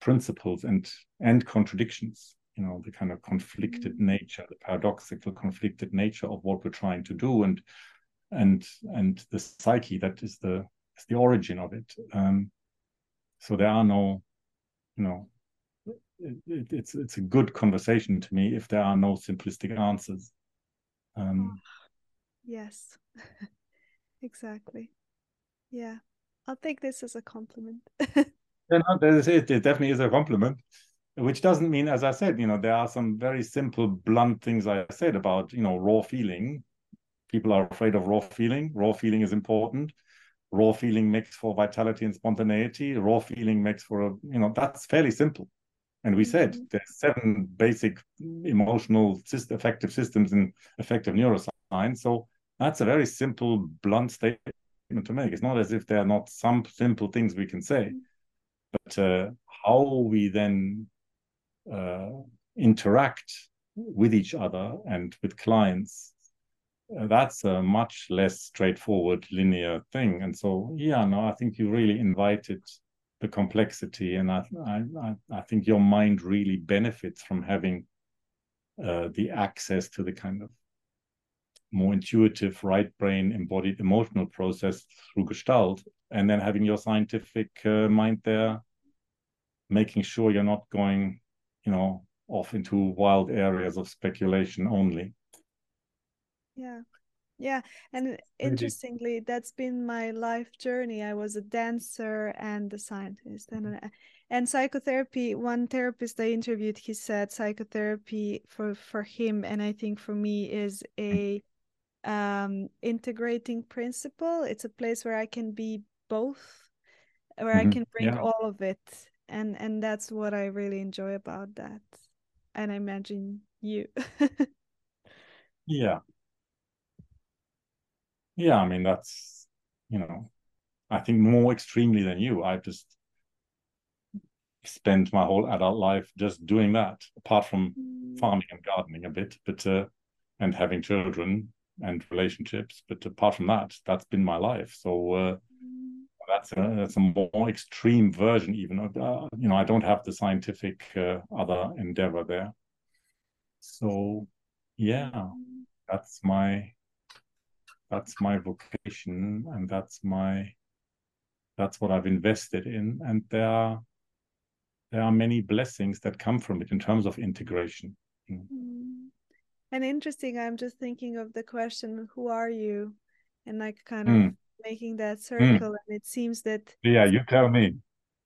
principles and and contradictions you know the kind of conflicted mm-hmm. nature the paradoxical conflicted nature of what we're trying to do and and and the psyche that is the is the origin of it. Um so there are no you know it, it, it's it's a good conversation to me if there are no simplistic answers. Um yes. <laughs> Exactly. Yeah. I'll take this as a compliment. Yeah, <laughs> no, it, it definitely is a compliment which doesn't mean as i said you know there are some very simple blunt things i said about you know raw feeling. People are afraid of raw feeling. Raw feeling is important raw feeling makes for vitality and spontaneity raw feeling makes for a you know that's fairly simple and we said mm-hmm. there's seven basic emotional system, affective systems in affective neuroscience so that's a very simple, blunt statement to make. It's not as if there are not some simple things we can say, but uh, how we then uh, interact with each other and with clients that's a much less straightforward linear thing. And so yeah no i think you really invited the complexity. And i i i think your mind really benefits from having uh, the access to the kind of more intuitive right brain embodied emotional process through gestalt and then having your scientific uh, mind there making sure you're not going you know off into wild areas of speculation only yeah. Yeah and interestingly that's been my life journey. I was a dancer and a scientist and and psychotherapy one therapist i interviewed he said psychotherapy for for him and i think for me is a um integrating principle. It's a place where i can be both where mm-hmm. i can bring yeah. all of it and and that's what i really enjoy about that and i imagine you. <laughs> Yeah yeah i mean that's you know i think more extremely than you. I just spent my whole adult life just doing that apart from mm. farming and gardening a bit but uh, and having children and relationships but apart from that that's been my life. So uh, that's a, that's a more extreme version even of uh, you know i don't have the scientific uh, other endeavor there. So yeah that's my that's my vocation and that's my that's what i've invested in and there are there are many blessings that come from it in terms of integration mm. and interesting i'm just thinking of the question who are you and like kind of mm making that hmm. circle mm. and it seems that yeah you tell me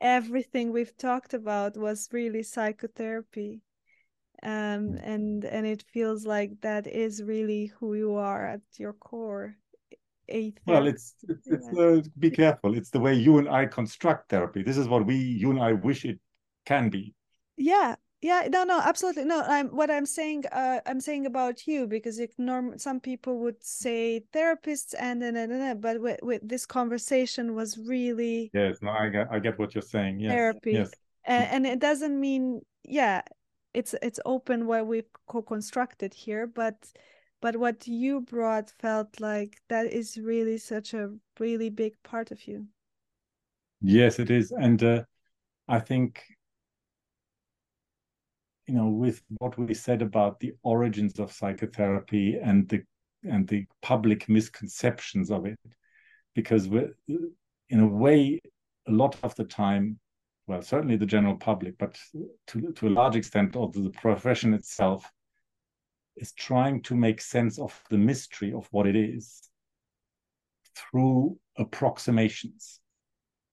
everything we've talked about was really psychotherapy um hmm. and and it feels like that is really who you are at your core a well it's it's, it's uh, be careful. It's the way you and i construct therapy. This is what we you and i wish it can be. Yeah yeah no no absolutely no i'm what i'm saying uh i'm saying about you because it norm some people would say therapists and then and, and, but with, with this conversation was really yes no i get i get what you're saying yes therapy yes. and, and it doesn't mean yeah it's it's open where we've co-constructed here but but what you brought felt like that is really such a really big part of you. Yes it is. And uh, i think you know with what we said about the origins of psychotherapy and the and the public misconceptions of it because we in a way a lot of the time well certainly the general public but to to a large extent also the profession itself is trying to make sense of the mystery of what it is through approximations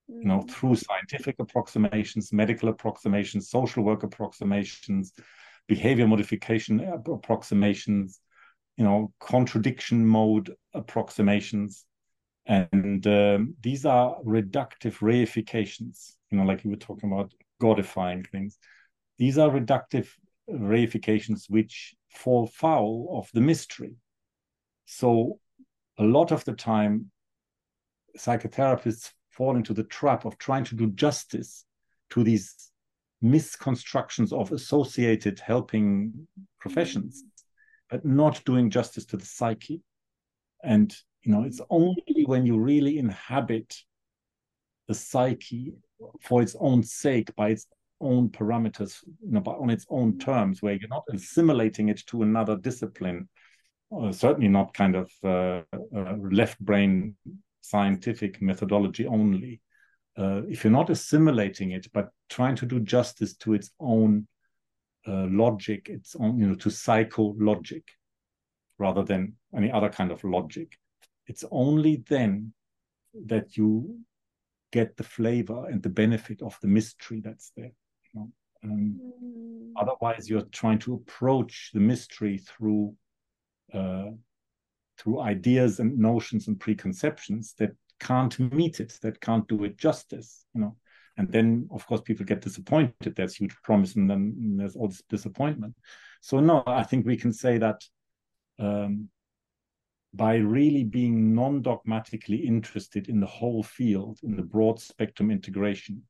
you know, mm. through scientific approximations, medical approximations, social work approximations, behavior modification approximations, you know, contradiction mode approximations. And um, these are reductive reifications, you know, like you were talking about godifying things. These are reductive reifications which fall foul of the mystery. So a lot of the time, psychotherapists fall into the trap of trying to do justice to these misconstructions of associated helping professions, but not doing justice to the psyche. And you know, it's only when you really inhabit the psyche for its own sake, by its own parameters, you know, on its own terms, where you're not assimilating it to another discipline, uh, certainly not kind of uh, uh, left brain scientific methodology only. Uh, if you're not assimilating it, but trying to do justice to its own uh, logic, its own, you know, to psychologic, rather than any other kind of logic, it's only then that you get the flavor and the benefit of the mystery that's there. You know? Um, mm. Otherwise, you're trying to approach the mystery through uh, through ideas and notions and preconceptions that can't meet it, that can't do it justice, you know. And then, of course, people get disappointed. There's huge promise, and then there's all this disappointment. So, no, I think we can say that um, by really being non-dogmatically interested in the whole field, in the broad spectrum integration,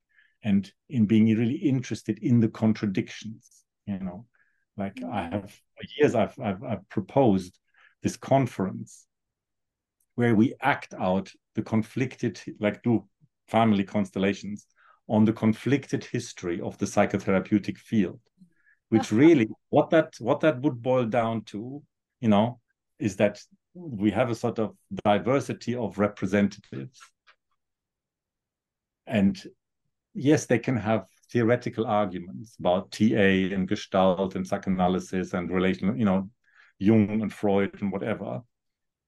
and in being really interested in the contradictions, you know, like I mm-hmm. have for years I've, I've, I've proposed this conference where we act out the conflicted, like do family constellations on the conflicted history of the psychotherapeutic field, which uh-huh. really what that what that would boil down to, you know, is that we have a sort of diversity of representatives. And yes, they can have theoretical arguments about TA and Gestalt and psychoanalysis and relational, you know, Jung and Freud and whatever.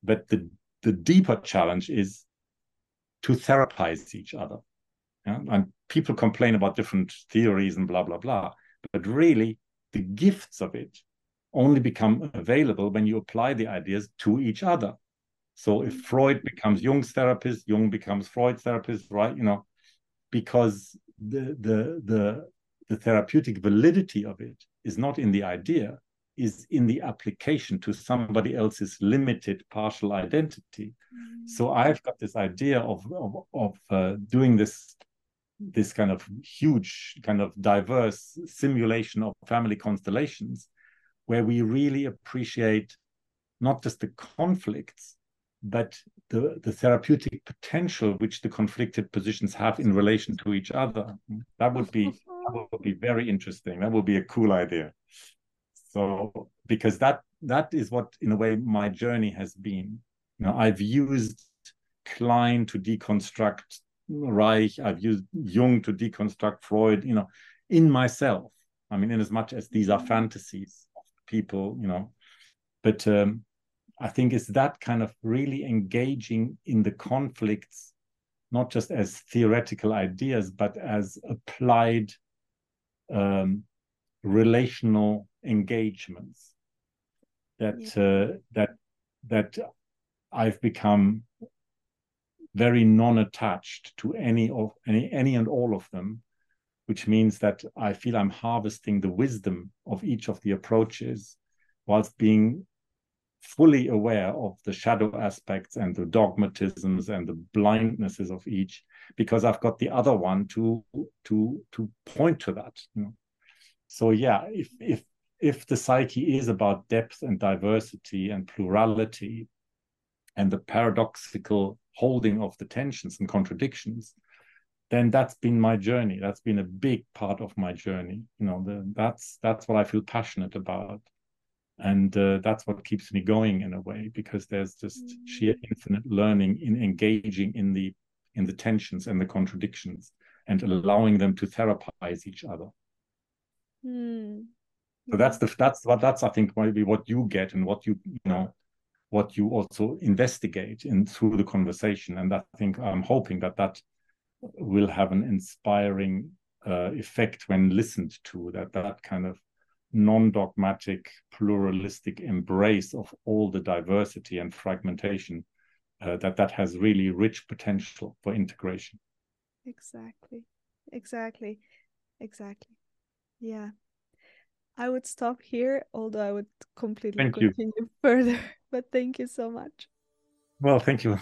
But the the deeper challenge is to therapize each other. Yeah? And people complain about different theories and blah blah blah, but really the gifts of it only become available when you apply the ideas to each other. So if Freud becomes Jung's therapist, Jung becomes Freud's therapist, right? You know, because the the the the therapeutic validity of it is not in the idea is in the application to somebody else's limited partial identity mm. so i've got this idea of of, of uh, doing this this kind of huge kind of diverse simulation of family constellations where we really appreciate not just the conflicts but the, the therapeutic potential which the conflicted positions have in relation to each other. That would be that mm-hmm. would be very interesting. That would be a cool idea. So because that that is what in a way my journey has been. You know, I've used Klein to deconstruct Reich. I've used Jung to deconstruct Freud. You know, in myself. I mean, in as much as these are mm-hmm. fantasies of people, you know, but um, I think it's that kind of really engaging in the conflicts, not just as theoretical ideas, but as applied um, relational engagements that yeah. uh, that that I've become very non-attached to any of any any and all of them, which means that I feel I'm harvesting the wisdom of each of the approaches whilst being fully aware of the shadow aspects and the dogmatisms and the blindnesses of each because i've got the other one to to to point to that you know? so yeah if if if the psyche is about depth and diversity and plurality and the paradoxical holding of the tensions and contradictions then that's been my journey. That's been a big part of my journey. You know the, that's that's what i feel passionate about. And uh, that's what keeps me going in a way because there's just mm. sheer infinite learning in engaging in the in the tensions and the contradictions and allowing them to therapize each other. Mm. so that's the that's what that's i think maybe what you get and what you you know what you also investigate in through the conversation. And i think i'm hoping that that will have an inspiring uh, effect when listened to that that kind of non-dogmatic, pluralistic embrace of all the diversity and fragmentation uh, that that has really rich potential for integration. Exactly, exactly, exactly. Yeah, I would stop here, although I would completely thank continue you. <laughs> further. But thank you so much. Well, thank you.